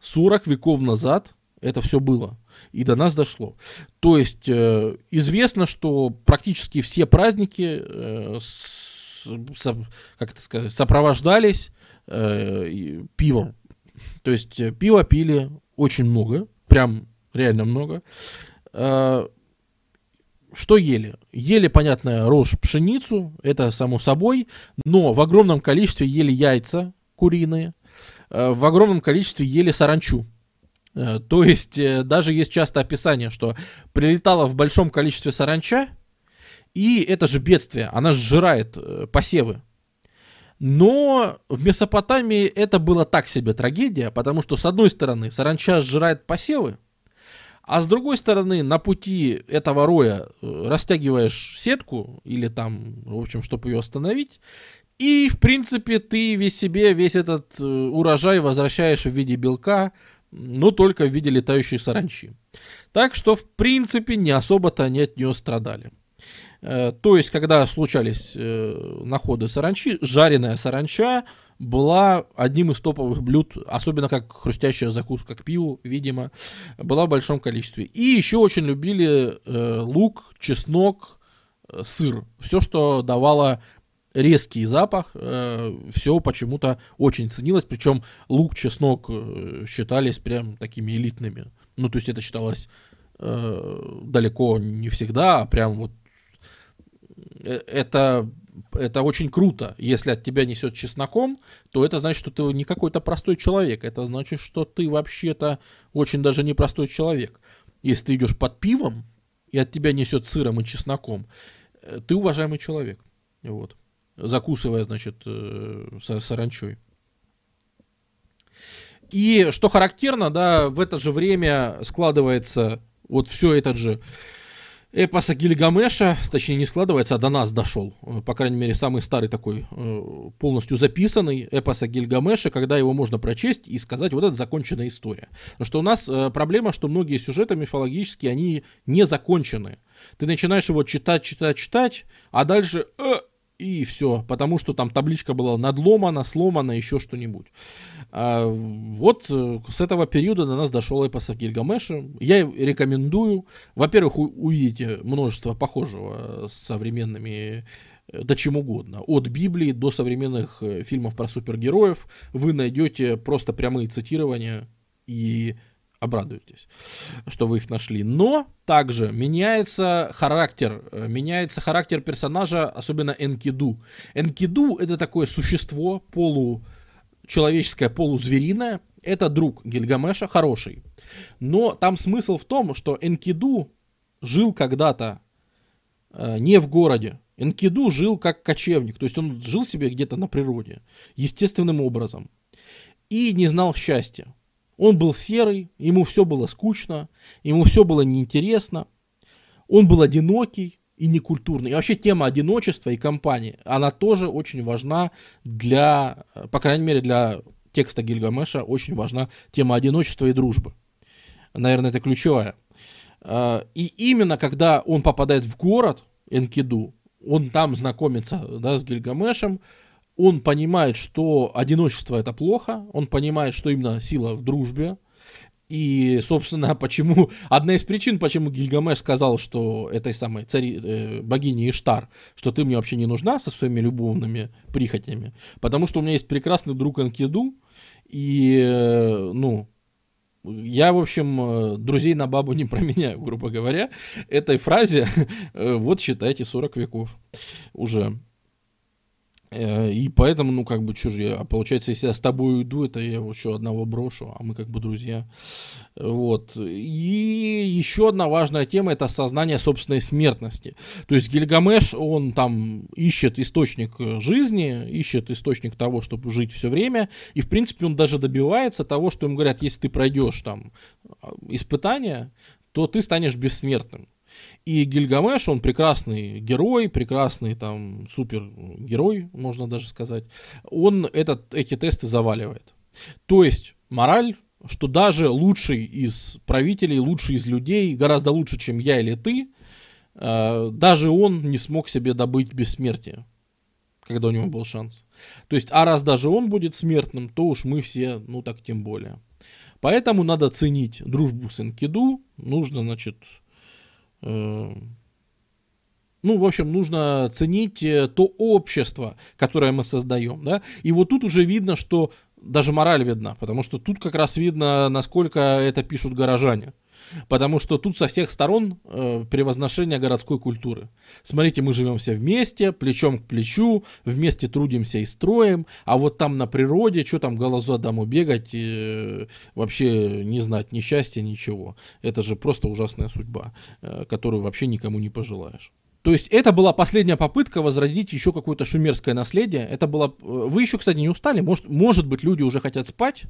40 веков назад это все было. И до нас дошло. То есть э, известно, что практически все праздники э, с как это сказать, сопровождались э, пивом. То есть э, пиво пили очень много, прям реально много. Э, что ели? Ели, понятно, рожь, пшеницу, это само собой, но в огромном количестве ели яйца куриные, э, в огромном количестве ели саранчу. То есть даже есть часто описание, что прилетало в большом количестве саранча, и это же бедствие, она сжирает э, посевы. Но в Месопотамии это было так себе трагедия, потому что с одной стороны саранча сжирает посевы, а с другой стороны на пути этого роя э, растягиваешь сетку или там, в общем, чтобы ее остановить, и в принципе ты весь себе весь этот э, урожай возвращаешь в виде белка, но только в виде летающей саранчи. Так что в принципе не особо-то они от нее страдали. Э, то есть, когда случались э, находы саранчи, жареная саранча была одним из топовых блюд, особенно как хрустящая закуска к пиву, видимо, была в большом количестве. И еще очень любили э, лук, чеснок, сыр. Все, что давало резкий запах, все почему-то очень ценилось. Причем лук, чеснок считались прям такими элитными. Ну, то есть это считалось далеко не всегда, а прям вот это, это очень круто. Если от тебя несет чесноком, то это значит, что ты не какой-то простой человек. Это значит, что ты вообще-то очень даже непростой человек. Если ты идешь под пивом, и от тебя несет сыром и чесноком, э, ты уважаемый человек. Вот. Закусывая, значит, э, саранчой. И что характерно, да, в это же время складывается вот все этот же эпоса Гильгамеша, точнее не складывается, а до нас дошел. По крайней мере, самый старый такой, э, полностью записанный эпоса Гильгамеша, когда его можно прочесть и сказать, вот это законченная история. Потому что у нас э, проблема, что многие сюжеты мифологические, они не закончены. Ты начинаешь его читать, читать, читать, а дальше... Э, и все, потому что там табличка была надломана, сломана, еще что-нибудь. А, вот э, с этого периода до нас дошел эпос о Гильгамеше. Я рекомендую, во-первых, увидите множество похожего с современными э, да чем угодно. От Библии до современных э, фильмов про супергероев вы найдете просто прямые цитирования и обрадуетесь, что вы их нашли. Но также меняется характер, меняется характер персонажа, особенно Энкиду. Энкиду это такое существо полу человеческое полузвериное, это друг Гильгамеша, хороший. Но там смысл в том, что Энкиду жил когда-то э, не в городе. Энкиду жил как кочевник, то есть он жил себе где-то на природе, естественным образом. И не знал счастья. Он был серый, ему все было скучно, ему все было неинтересно. Он был одинокий, и некультурный. И вообще тема одиночества и компании, она тоже очень важна для, по крайней мере, для текста Гильгамеша очень важна тема одиночества и дружбы. Наверное, это ключевая. А, и именно когда он попадает в город Энкиду, он там знакомится да, с Гильгамешем, он понимает, что одиночество это плохо, он понимает, что именно сила в дружбе, и, собственно, почему одна из причин, почему Гильгамеш сказал, что этой самой цари, э, богине Иштар, что ты мне вообще не нужна со своими любовными прихотями, потому что у меня есть прекрасный друг Анкиду, и, э, ну, я, в общем, э, друзей на бабу не променяю, грубо говоря. Этой фразе, э, вот считайте, 40 веков уже. Э, и поэтому, ну, как бы, что же я, а получается, если я с тобой уйду, это я еще одного брошу, а мы как бы друзья. Вот. И еще одна важная тема – это осознание собственной смертности. То есть Гильгамеш, он там ищет источник жизни, ищет источник того, чтобы жить все время, и, в принципе, он даже добивается того, что ему говорят, если ты пройдешь там а, испытания, то ты станешь бессмертным. И Гильгамеш, он прекрасный герой, прекрасный там супергерой, можно даже сказать. Он этот, эти тесты заваливает. То есть мораль, что даже лучший из правителей, лучший из людей, гораздо лучше, чем я или ты, э, даже он не смог себе добыть бессмертие, когда у него был шанс. То есть, а раз даже он будет смертным, то уж мы все, ну так тем более. Поэтому надо ценить дружбу с Энкиду, нужно, значит, ну, в общем, нужно ценить э, то общество, которое мы создаем, да, и вот тут уже видно, что даже мораль видна, потому что тут как раз видно, насколько это пишут горожане. Потому что тут со всех сторон э, превозношение городской культуры. Смотрите, мы живем все вместе, плечом к плечу, вместе трудимся и строим, а вот там на природе, что там глазу дому бегать, э, вообще не знать ни счастья, ничего. Это же просто ужасная судьба, э, которую вообще никому не пожелаешь. То есть это была последняя попытка возродить еще какое-то шумерское наследие. Это было... Э, вы еще, кстати, не устали? Может, может быть, люди уже хотят спать?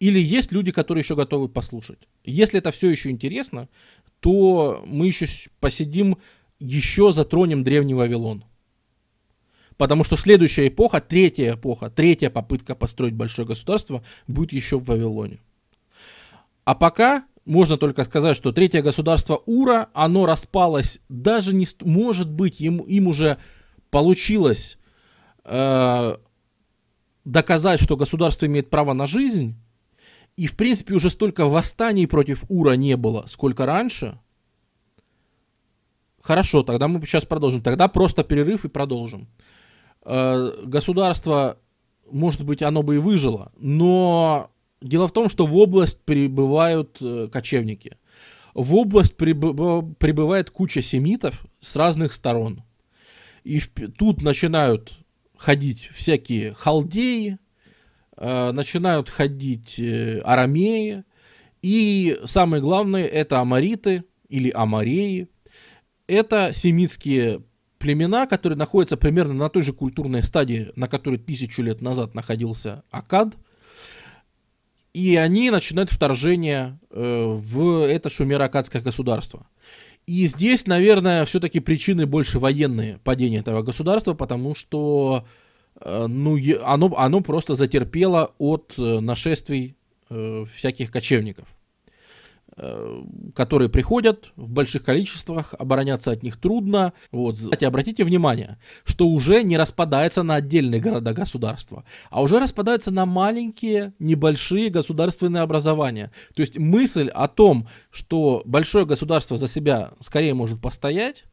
Или есть люди, которые еще готовы послушать? Если это все еще интересно, то мы еще посидим, еще затронем Древний Вавилон. Потому что следующая эпоха, третья эпоха, третья попытка построить большое государство будет еще в Вавилоне. А пока можно только сказать, что третье государство Ура, оно распалось, даже не, может быть, им, им уже получилось э, доказать, что государство имеет право на жизнь, и, в принципе, уже столько восстаний против Ура не было, сколько раньше. Хорошо, тогда мы сейчас продолжим. Тогда просто перерыв и продолжим. Э, государство, может быть, оно бы и выжило, но дело в том, что в область прибывают э, кочевники. В область прибывает куча семитов с разных сторон. И тут начинают ходить всякие халдеи, э, начинают ходить э, арамеи, и самое главное, это амариты или амареи. Это семитские племена, которые находятся примерно на той же культурной стадии, на которой тысячу лет назад находился Акад. И они начинают вторжение э, в это шумеро-акадское государство. И здесь, наверное, все-таки причины больше военные падения этого государства, потому что э, ну, оно, оно просто затерпело от э, нашествий э, всяких кочевников. Э, которые приходят в больших количествах, обороняться от них трудно. Вот. Кстати, обратите внимание, что уже не распадается на отдельные города-государства, а уже распадаются на маленькие, небольшие государственные образования. То есть мысль о том, что большое государство за себя скорее может постоять,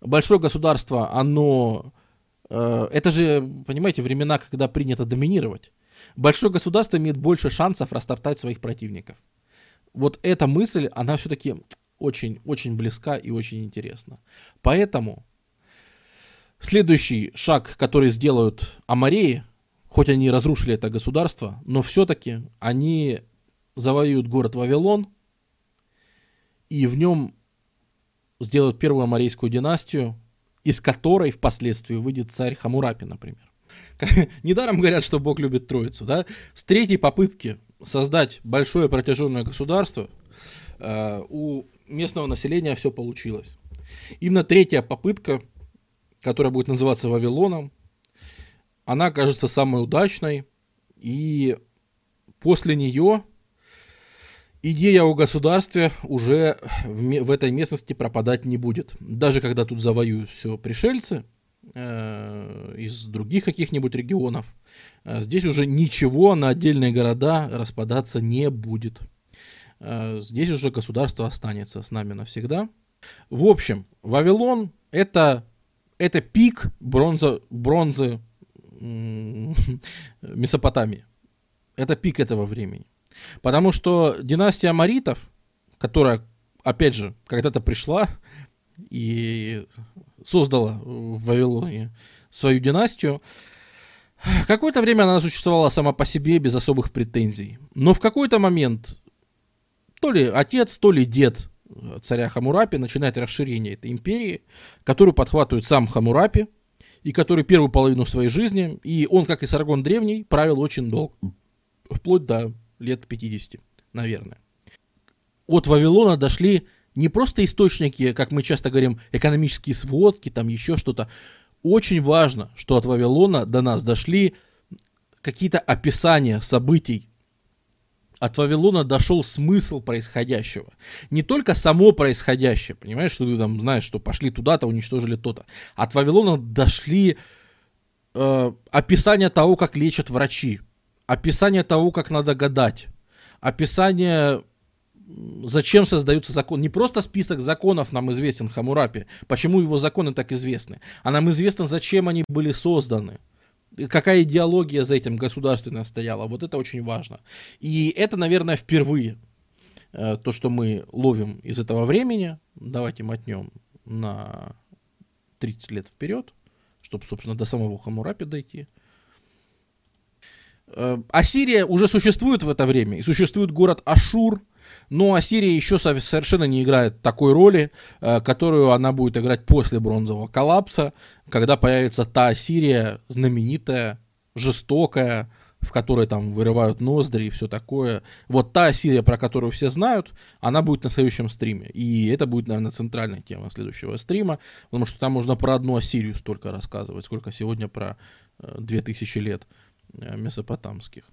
большое государство, оно... Э, это же, понимаете, времена, когда принято доминировать. Большое государство имеет больше шансов растоптать своих противников вот эта мысль, она все-таки очень-очень близка и очень интересна. Поэтому следующий шаг, который сделают Амареи, хоть они разрушили это государство, но все-таки они завоюют город Вавилон и в нем сделают первую амарейскую династию, из которой впоследствии выйдет царь Хамурапи, например. Недаром говорят, что Бог любит Троицу, да? С третьей попытки создать большое протяженное государство, э, у местного населения все получилось. Именно третья попытка, которая будет называться Вавилоном, она кажется самой удачной, и после нее идея о государстве уже в, в этой местности пропадать не будет. Даже когда тут завоюют все пришельцы э, из других каких-нибудь регионов, здесь уже ничего на отдельные города распадаться не будет. Э, здесь уже государство останется с нами навсегда. В общем, Вавилон это, это пик бронза, бронзы Месопотамии. Это пик этого времени. Потому что династия Маритов, которая, опять же, когда-то пришла и создала в Вавилоне свою династию, Какое-то время она существовала сама по себе без особых претензий. Но в какой-то момент то ли отец, то ли дед царя Хамурапи начинает расширение этой империи, которую подхватывает сам Хамурапи, и который первую половину своей жизни, и он, как и Саргон Древний, правил очень долго, вплоть до лет 50, наверное. От Вавилона дошли не просто источники, как мы часто говорим, экономические сводки, там еще что-то, очень важно, что от Вавилона до нас дошли какие-то описания событий. От Вавилона дошел смысл происходящего. Не только само происходящее, понимаешь, что ты там знаешь, что пошли туда-то, уничтожили то-то. От Вавилона дошли э, описания того, как лечат врачи, описание того, как надо гадать, описание зачем создаются законы. Не просто список законов нам известен Хамурапи, почему его законы так известны, а нам известно, зачем они были созданы. Какая идеология за этим государственная стояла. Вот это очень важно. И это, наверное, впервые э, то, что мы ловим из этого времени. Давайте мотнем на 30 лет вперед, чтобы, собственно, до самого Хамурапи дойти. Э, Ассирия уже существует в это время, и существует город Ашур – но Ассирия еще совершенно не играет такой роли, э, которую она будет играть после бронзового коллапса, когда появится та Ассирия знаменитая, жестокая, в которой там вырывают ноздри и все такое. Вот та Ассирия, про которую все знают, она будет на следующем стриме. И это будет, наверное, центральная тема следующего стрима, потому что там можно про одну Ассирию столько рассказывать, сколько сегодня про 2000 э, лет э, месопотамских.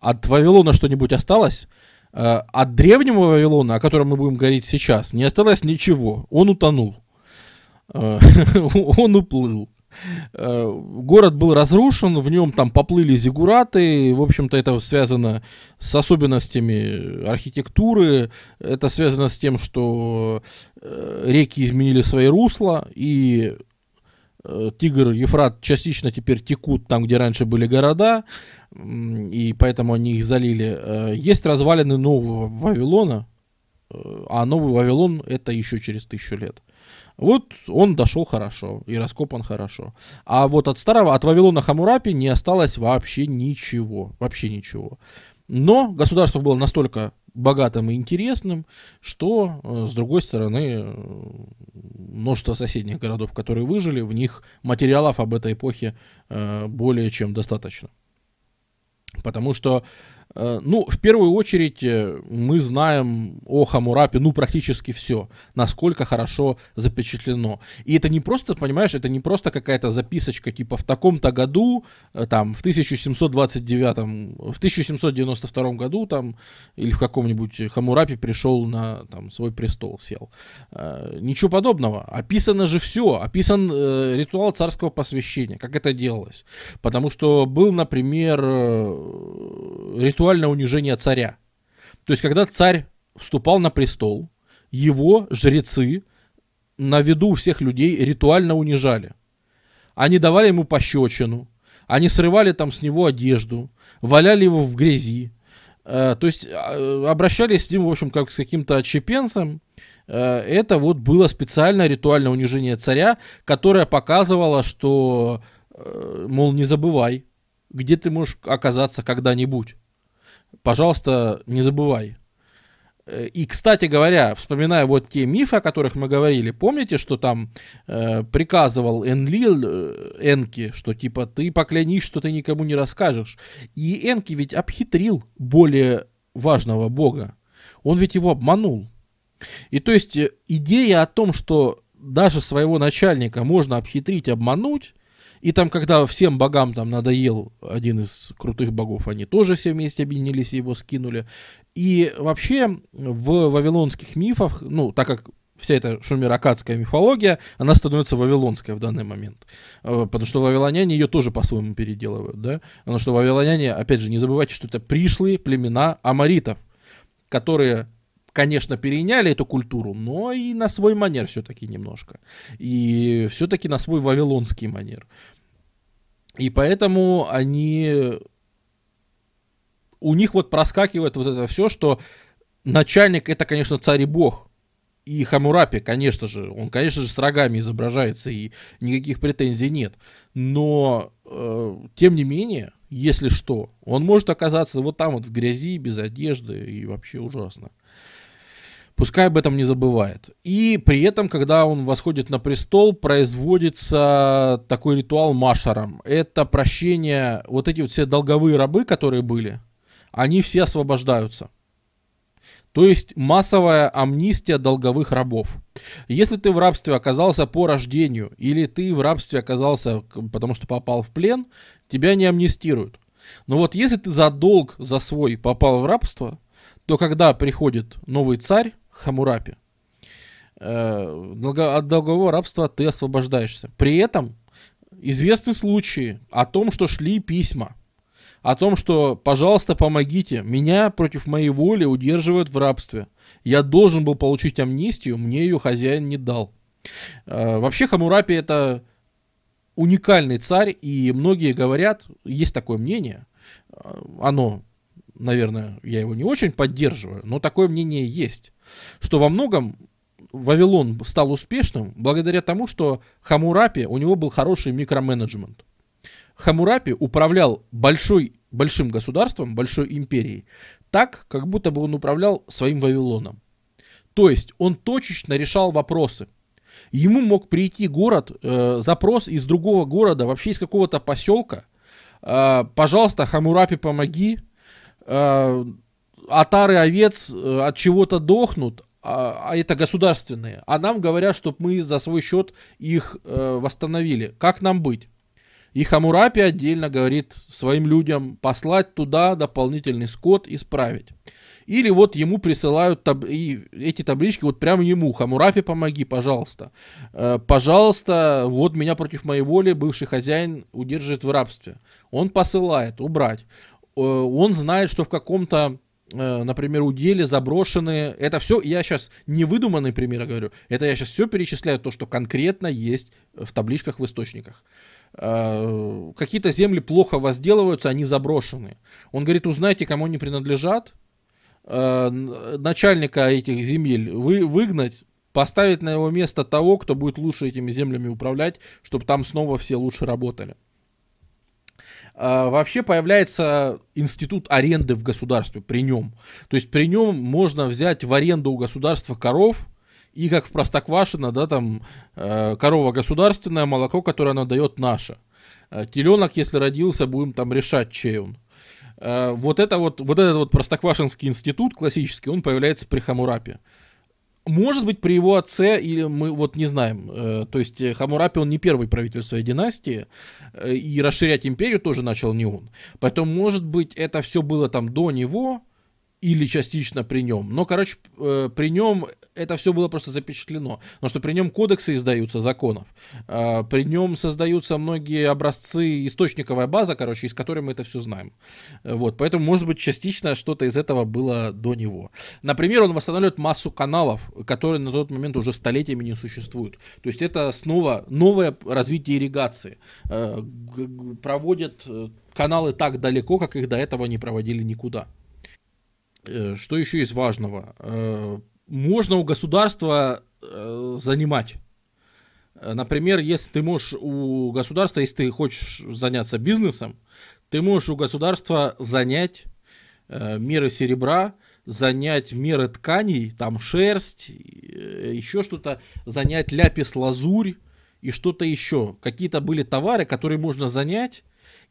От Вавилона что-нибудь осталось? Э, от древнего Вавилона, о котором мы будем говорить сейчас, не осталось ничего. Он утонул. Э, он уплыл. Э, город был разрушен, в нем там поплыли зигураты, в общем-то это связано с особенностями архитектуры, это связано с тем, что реки изменили свои русла, и Тигр, Ефрат частично теперь текут там, где раньше были города, и поэтому они их залили. Э, есть развалины нового Вавилона, э, а новый Вавилон это еще через тысячу лет. Вот он дошел хорошо и раскопан хорошо. А вот от старого, от Вавилона Хамурапи не осталось вообще ничего. Вообще ничего. Но государство было настолько богатым и интересным, что, э, с другой стороны, э, множество соседних городов, которые выжили, в них материалов об этой эпохе э, более чем достаточно. Потому что ну, в первую очередь, э, мы знаем о Хамурапе, ну, практически все, насколько хорошо запечатлено. И это не просто, понимаешь, это не просто какая-то записочка, типа, в таком-то году, э, там, в 1729, в 1792 году, там, или в каком-нибудь Хамурапе пришел на, там, свой престол, сел. Ничего подобного. Описано же все. Описан э, ритуал царского посвящения, как это делалось. Потому что был, например, ритуал ритуальное унижение царя. То есть, когда царь вступал на престол, его жрецы на виду всех людей ритуально унижали. Они давали ему пощечину, они срывали там с него одежду, валяли его в грязи. Э, то есть э, обращались с ним, в общем, как с каким-то отщепенцем. Э, это вот было специальное ритуальное унижение царя, которое показывало, что, мол, не забывай, где ты можешь оказаться когда-нибудь пожалуйста, не забывай. Э, и, кстати говоря, вспоминая вот те мифы, о которых мы говорили, помните, что там э, приказывал Энлил э, Энки, что типа ты поклянись, что ты никому не расскажешь. И Энки ведь обхитрил более важного бога. Он ведь его обманул. И то есть э, идея о том, что даже своего начальника можно обхитрить, обмануть, и там, когда всем богам там надоел один из крутых богов, они тоже все вместе объединились и его скинули. И вообще в вавилонских мифах, ну, так как вся эта шумеракадская мифология, она становится вавилонской в данный момент. Э, потому что вавилоняне ее тоже по-своему переделывают, да? Потому что вавилоняне, опять же, не забывайте, что это пришлые племена амаритов, которые конечно, переняли эту культуру, но и на свой манер все-таки немножко. И все-таки на свой вавилонский манер. И поэтому они... У них вот проскакивает вот это все, что начальник это, конечно, царь и бог. И Хамурапи, конечно же, он, конечно же, с рогами изображается, и никаких претензий нет. Но, э, тем не менее, если что, он может оказаться вот там вот в грязи, без одежды, и вообще ужасно. Пускай об этом не забывает. И при этом, когда он восходит на престол, производится такой ритуал Машаром. Это прощение, вот эти вот все долговые рабы, которые были, они все освобождаются. То есть массовая амнистия долговых рабов. Если ты в рабстве оказался по рождению, или ты в рабстве оказался, потому что попал в плен, тебя не амнистируют. Но вот если ты за долг, за свой попал в рабство, то когда приходит новый царь, Хамурапи. Э, от долгового рабства ты освобождаешься. При этом известны случаи о том, что шли письма, о том, что, пожалуйста, помогите, меня против моей воли удерживают в рабстве. Я должен был получить амнистию, мне ее хозяин не дал. Э, вообще Хамурапи это уникальный царь, и многие говорят, есть такое мнение, э, оно, наверное, я его не очень поддерживаю, но такое мнение есть, что во многом Вавилон стал успешным благодаря тому, что Хамурапи, у него был хороший микроменеджмент. Хамурапи управлял большой, большим государством, большой империей, так, как будто бы он управлял своим Вавилоном. То есть он точечно решал вопросы. Ему мог прийти город, э, запрос из другого города, вообще из какого-то поселка. Э, пожалуйста, Хамурапи, помоги. Э, отары овец э, от чего-то дохнут, а, а это государственные, а нам говорят, чтобы мы за свой счет их э, восстановили. Как нам быть? И Хамурапи отдельно говорит своим людям послать туда дополнительный скот исправить. Или вот ему присылают таб- и эти таблички вот прямо ему. Хамурапи, помоги, пожалуйста. Э, пожалуйста, вот меня против моей воли бывший хозяин удерживает в рабстве. Он посылает, убрать. Э, он знает, что в каком-то например, удели заброшенные. Это все, я сейчас не выдуманные примеры говорю, это я сейчас все перечисляю, то, что конкретно есть в табличках в источниках. Э, какие-то земли плохо возделываются, они заброшены. Он говорит, узнайте, кому они принадлежат, э, начальника этих земель вы, выгнать, поставить на его место того, кто будет лучше этими землями управлять, чтобы там снова все лучше работали. А, вообще появляется институт аренды в государстве при нем. То есть при нем можно взять в аренду у государства коров, и как в Простоквашино, да, там э, корова государственная, молоко, которое она дает наше. Э, теленок, если родился, будем там решать, чей он. Э, вот, это вот, вот этот вот Простоквашинский институт классический, он появляется при Хамурапе. Может быть, при его отце, или мы вот не знаем. Э, то есть Хамурапи, он не первый правитель своей династии, э, и расширять империю тоже начал не он. Поэтому, может быть, это все было там до него, или частично при нем. Но, короче, э, при нем это все было просто запечатлено. Потому что при нем кодексы издаются законов. Э, при нем создаются многие образцы, источниковая база, короче, из которой мы это все знаем. Вот, поэтому, может быть, частично что-то из этого было до него. Например, он восстанавливает массу каналов, которые на тот момент уже столетиями не существуют. То есть это снова новое развитие ирригации. Э, проводят э, каналы так далеко, как их до этого не проводили никуда. Э, что еще из важного? Э, можно у государства э, занимать. Например, если ты можешь у государства, если ты хочешь заняться бизнесом, ты можешь у государства занять меры серебра, занять меры тканей, там шерсть, еще что-то, занять ляпис-лазурь и что-то еще. Какие-то были товары, которые можно занять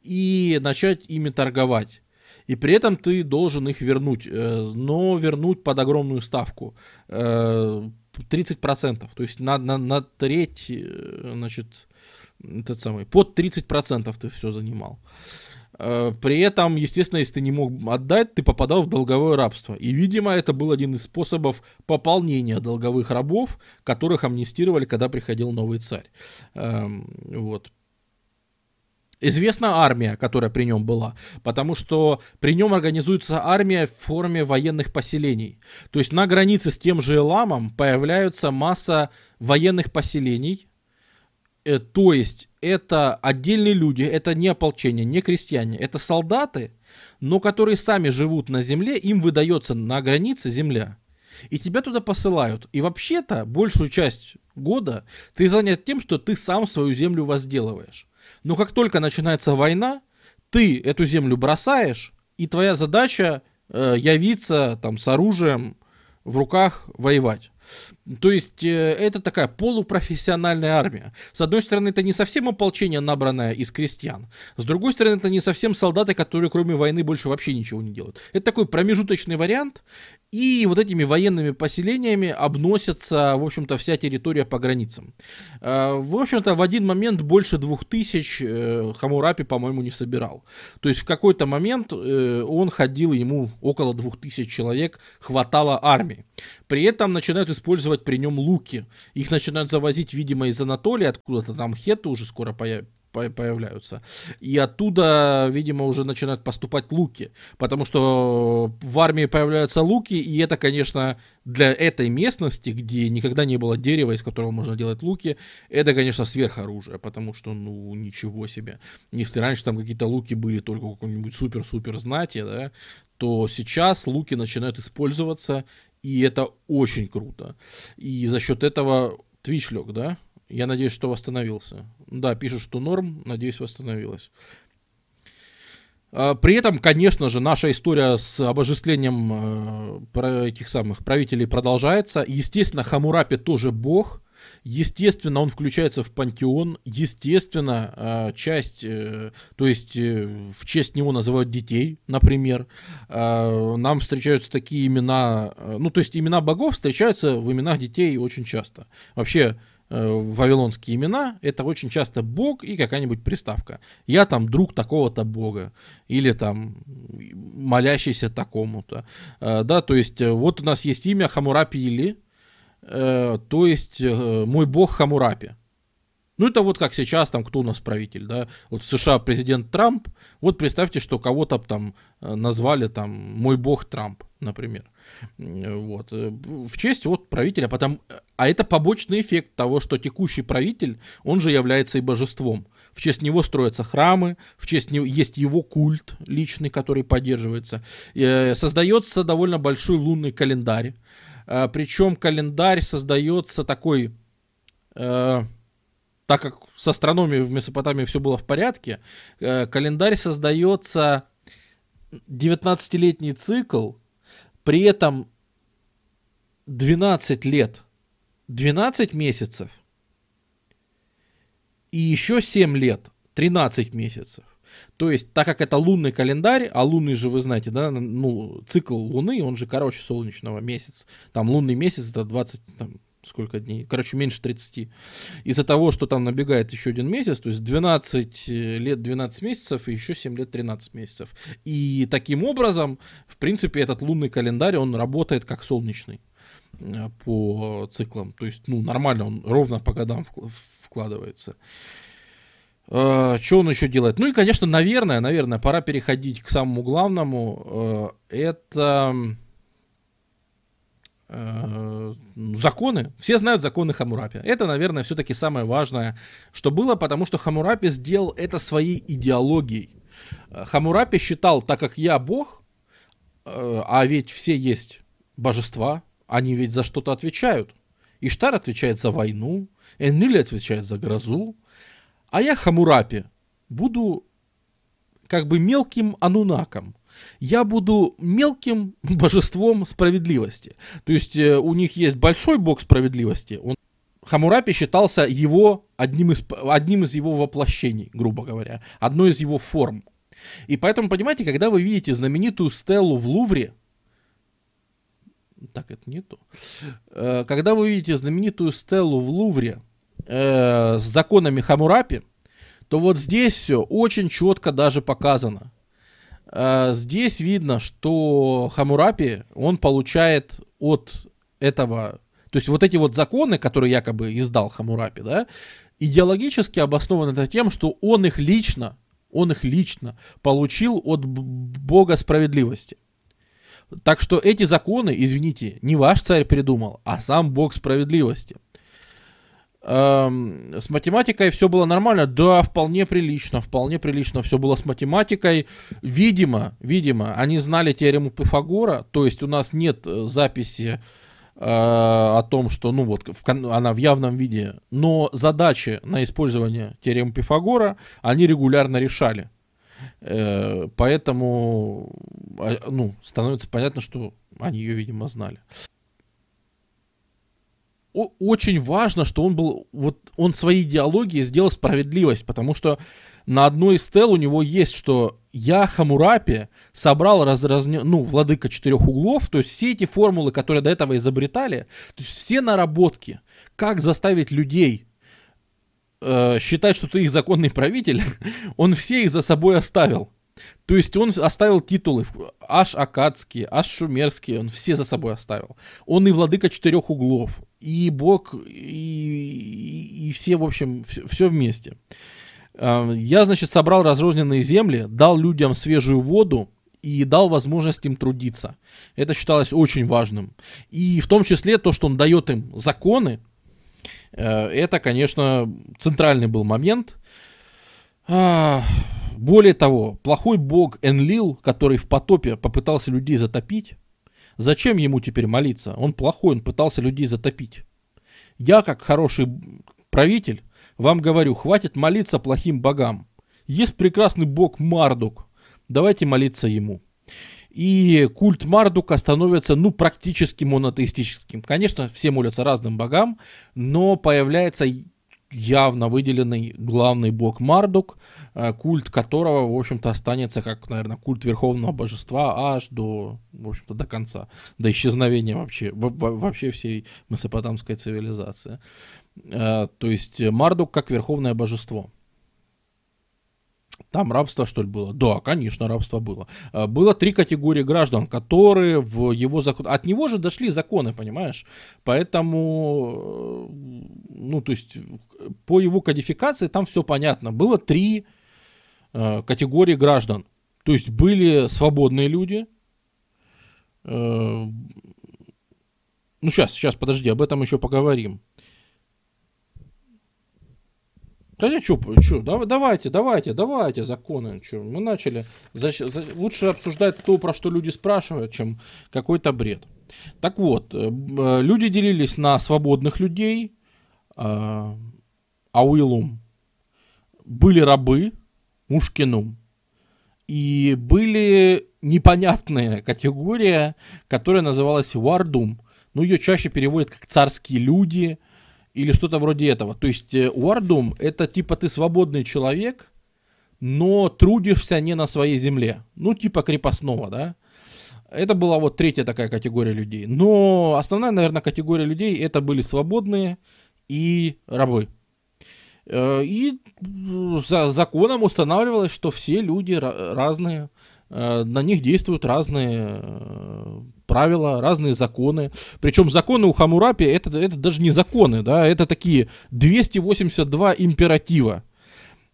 и начать ими торговать и при этом ты должен их вернуть, э, но вернуть под огромную ставку. 30%, э, то есть на, на, на треть, э, значит, этот самый, под 30% ты все занимал. При этом, естественно, если ты не мог отдать, ты попадал в долговое рабство. И, видимо, это был один из способов пополнения долговых рабов, которых амнистировали, когда приходил новый царь. Эм, вот. Известна армия, которая при нем была, потому что при нем организуется армия в форме военных поселений. То есть на границе с тем же Эламом появляются масса военных поселений, э, то есть это отдельные люди, это не ополчение, не крестьяне, это солдаты, но которые сами живут на земле, им выдается на границе земля. И тебя туда посылают. И вообще-то большую часть года ты занят тем, что ты сам свою землю возделываешь. Но как только начинается война, ты эту землю бросаешь, и твоя задача э, явиться там с оружием в руках воевать. То есть э, это такая полупрофессиональная армия. С одной стороны, это не совсем ополчение, набранное из крестьян. С другой стороны, это не совсем солдаты, которые кроме войны больше вообще ничего не делают. Это такой промежуточный вариант. И вот этими военными поселениями обносится, в общем-то, вся территория по границам. Э, в общем-то, в один момент больше двух тысяч э, Хамурапи, по-моему, не собирал. То есть в какой-то момент он ходил, ему около двух тысяч человек хватало армии. При этом начинают использовать при нем луки. Их начинают завозить, видимо, из Анатолии, откуда-то там хеты уже скоро появятся появляются. И оттуда, видимо, уже начинают поступать луки. Потому что в армии появляются луки, и это, конечно, для этой местности, где никогда не было дерева, из которого можно делать луки, это, конечно, сверхоружие. Потому что, ну, ничего себе. Если раньше там какие-то луки были только у какого-нибудь супер-супер знати, да, то сейчас луки начинают использоваться и это очень круто. И за счет этого Twitch лег, да? Я надеюсь, что восстановился. Да, пишут, что норм, надеюсь, восстановилась. А, при этом, конечно же, наша история с обожествлением э, этих самых правителей продолжается. Естественно, Хамурапи тоже бог. Естественно, он включается в пантеон. Естественно, а, часть, э, то есть э, в честь него называют детей, например. Нам встречаются такие имена, э, ну то есть имена богов встречаются в именах детей очень часто. Вообще, вавилонские имена, это очень часто бог и какая-нибудь приставка. Я там друг такого-то бога, или там молящийся такому-то. Да, то есть вот у нас есть имя Хамурапи Или, э, то есть э, мой бог Хамурапи. Ну, это вот как сейчас, там, кто у нас правитель, да, вот в США президент Трамп, вот представьте, что кого-то там э, назвали там мой бог Трамп, например, вот, э, в честь вот правителя, потом, а это побочный эффект того, что текущий правитель, он же является и божеством, в честь него строятся храмы, в честь него есть его культ личный, который поддерживается, создается довольно большой лунный календарь, Э, причем календарь создается такой, э, так как с астрономией в Месопотамии все было в порядке, э, календарь создается 19-летний цикл, при этом 12 лет, 12 месяцев и еще 7 лет, 13 месяцев. То есть, так как это лунный календарь, а лунный же, вы знаете, да, ну, цикл Луны, он же короче солнечного месяца. Там лунный месяц это 20, там, сколько дней? Короче, меньше 30. Из-за того, что там набегает еще один месяц, то есть 12 э, лет 12 месяцев и еще 7 лет 13 месяцев. И таким образом, в принципе, этот лунный календарь, он работает как солнечный э, по циклам. То есть, ну, нормально, он ровно по годам вкладывается. Uh, что он еще делает? Ну и, конечно, наверное, наверное, пора переходить к самому главному. Это законы. Все знают законы Хамурапи. Это, наверное, все-таки самое важное, что было, потому что Хамурапи сделал это своей идеологией. Хамурапи считал, так как я бог, а ведь все есть божества, они ведь за что-то отвечают. Иштар отвечает за войну, Энлиль отвечает за грозу, а я Хамурапи буду как бы мелким анунаком. Я буду мелким божеством справедливости. То есть э, у них есть большой бог справедливости. Он, Хамурапи считался его одним из, одним из его воплощений, грубо говоря. Одной из его форм. И поэтому, понимаете, когда вы видите знаменитую стелу в Лувре, так, это не то. Э, когда вы видите знаменитую стелу в Лувре, э, с законами Хамурапи, то вот здесь все очень четко даже показано. Э, здесь видно, что Хамурапи, он получает от этого, то есть вот эти вот законы, которые якобы издал Хамурапи, да, идеологически обоснованы это тем, что он их лично, он их лично получил от Бога справедливости. Так что эти законы, извините, не ваш царь придумал, а сам Бог справедливости. Эм, с математикой все было нормально? Да, вполне прилично, вполне прилично все было с математикой. Видимо, видимо, они знали теорему Пифагора, то есть у нас нет э, записи э, о том, что, ну вот, в, она в явном виде, но задачи на использование теоремы Пифагора они регулярно решали. Э, поэтому, а, ну, становится понятно, что они ее, видимо, знали очень важно, что он был, вот он своей идеологией сделал справедливость, потому что на одной из стел у него есть, что я Хамурапи собрал раз, раз, ну, владыка четырех углов, то есть все эти формулы, которые до этого изобретали, то есть все наработки, как заставить людей э, считать, что ты их законный правитель, он все их за собой оставил. То есть он оставил титулы, аж акадские, аж шумерские, он все за собой оставил. Он и владыка четырех углов, и бог, и, и, и все, в общем, все, все вместе. А, я, значит, собрал разрозненные земли, дал людям свежую воду, и дал возможность им трудиться. Это считалось очень важным. И в том числе то, что он дает им законы, э, это, конечно, центральный был момент. А, более того, плохой бог Энлил, который в потопе попытался людей затопить, зачем ему теперь молиться? Он плохой, он пытался людей затопить. Я, как хороший правитель, вам говорю, хватит молиться плохим богам. Есть прекрасный бог Мардук, давайте молиться ему. И культ Мардука становится, ну, практически монотеистическим. Конечно, все молятся разным богам, но появляется явно выделенный главный бог Мардук, э, культ которого, в общем-то, останется как, наверное, культ верховного божества аж до, в общем-то, до конца, до исчезновения вообще, вообще всей месопотамской цивилизации. Э, то есть Мардук как верховное божество. Там рабство, что ли, было? Да, конечно, рабство было. А, было три категории граждан, которые в его закон... От него же дошли законы, понимаешь? Поэтому, э, ну, то есть, по его кодификации там все понятно. Было три э, категории граждан. То есть, были свободные люди. Э, ну, сейчас, сейчас, подожди, об этом еще поговорим. Хотя что, что, давайте, давайте, давайте законы. Что, мы начали. За, за, лучше обсуждать то, про что люди спрашивают, чем какой-то бред. Так вот, э, э, люди делились на свободных людей, а, ауилум, были рабы, мушкинум, и были непонятная категория, которая называлась вардум. Ну, ее чаще переводят как царские люди или что-то вроде этого. То есть э, это типа ты свободный человек, но трудишься не на своей земле. Ну, типа крепостного, да. Это была вот третья такая категория людей. Но основная, наверное, категория людей это были свободные и рабы. Э, и за законом устанавливалось, что все люди разные, э, на них действуют разные э, правила, разные законы. Причем законы у Хамурапи это, это даже не законы, да, это такие 282 императива,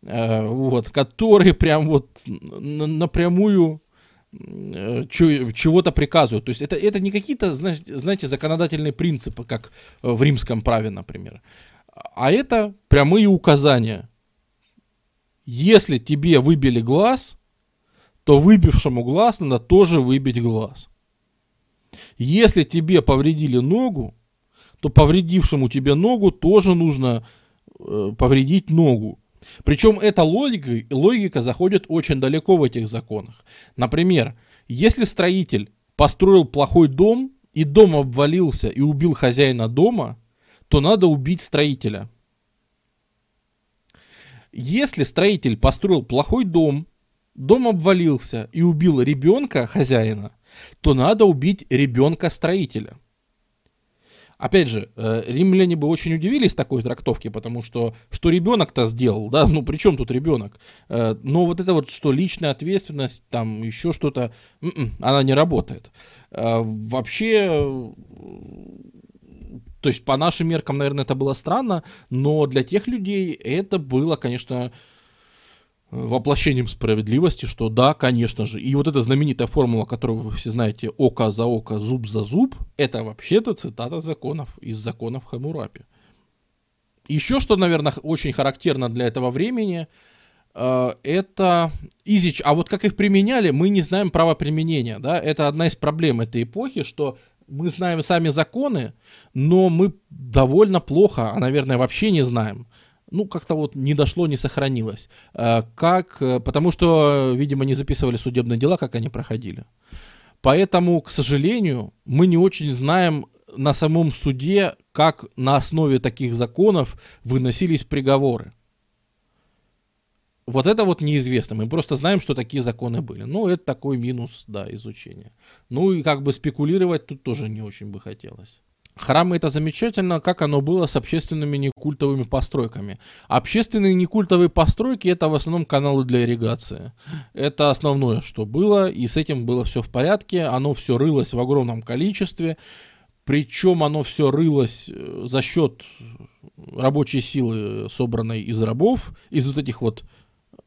вот, которые прям вот напрямую чего-то приказывают. То есть это, это не какие-то, знаете, законодательные принципы, как в римском праве, например. А это прямые указания. Если тебе выбили глаз, то выбившему глаз надо тоже выбить глаз. Если тебе повредили ногу, то повредившему тебе ногу тоже нужно э, повредить ногу. Причем эта логика, логика заходит очень далеко в этих законах. Например, если строитель построил плохой дом, и дом обвалился и убил хозяина дома, то надо убить строителя. Если строитель построил плохой дом, дом обвалился и убил ребенка хозяина, то надо убить ребенка строителя. Опять же, э, римляне бы очень удивились такой трактовке, потому что что ребенок-то сделал, да, ну при чем тут ребенок? Э, но вот это вот, что личная ответственность, там еще что-то, м-м, она не работает. Э, вообще то есть по нашим меркам, наверное, это было странно, но для тех людей это было, конечно, воплощением справедливости, что да, конечно же. И вот эта знаменитая формула, которую вы все знаете, око за око, зуб за зуб, это вообще-то цитата законов из законов Хамурапи. Еще что, наверное, очень характерно для этого времени, э, это Изич. А вот как их применяли, мы не знаем права применения. Да? Это одна из проблем этой эпохи, что мы знаем сами законы, но мы довольно плохо, а, наверное, вообще не знаем. Ну, как-то вот не дошло, не сохранилось. Э, как, э, потому что, видимо, не записывали судебные дела, как они проходили. Поэтому, к сожалению, мы не очень знаем на самом суде, как на основе таких законов выносились приговоры. Вот это вот неизвестно. Мы просто знаем, что такие законы были. Ну, это такой минус, да, изучения. Ну и как бы спекулировать тут тоже не очень бы хотелось. Храмы это замечательно, как оно было с общественными некультовыми постройками. Общественные некультовые постройки это в основном каналы для ирригации. Это основное, что было, и с этим было все в порядке. Оно все рылось в огромном количестве. Причем оно все рылось э, за счет рабочей силы, собранной из рабов, из вот этих вот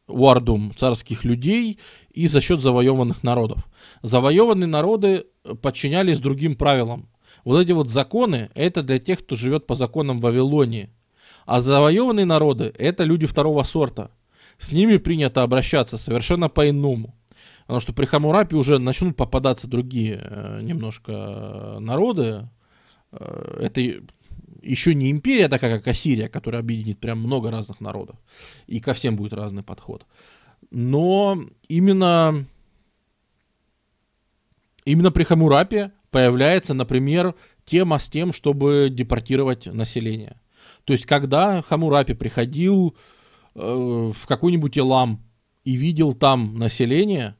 вардум царских людей и за счет завоеванных народов. Завоеванные народы подчинялись другим правилам. Вот эти вот законы, это для тех, кто живет по законам Вавилонии. А завоеванные народы, это люди второго сорта. С ними принято обращаться совершенно по-иному. Потому что при Хамурапе уже начнут попадаться другие э, немножко э, народы. Э, это еще не империя такая, как Ассирия, которая объединит прям много разных народов. И ко всем будет разный подход. Но именно, именно при Хамурапе появляется, например, тема с тем, чтобы депортировать население. То есть, когда Хамурапи приходил э, в какой-нибудь Илам и видел там население,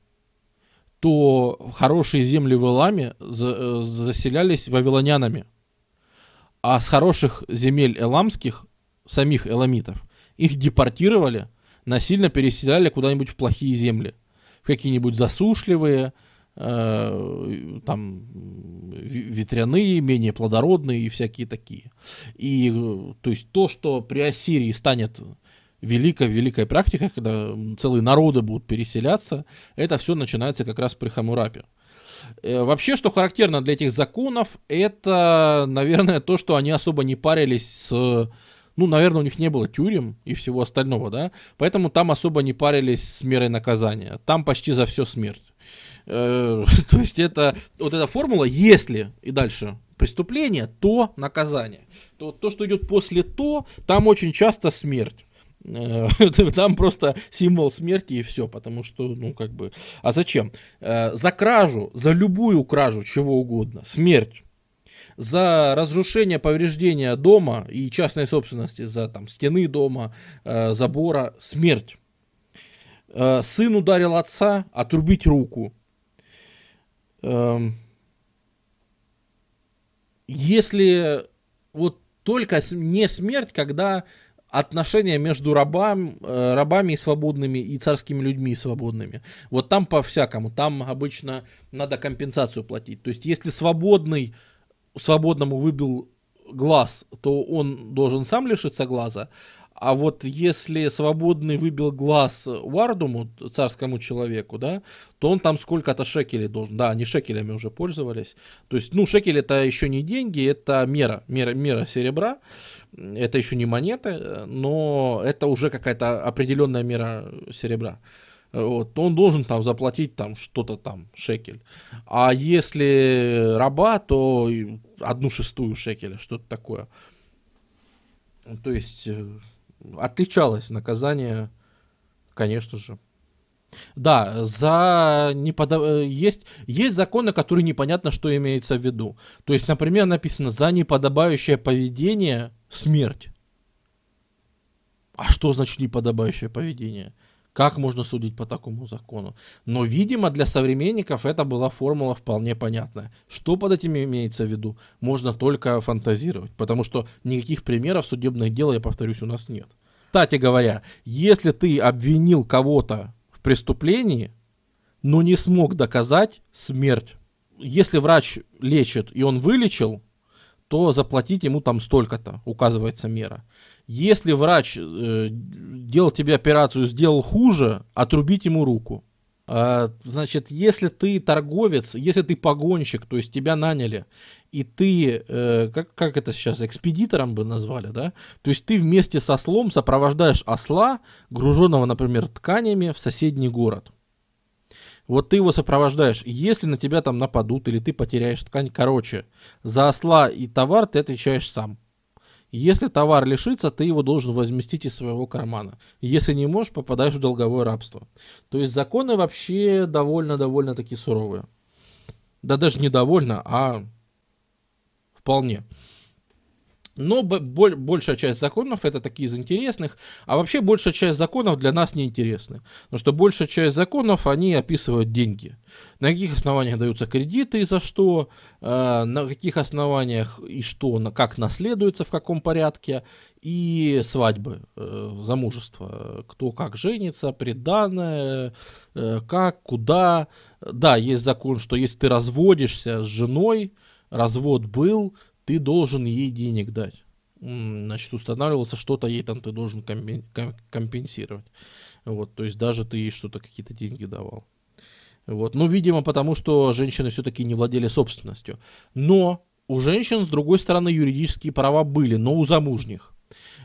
то хорошие земли в Иламе за, э, заселялись вавилонянами а с хороших земель эламских, самих эламитов, их депортировали, насильно переселяли куда-нибудь в плохие земли, в какие-нибудь засушливые, там, ветряные, менее плодородные и всякие такие. И, то есть, то, что при Ассирии станет великой-великой практикой, когда целые народы будут переселяться, это все начинается как раз при Хамурапе. Э, вообще, что характерно для этих законов, это, наверное, то, что они особо не парились с... Ну, наверное, у них не было тюрем и всего остального, да? Поэтому там особо не парились с мерой наказания. Там почти за все смерть. Э, то есть это вот эта формула, если и дальше преступление, то наказание. То, то что идет после то, там очень часто смерть. Э, там просто символ смерти и все, потому что, ну, как бы... А зачем? Э, за кражу, за любую кражу, чего угодно, смерть. За разрушение, повреждение дома и частной собственности, за там стены дома, забора, смерть. Сын ударил отца, отрубить руку. Эм, если вот только не смерть, когда отношения между рабам, э, рабами и свободными и царскими людьми свободными. Вот там по-всякому. Там обычно надо компенсацию платить. То есть, если свободный, свободному выбил глаз, то он должен сам лишиться глаза. А вот если свободный выбил глаз Вардуму, царскому человеку, да, то он там сколько-то шекелей должен. Да, они шекелями уже пользовались. То есть, ну, шекель это еще не деньги, это мера, мера, мера серебра. Это еще не монеты, но это уже какая-то определенная мера серебра. Вот, он должен там заплатить там что-то там, шекель. А если раба, то одну шестую шекеля, что-то такое. То есть э, отличалось наказание, конечно же. Да, за неподав... Э, есть, есть законы, которые непонятно, что имеется в виду. То есть, например, написано за неподобающее поведение смерть. А что значит неподобающее поведение? Как можно судить по такому закону? Но, видимо, для современников это была формула вполне понятная. Что под этим имеется в виду? Можно только фантазировать, потому что никаких примеров судебных дел, я повторюсь, у нас нет. Кстати говоря, если ты обвинил кого-то в преступлении, но не смог доказать смерть, если врач лечит и он вылечил, то заплатить ему там столько-то, указывается мера. Если врач э, делал тебе операцию, сделал хуже, отрубить ему руку. А, значит, если ты торговец, если ты погонщик, то есть тебя наняли, и ты, э, как, как это сейчас, экспедитором бы назвали, да? То есть ты вместе со слом сопровождаешь осла, груженного, например, тканями, в соседний город. Вот ты его сопровождаешь. Если на тебя там нападут или ты потеряешь ткань, короче, за осла и товар ты отвечаешь сам. Если товар лишится, ты его должен возместить из своего кармана. Если не можешь, попадаешь в долговое рабство. То есть законы вообще довольно-довольно такие суровые. Да даже не довольно, а вполне. Но большая часть законов это такие из интересных, а вообще большая часть законов для нас не интересны. Потому что большая часть законов, они описывают деньги. На каких основаниях даются кредиты и за что, э, на каких основаниях и что, как наследуется, в каком порядке, и свадьбы, э, замужество, кто как женится, приданное, э, как, куда. Да, есть закон, что если ты разводишься с женой, развод был, ты должен ей денег дать. Значит, устанавливался что-то ей там ты должен компенсировать. Вот, то есть даже ты ей что-то, какие-то деньги давал. Вот, ну, видимо, потому что женщины все-таки не владели собственностью. Но у женщин, с другой стороны, юридические права были, но у замужних.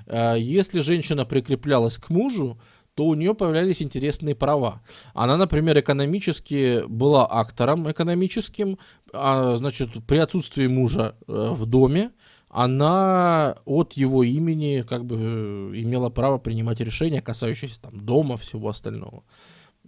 А если женщина прикреплялась к мужу, то у нее появлялись интересные права. Она, например, экономически была актором экономическим, а, значит, при отсутствии мужа э, в доме, она от его имени как бы э, имела право принимать решения, касающиеся там дома, всего остального.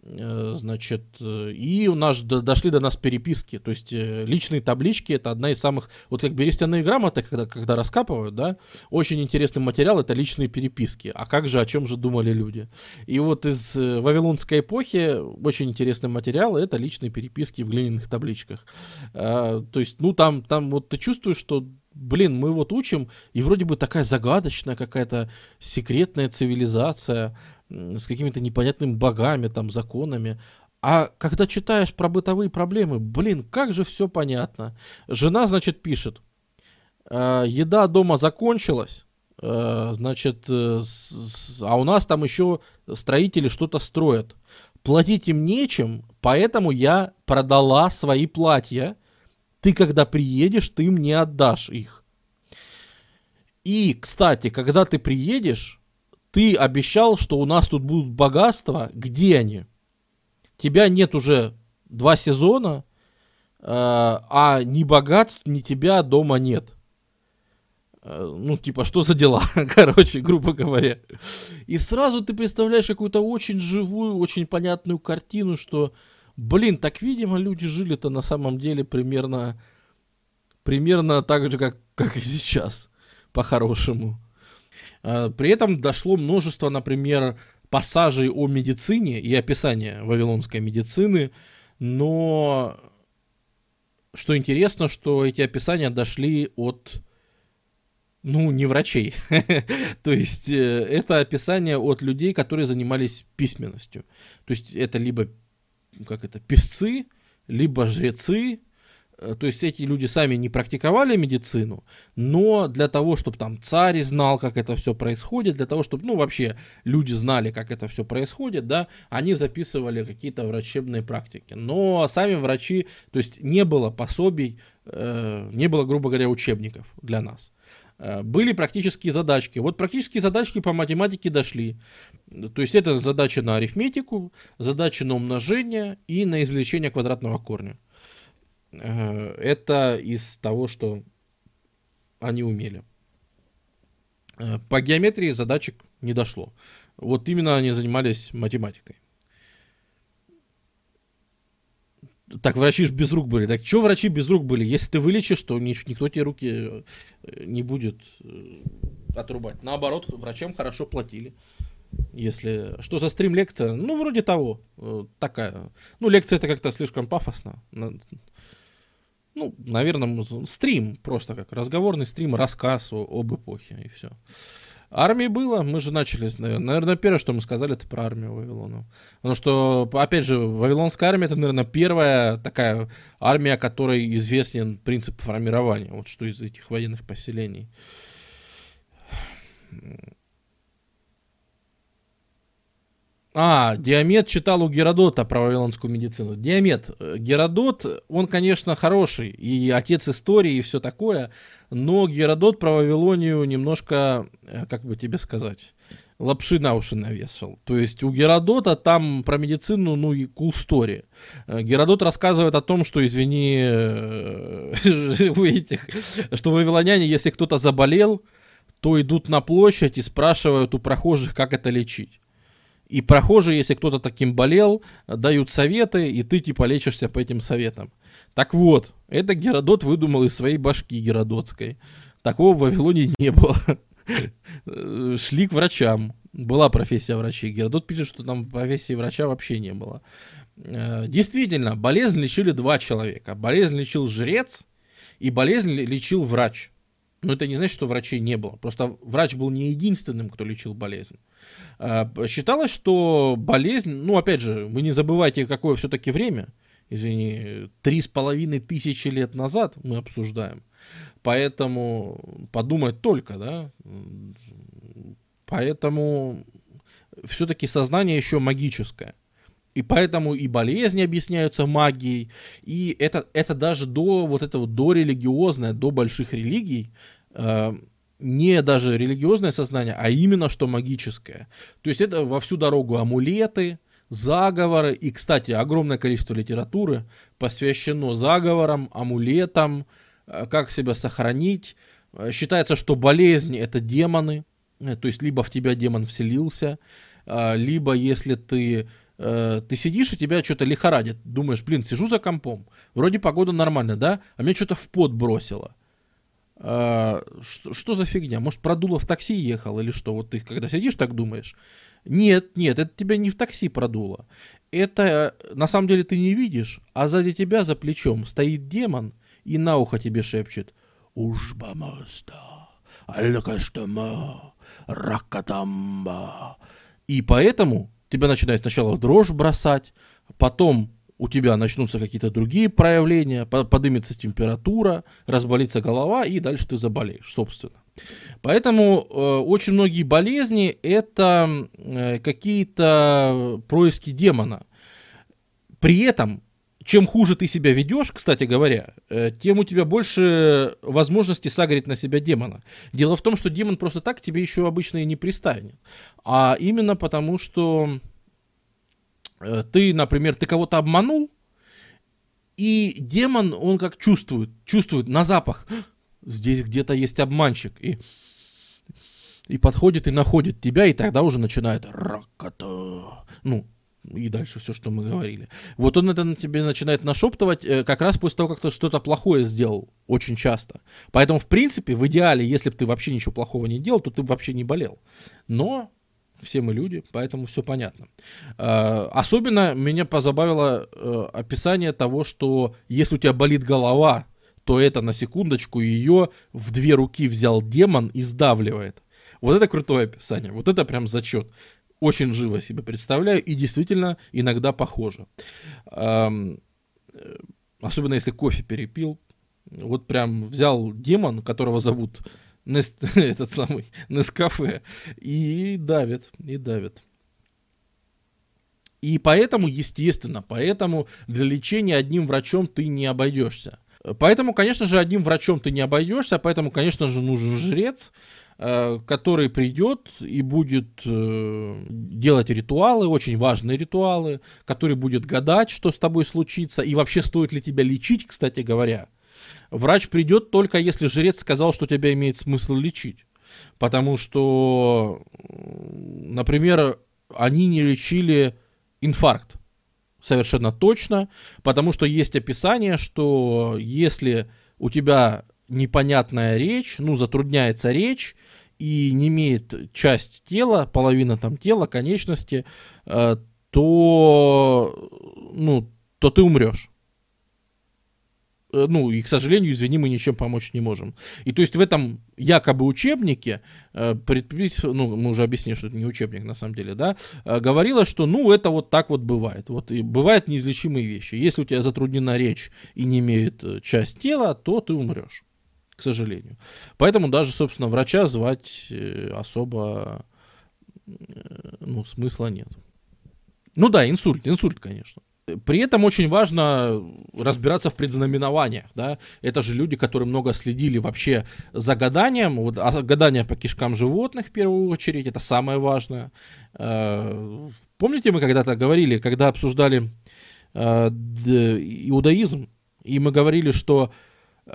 Э, значит, э, и у нас дошли до нас переписки, то есть э, личные таблички это одна из самых, вот как берестяные грамоты, когда, когда раскапывают, да, очень интересный материал это личные переписки. А как же, о чем же думали люди? И вот из вавилонской эпохи очень интересный материал это личные переписки в глиняных табличках. То есть, ну там, там вот ты чувствуешь, что блин, мы вот учим, и вроде бы такая загадочная какая-то секретная цивилизация, с какими-то непонятными богами, там, законами. А когда читаешь про бытовые проблемы, блин, как же все понятно. Жена, значит, пишет, «Э, еда дома закончилась, э, значит, э, а у нас там еще строители что-то строят. Платить им нечем, поэтому я продала свои платья. Ты, когда приедешь, ты мне отдашь их. И, кстати, когда ты приедешь, ты обещал, что у нас тут будут богатства. Где они? Тебя нет уже два сезона, э, а ни богатств, ни тебя дома нет. Э, ну, типа, что за дела, короче, грубо говоря. И сразу ты представляешь какую-то очень живую, очень понятную картину, что, блин, так, видимо, люди жили-то на самом деле примерно, примерно так же, как, как и сейчас, по-хорошему. Э, при этом дошло множество, например, пассажей о медицине и описания вавилонской медицины, но что интересно, что эти описания дошли от ну, не врачей. То есть э, это описание от людей, которые занимались письменностью. То есть это либо, как это, писцы, либо жрецы, то есть эти люди сами не практиковали медицину, но для того, чтобы там царь знал, как это все происходит, для того, чтобы, ну, вообще люди знали, как это все происходит, да, они записывали какие-то врачебные практики. Но сами врачи, то есть не было пособий, э, не было, грубо говоря, учебников для нас. Э, были практические задачки. Вот практические задачки по математике дошли. То есть это задача на арифметику, задача на умножение и на извлечение квадратного корня. Э, это из того, что они умели. Э, по геометрии задачек не дошло. Вот именно они занимались математикой. Так, врачи же без рук были. Так что врачи без рук были? Если ты вылечишь, то никто тебе руки э, не будет отрубать. Наоборот, врачам хорошо платили. Если... Что за стрим лекция? Ну, вроде того. Такая. Ну, лекция это как-то слишком пафосно ну, наверное, стрим, просто как разговорный стрим, рассказ о, об эпохе, и все. Армии было, мы же начали, наверное, первое, что мы сказали, это про армию Вавилона. Потому что, опять же, Вавилонская армия, это, наверное, первая такая армия, которой известен принцип формирования, вот что из этих военных поселений. А, Диамет читал у Геродота про вавилонскую медицину. Диамет, э, Геродот, он, конечно, хороший, и отец истории, и все такое, но Геродот про Вавилонию немножко, э, как бы тебе сказать, лапши на уши навесил. То есть у Геродота там про медицину, ну и cool story. Э, Геродот рассказывает о том, что, извини, этих, что вавилоняне, если кто-то заболел, то идут на площадь и спрашивают у прохожих, как это лечить. И прохожие, если кто-то таким болел, дают советы, и ты типа лечишься по этим советам. Так вот, это Геродот выдумал из своей башки геродотской. Такого в Вавилоне не было. Шли к врачам. Была профессия врачей. Геродот пишет, что там профессии врача вообще не было. Э, действительно, болезнь лечили два человека. Болезнь лечил жрец, и болезнь лечил врач. Но это не значит, что врачей не было. Просто врач был не единственным, кто лечил болезнь. А, считалось, что болезнь, ну, опять же, вы не забывайте, какое все-таки время. Извини, три с половиной тысячи лет назад мы обсуждаем. Поэтому подумать только, да. Поэтому все-таки сознание еще магическое. И поэтому и болезни объясняются магией, и это, это даже до вот этого, до религиозное, до больших религий, э, не даже религиозное сознание, а именно что магическое. То есть это во всю дорогу амулеты, заговоры, и, кстати, огромное количество литературы посвящено заговорам, амулетам, э, как себя сохранить. Э, считается, что болезнь это демоны, э, то есть либо в тебя демон вселился, либо если ты э, ты сидишь, и тебя что-то лихорадит. Думаешь, блин, сижу за компом. Вроде погода нормальная, да? А меня что-то в пот бросило. Э, что, что за фигня? Может, продуло в такси ехал или что? Вот ты когда сидишь, так думаешь. Нет, нет, это тебя не в такси продуло. Это на самом деле ты не видишь, а сзади тебя за плечом стоит демон и на ухо тебе шепчет «Ужбамаста, алькаштама, ракатамба». И поэтому тебя начинает сначала дрожь бросать, потом у тебя начнутся какие-то другие проявления, поднимется температура, разболится голова, и дальше ты заболеешь, собственно. Поэтому э, очень многие болезни это э, какие-то происки демона. При этом, чем хуже ты себя ведешь, кстати говоря, э, тем у тебя больше возможности сагрить на себя демона. Дело в том, что демон просто так тебе еще обычно и не пристанет. А именно потому, что э, ты, например, ты кого-то обманул, И демон, он как чувствует, чувствует на запах, здесь где-то есть обманщик, и, и подходит и находит тебя, и тогда уже начинает раката, ну, и дальше все, что мы говорили. Вот он это на тебе начинает нашептывать э, как раз после того, как ты что-то плохое сделал, очень часто. Поэтому, в принципе, в идеале, если бы ты вообще ничего плохого не делал, то ты вообще не болел. Но все мы люди, поэтому все понятно. Э, особенно меня позабавило э, описание того, что если у тебя болит голова, то это на секундочку ее в две руки взял демон и сдавливает. Вот это крутое описание, вот это прям зачет очень живо себе представляю и действительно иногда похоже. Эм, особенно если кофе перепил. Вот прям взял демон, которого зовут Нест, этот самый Нескафе, и давит, и давит. И поэтому, естественно, поэтому для лечения одним врачом ты не обойдешься. Поэтому, конечно же, одним врачом ты не обойдешься, поэтому, конечно же, нужен жрец, Э, который придет и будет э, делать ритуалы, очень важные ритуалы, который будет гадать, что с тобой случится, и вообще стоит ли тебя лечить, кстати говоря. Врач придет только если жрец сказал, что тебя имеет смысл лечить. Потому что, например, они не лечили инфаркт совершенно точно, потому что есть описание, что если у тебя непонятная речь, ну, затрудняется речь, и не имеет часть тела, половина там тела, конечности, э, то, ну, то ты умрешь. Э, ну, и, к сожалению, извини, мы ничем помочь не можем. И то есть в этом якобы учебнике, э, предпис... ну, мы уже объяснили, что это не учебник на самом деле, да, э, говорилось, что, ну, это вот так вот бывает. Вот и бывают неизлечимые вещи. Если у тебя затруднена речь и не имеет э, часть тела, то ты умрешь к сожалению. Поэтому даже, собственно, врача звать э, особо э, ну, смысла нет. Ну да, инсульт, инсульт, конечно. При этом очень важно разбираться в предзнаменованиях, да, это же люди, которые много следили вообще за гаданием, вот, а гадание по кишкам животных в первую очередь, это самое важное. Э, помните, мы когда-то говорили, когда обсуждали иудаизм, и мы говорили, что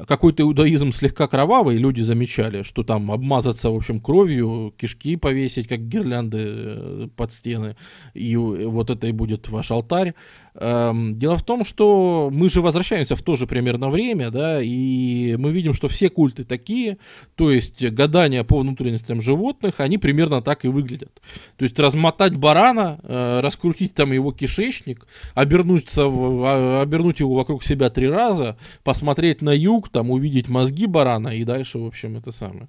какой-то иудаизм слегка кровавый, люди замечали, что там обмазаться, в общем, кровью, кишки повесить, как гирлянды э, под стены, и вот это и будет ваш алтарь. Эм, дело в том, что мы же возвращаемся в то же примерно время, да, и мы видим, что все культы такие, то есть гадания по внутренностям животных, они примерно так и выглядят. То есть размотать барана, э, раскрутить там его кишечник, обернуться, а, обернуть его вокруг себя три раза, посмотреть на юг, там увидеть мозги барана и дальше, в общем, это самое.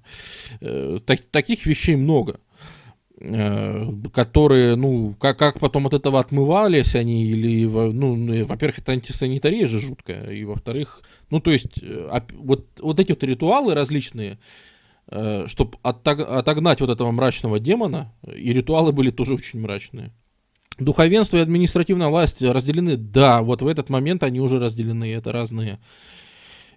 Э, так, таких вещей много. Э, которые, ну, как, как потом от этого отмывались они, или, ну, ну во-первых, это антисанитария же жуткая, и во-вторых, ну, то есть, э, вот, вот эти вот ритуалы различные, чтобы отогнать вот этого мрачного демона, и ритуалы были тоже очень мрачные. Духовенство и административная власть разделены, да, вот в этот момент они уже разделены, это разные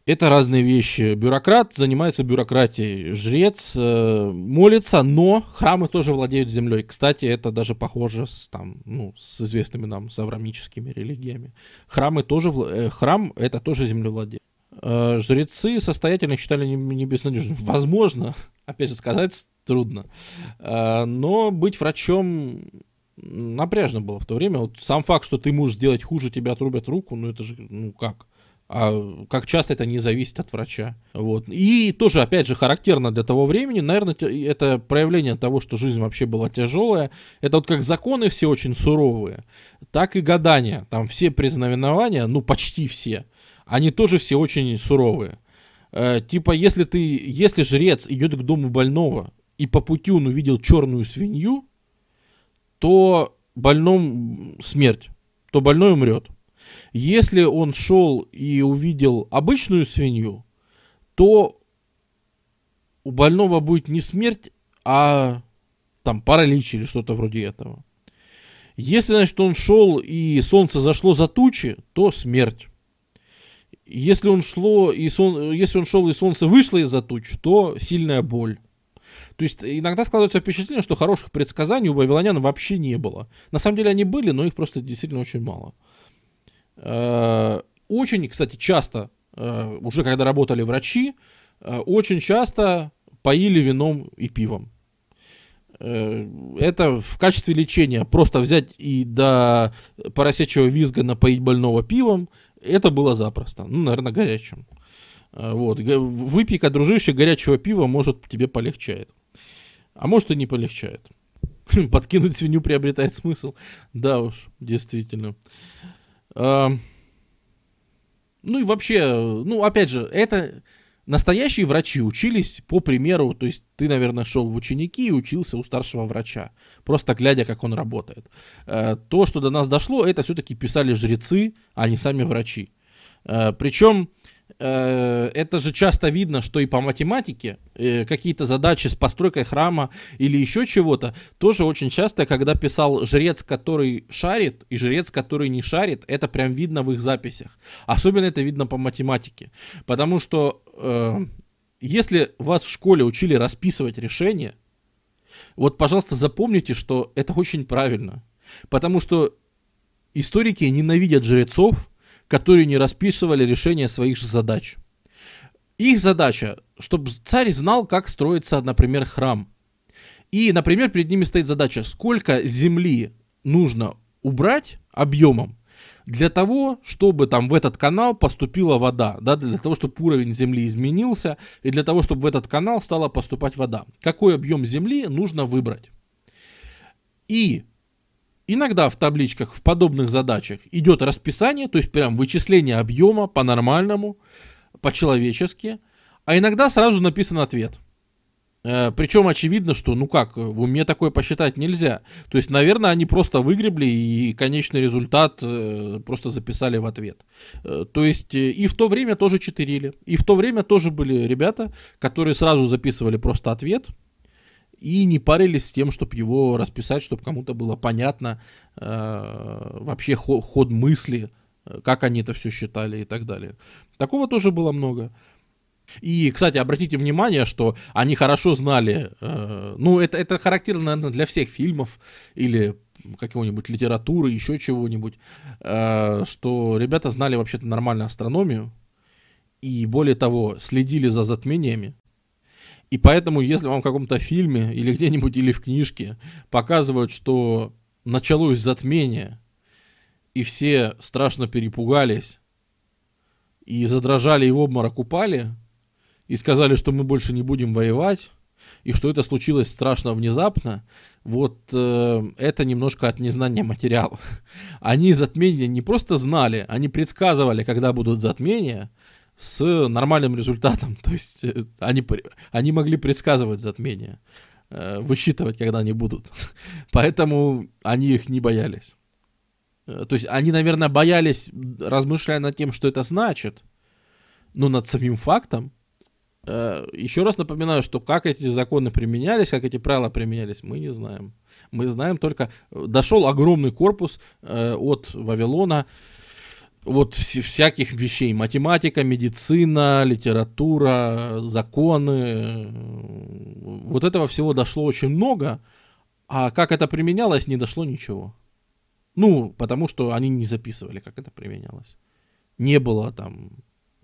это разные вещи. Бюрократ занимается бюрократией, жрец э, молится, но храмы тоже владеют землей. Кстати, это даже похоже с, там, ну, с известными нам саврамическими религиями. Храмы тоже, э, храм это тоже землевладение. Э, жрецы состоятельно считали не безнадежным. Возможно, опять же сказать трудно, э, но быть врачом напряжно было в то время. Вот сам факт, что ты можешь сделать хуже, тебя отрубят руку, ну это же, ну как? А как часто это не зависит от врача. Вот. И тоже, опять же, характерно для того времени, наверное, это проявление того, что жизнь вообще была тяжелая. Это вот как законы все очень суровые, так и гадания. Там все признаменования, ну почти все, они тоже все очень суровые. Э, типа, если ты, если жрец идет к дому больного и по пути он увидел черную свинью, то больном смерть, то больной умрет. Если он шел и увидел обычную свинью, то у больного будет не смерть, а там паралич или что-то вроде этого. Если, значит, он шел и солнце зашло за тучи, то смерть. Если он, шло и сон... Если он шел и солнце вышло из-за туч, то сильная боль. То есть иногда складывается впечатление, что хороших предсказаний у вавилонян вообще не было. На самом деле они были, но их просто действительно очень мало. Э, очень, кстати, часто, э, уже когда работали врачи, э, очень часто поили вином и пивом. Это в качестве лечения просто взять и до поросячьего визга напоить больного пивом, это было запросто. Ну, наверное, горячим. Вот. Выпей-ка, дружище, горячего пива, может, тебе полегчает. А может, и не полегчает. Подкинуть свинью приобретает смысл. Да уж, действительно. А, ну и вообще, ну, опять же, это Настоящие врачи учились по примеру, то есть ты, наверное, шел в ученики и учился у старшего врача, просто глядя, как он работает. Э, то, что до нас дошло, это все-таки писали жрецы, а не сами врачи. Э, Причем это же часто видно, что и по математике э, какие-то задачи с постройкой храма или еще чего-то, тоже очень часто, когда писал жрец, который шарит, и жрец, который не шарит, это прям видно в их записях. Особенно это видно по математике. Потому что э, если вас в школе учили расписывать решения, вот, пожалуйста, запомните, что это очень правильно. Потому что историки ненавидят жрецов, которые не расписывали решение своих же задач. Их задача, чтобы царь знал, как строится, например, храм. И, например, перед ними стоит задача, сколько земли нужно убрать объемом для того, чтобы там в этот канал поступила вода, да, для того, чтобы уровень земли изменился, и для того, чтобы в этот канал стала поступать вода. Какой объем земли нужно выбрать. И Иногда в табличках, в подобных задачах идет расписание, то есть прям вычисление объема по-нормальному, по-человечески, а иногда сразу написан ответ. Э, причем очевидно, что, ну как, в уме такое посчитать нельзя. То есть, наверное, они просто выгребли и конечный результат э, просто записали в ответ. Э, то есть, и в то время тоже читерили. И в то время тоже были ребята, которые сразу записывали просто ответ, и не парились с тем, чтобы его расписать, чтобы кому-то было понятно э, вообще ход, ход мысли, э, как они это все считали и так далее. Такого тоже было много. И, кстати, обратите внимание, что они хорошо знали, э, ну, это, это характерно, наверное, для всех фильмов или какого-нибудь литературы, еще чего-нибудь, э, что ребята знали вообще-то нормально астрономию, и более того, следили за затмениями, и поэтому, если вам в каком-то фильме или где-нибудь, или в книжке показывают, что началось затмение, и все страшно перепугались, и задрожали и в обморок упали, и сказали, что мы больше не будем воевать, и что это случилось страшно внезапно, вот э, это немножко от незнания материала. Они затмения не просто знали, они предсказывали, когда будут затмения, с нормальным результатом. То есть э, они, они могли предсказывать затмения, э, высчитывать, когда они будут. Поэтому они их не боялись. Э, то есть они, наверное, боялись, размышляя над тем, что это значит, но над самим фактом. Еще раз напоминаю, что как эти законы применялись, как эти правила применялись, мы не знаем. Мы знаем только, дошел огромный корпус от Вавилона, вот всяких вещей. Математика, медицина, литература, законы. Вот этого всего дошло очень много. А как это применялось, не дошло ничего. Ну, потому что они не записывали, как это применялось. Не было там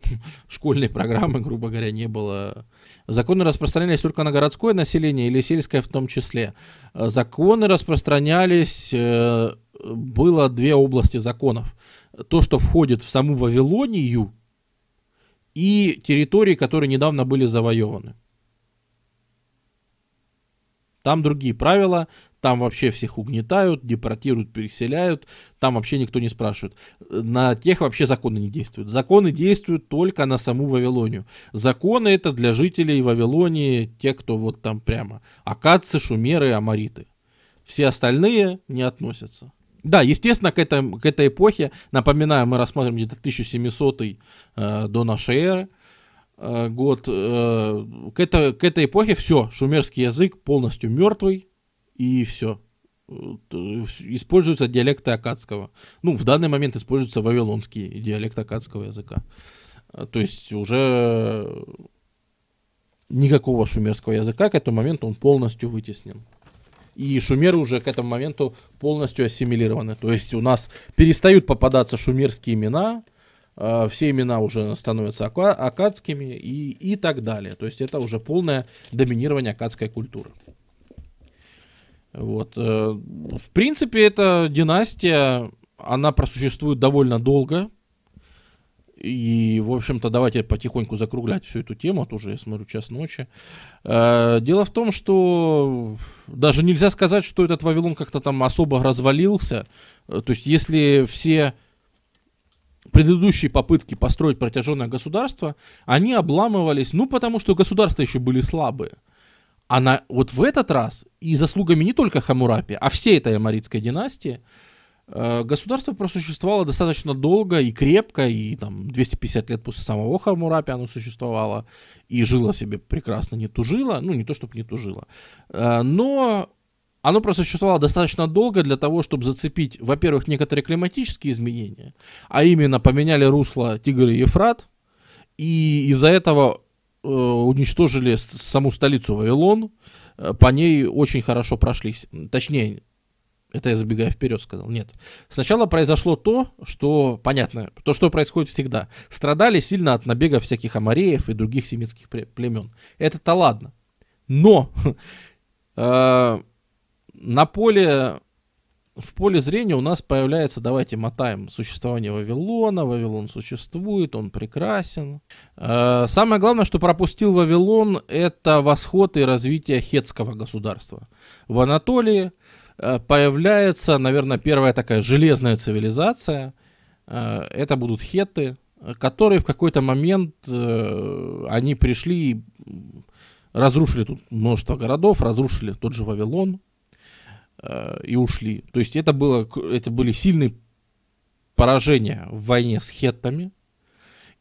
школьной программы, грубо говоря, не было. Законы распространялись только на городское население или сельское в том числе. Законы распространялись, э, было две области законов то, что входит в саму Вавилонию и территории, которые недавно были завоеваны. Там другие правила, там вообще всех угнетают, депортируют, переселяют, там вообще никто не спрашивает. На тех вообще законы не действуют. Законы действуют только на саму Вавилонию. Законы это для жителей Вавилонии, те, кто вот там прямо. Акадцы, шумеры, амариты. Все остальные не относятся. Да, естественно, к, этой к этой эпохе, напоминаю, мы рассмотрим где-то 1700 э, до нашей эры э, год. Э, к, это, к этой эпохе все, шумерский язык полностью мертвый, и все. Э, используются диалекты акадского. Ну, в данный момент используется вавилонский диалект акадского языка. Э, то есть уже никакого шумерского языка к этому моменту он полностью вытеснен и шумеры уже к этому моменту полностью ассимилированы. То есть у нас перестают попадаться шумерские имена, э, все имена уже становятся ака- акадскими и, и так далее. То есть это уже полное доминирование акадской культуры. Вот. э, В принципе, эта династия, она просуществует довольно долго. И, в общем-то, давайте потихоньку закруглять всю эту тему, а уже, я смотрю, час ночи. Э, Дело в том, что даже нельзя сказать, что этот Вавилон как-то там особо развалился. Э, То есть, если все предыдущие попытки построить протяженное государство, они обламывались, ну, потому что государства еще были слабые. А на, вот в этот раз, и заслугами не только Хамурапи, а всей этой амаритской династии, государство просуществовало достаточно долго и крепко, и там 250 лет после самого Хамурапи оно существовало, и жило себе прекрасно, не тужило, ну, не то чтобы не тужило, э, но оно просуществовало достаточно долго для того, чтобы зацепить, во-первых, некоторые климатические изменения, а именно поменяли русло Тигр и Ефрат, и из-за этого э, уничтожили саму столицу Вавилон, э, по ней очень хорошо прошлись. Точнее, это я забегая вперед сказал. Нет. Сначала произошло то, что, понятно, то, что происходит всегда. Страдали сильно от набега всяких амареев и других семитских пле- племен. Это-то ладно. Но э, на поле, в поле зрения у нас появляется, давайте мотаем, существование Вавилона. Вавилон существует, он прекрасен. Э, Самое главное, что пропустил Вавилон, это восход и развитие хетского государства. В Анатолии появляется, наверное, первая такая железная цивилизация. Э, Это будут хеты, э, которые в какой-то момент э, они пришли и разрушили тут множество городов, разрушили тот же Вавилон э, и ушли. То есть это, было, это были сильные поражения в войне с хеттами.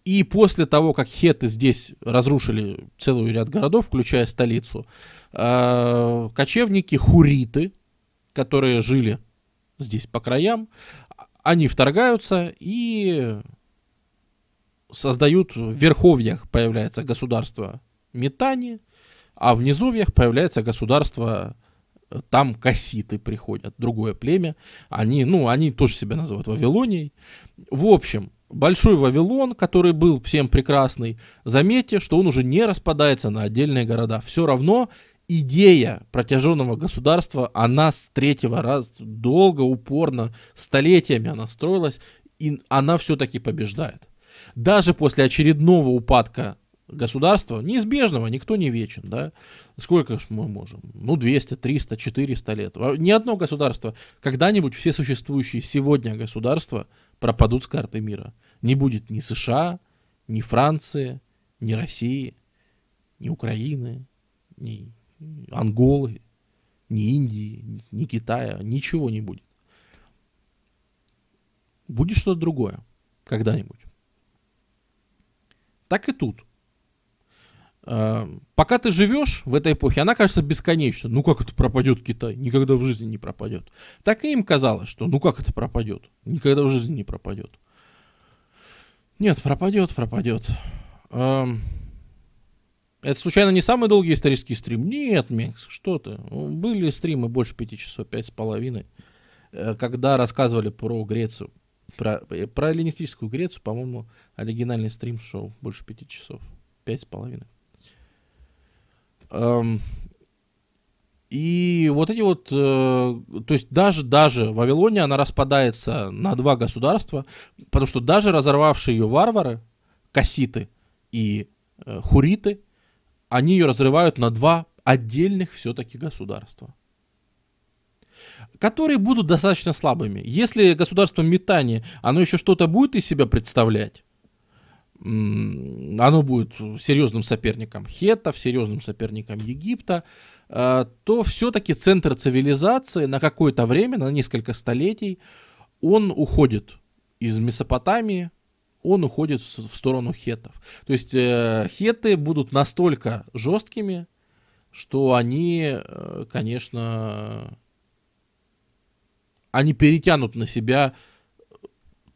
И после того, как хеты здесь разрушили целый ряд городов, включая столицу, э, кочевники хуриты, которые жили здесь по краям, они вторгаются и создают в верховьях появляется государство Метани, а в низовьях появляется государство э, там касситы приходят, другое племя. Они, ну, они тоже себя называют Вавилонией. В общем, большой Вавилон, который был всем прекрасный, заметьте, что он уже не распадается на отдельные города. Все равно идея протяженного государства, она с третьего раза долго, упорно, столетиями она строилась, и она все-таки побеждает. Даже после очередного упадка государства, неизбежного, никто не вечен, да, сколько ж мы можем, ну, 200, 300, 400 лет. Ни одно государство, когда-нибудь все существующие сегодня государства пропадут с карты мира. Не будет ни США, ни Франции, ни России, ни Украины, ни Анголы, ни Индии, ни Китая, ничего не будет. Будет что-то другое когда-нибудь. Так и тут. Э, Пока ты живешь в этой эпохе, она кажется бесконечной. Ну как это пропадет Китай? Никогда в жизни не пропадет. Так и им казалось, что ну как это пропадет? Никогда в жизни не пропадет. Нет, пропадет, пропадет. Это случайно не самый долгий исторический стрим? Нет, Мекс, что ты. Были стримы больше пяти часов, пять с половиной, э, когда рассказывали про Грецию. Про, э, про эллинистическую Грецию, по-моему, оригинальный стрим шел больше пяти часов. Пять с половиной. Эм, и вот эти вот, э, то есть даже, даже Вавилония, она распадается на два государства, потому что даже разорвавшие ее варвары, касситы и э, хуриты, они ее разрывают на два отдельных все-таки государства которые будут достаточно слабыми. Если государство метания, оно еще что-то будет из себя представлять, оно будет серьезным соперником Хетов, серьезным соперником Египта, э, то все-таки центр цивилизации на какое-то время, на несколько столетий, он уходит из Месопотамии, он уходит в сторону хетов. То есть э, хеты будут настолько жесткими, что они, э, конечно, они перетянут на себя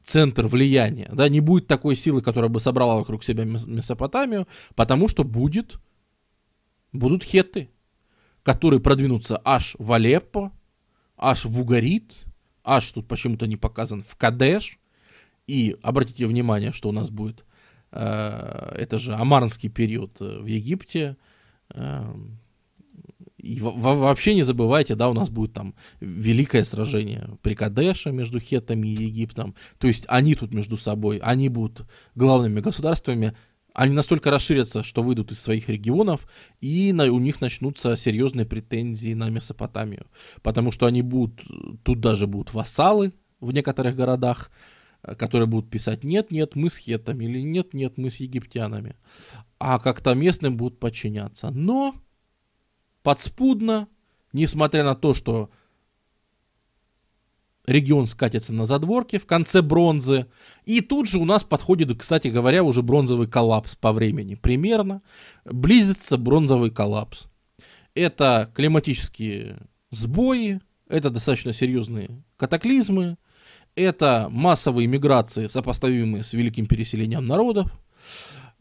центр влияния. Да, не будет такой силы, которая бы собрала вокруг себя Мес- Месопотамию, потому что будет, будут хетты, которые продвинутся аж в Алеппо, аж в Угарит, аж тут почему-то не показан в Кадеш, И обратите внимание, что у нас будет, э, это же Амарнский период в Египте, э, и вообще не забывайте, да, у нас будет там великое сражение при Кадеше между Хетами и Египтом. То есть они тут между собой, они будут главными государствами. Они настолько расширятся, что выйдут из своих регионов, и на, у них начнутся серьезные претензии на Месопотамию. Потому что они будут, тут даже будут вассалы в некоторых городах, которые будут писать «нет-нет, мы с хетами» или «нет-нет, мы с египтянами». А как-то местным будут подчиняться. Но подспудно, несмотря на то, что регион скатится на задворке в конце бронзы. И тут же у нас подходит, кстати говоря, уже бронзовый коллапс по времени. Примерно близится бронзовый коллапс. Это климатические сбои, это достаточно серьезные катаклизмы, это массовые миграции, сопоставимые с великим переселением народов.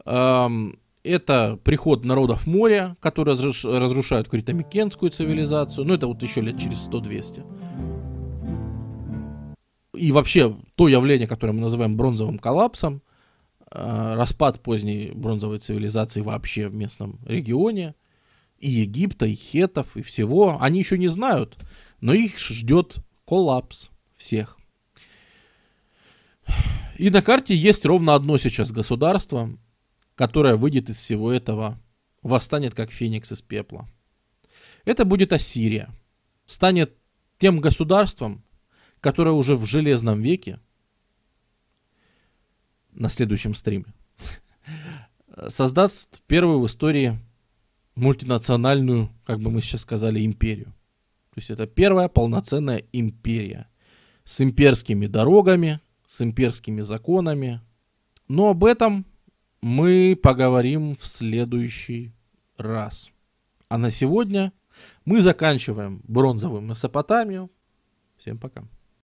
Это приход народов моря, которые разрушают критомикенскую цивилизацию. Ну, это вот еще лет через 100-200. И вообще, то явление, которое мы называем бронзовым коллапсом, э, распад поздней бронзовой цивилизации вообще в местном регионе, и Египта, и хетов, и всего, они еще не знают, но их ждет коллапс всех. И на карте есть ровно одно сейчас государство, которая выйдет из всего этого, восстанет как феникс из пепла. Это будет Ассирия. Станет тем государством, которое уже в железном веке, на следующем стриме, создаст первую в истории мультинациональную, как бы мы сейчас сказали, империю. То есть это первая полноценная империя с имперскими дорогами, с имперскими законами. Но об этом мы поговорим в следующий раз. А на сегодня мы заканчиваем бронзовую Месопотамию. Всем пока.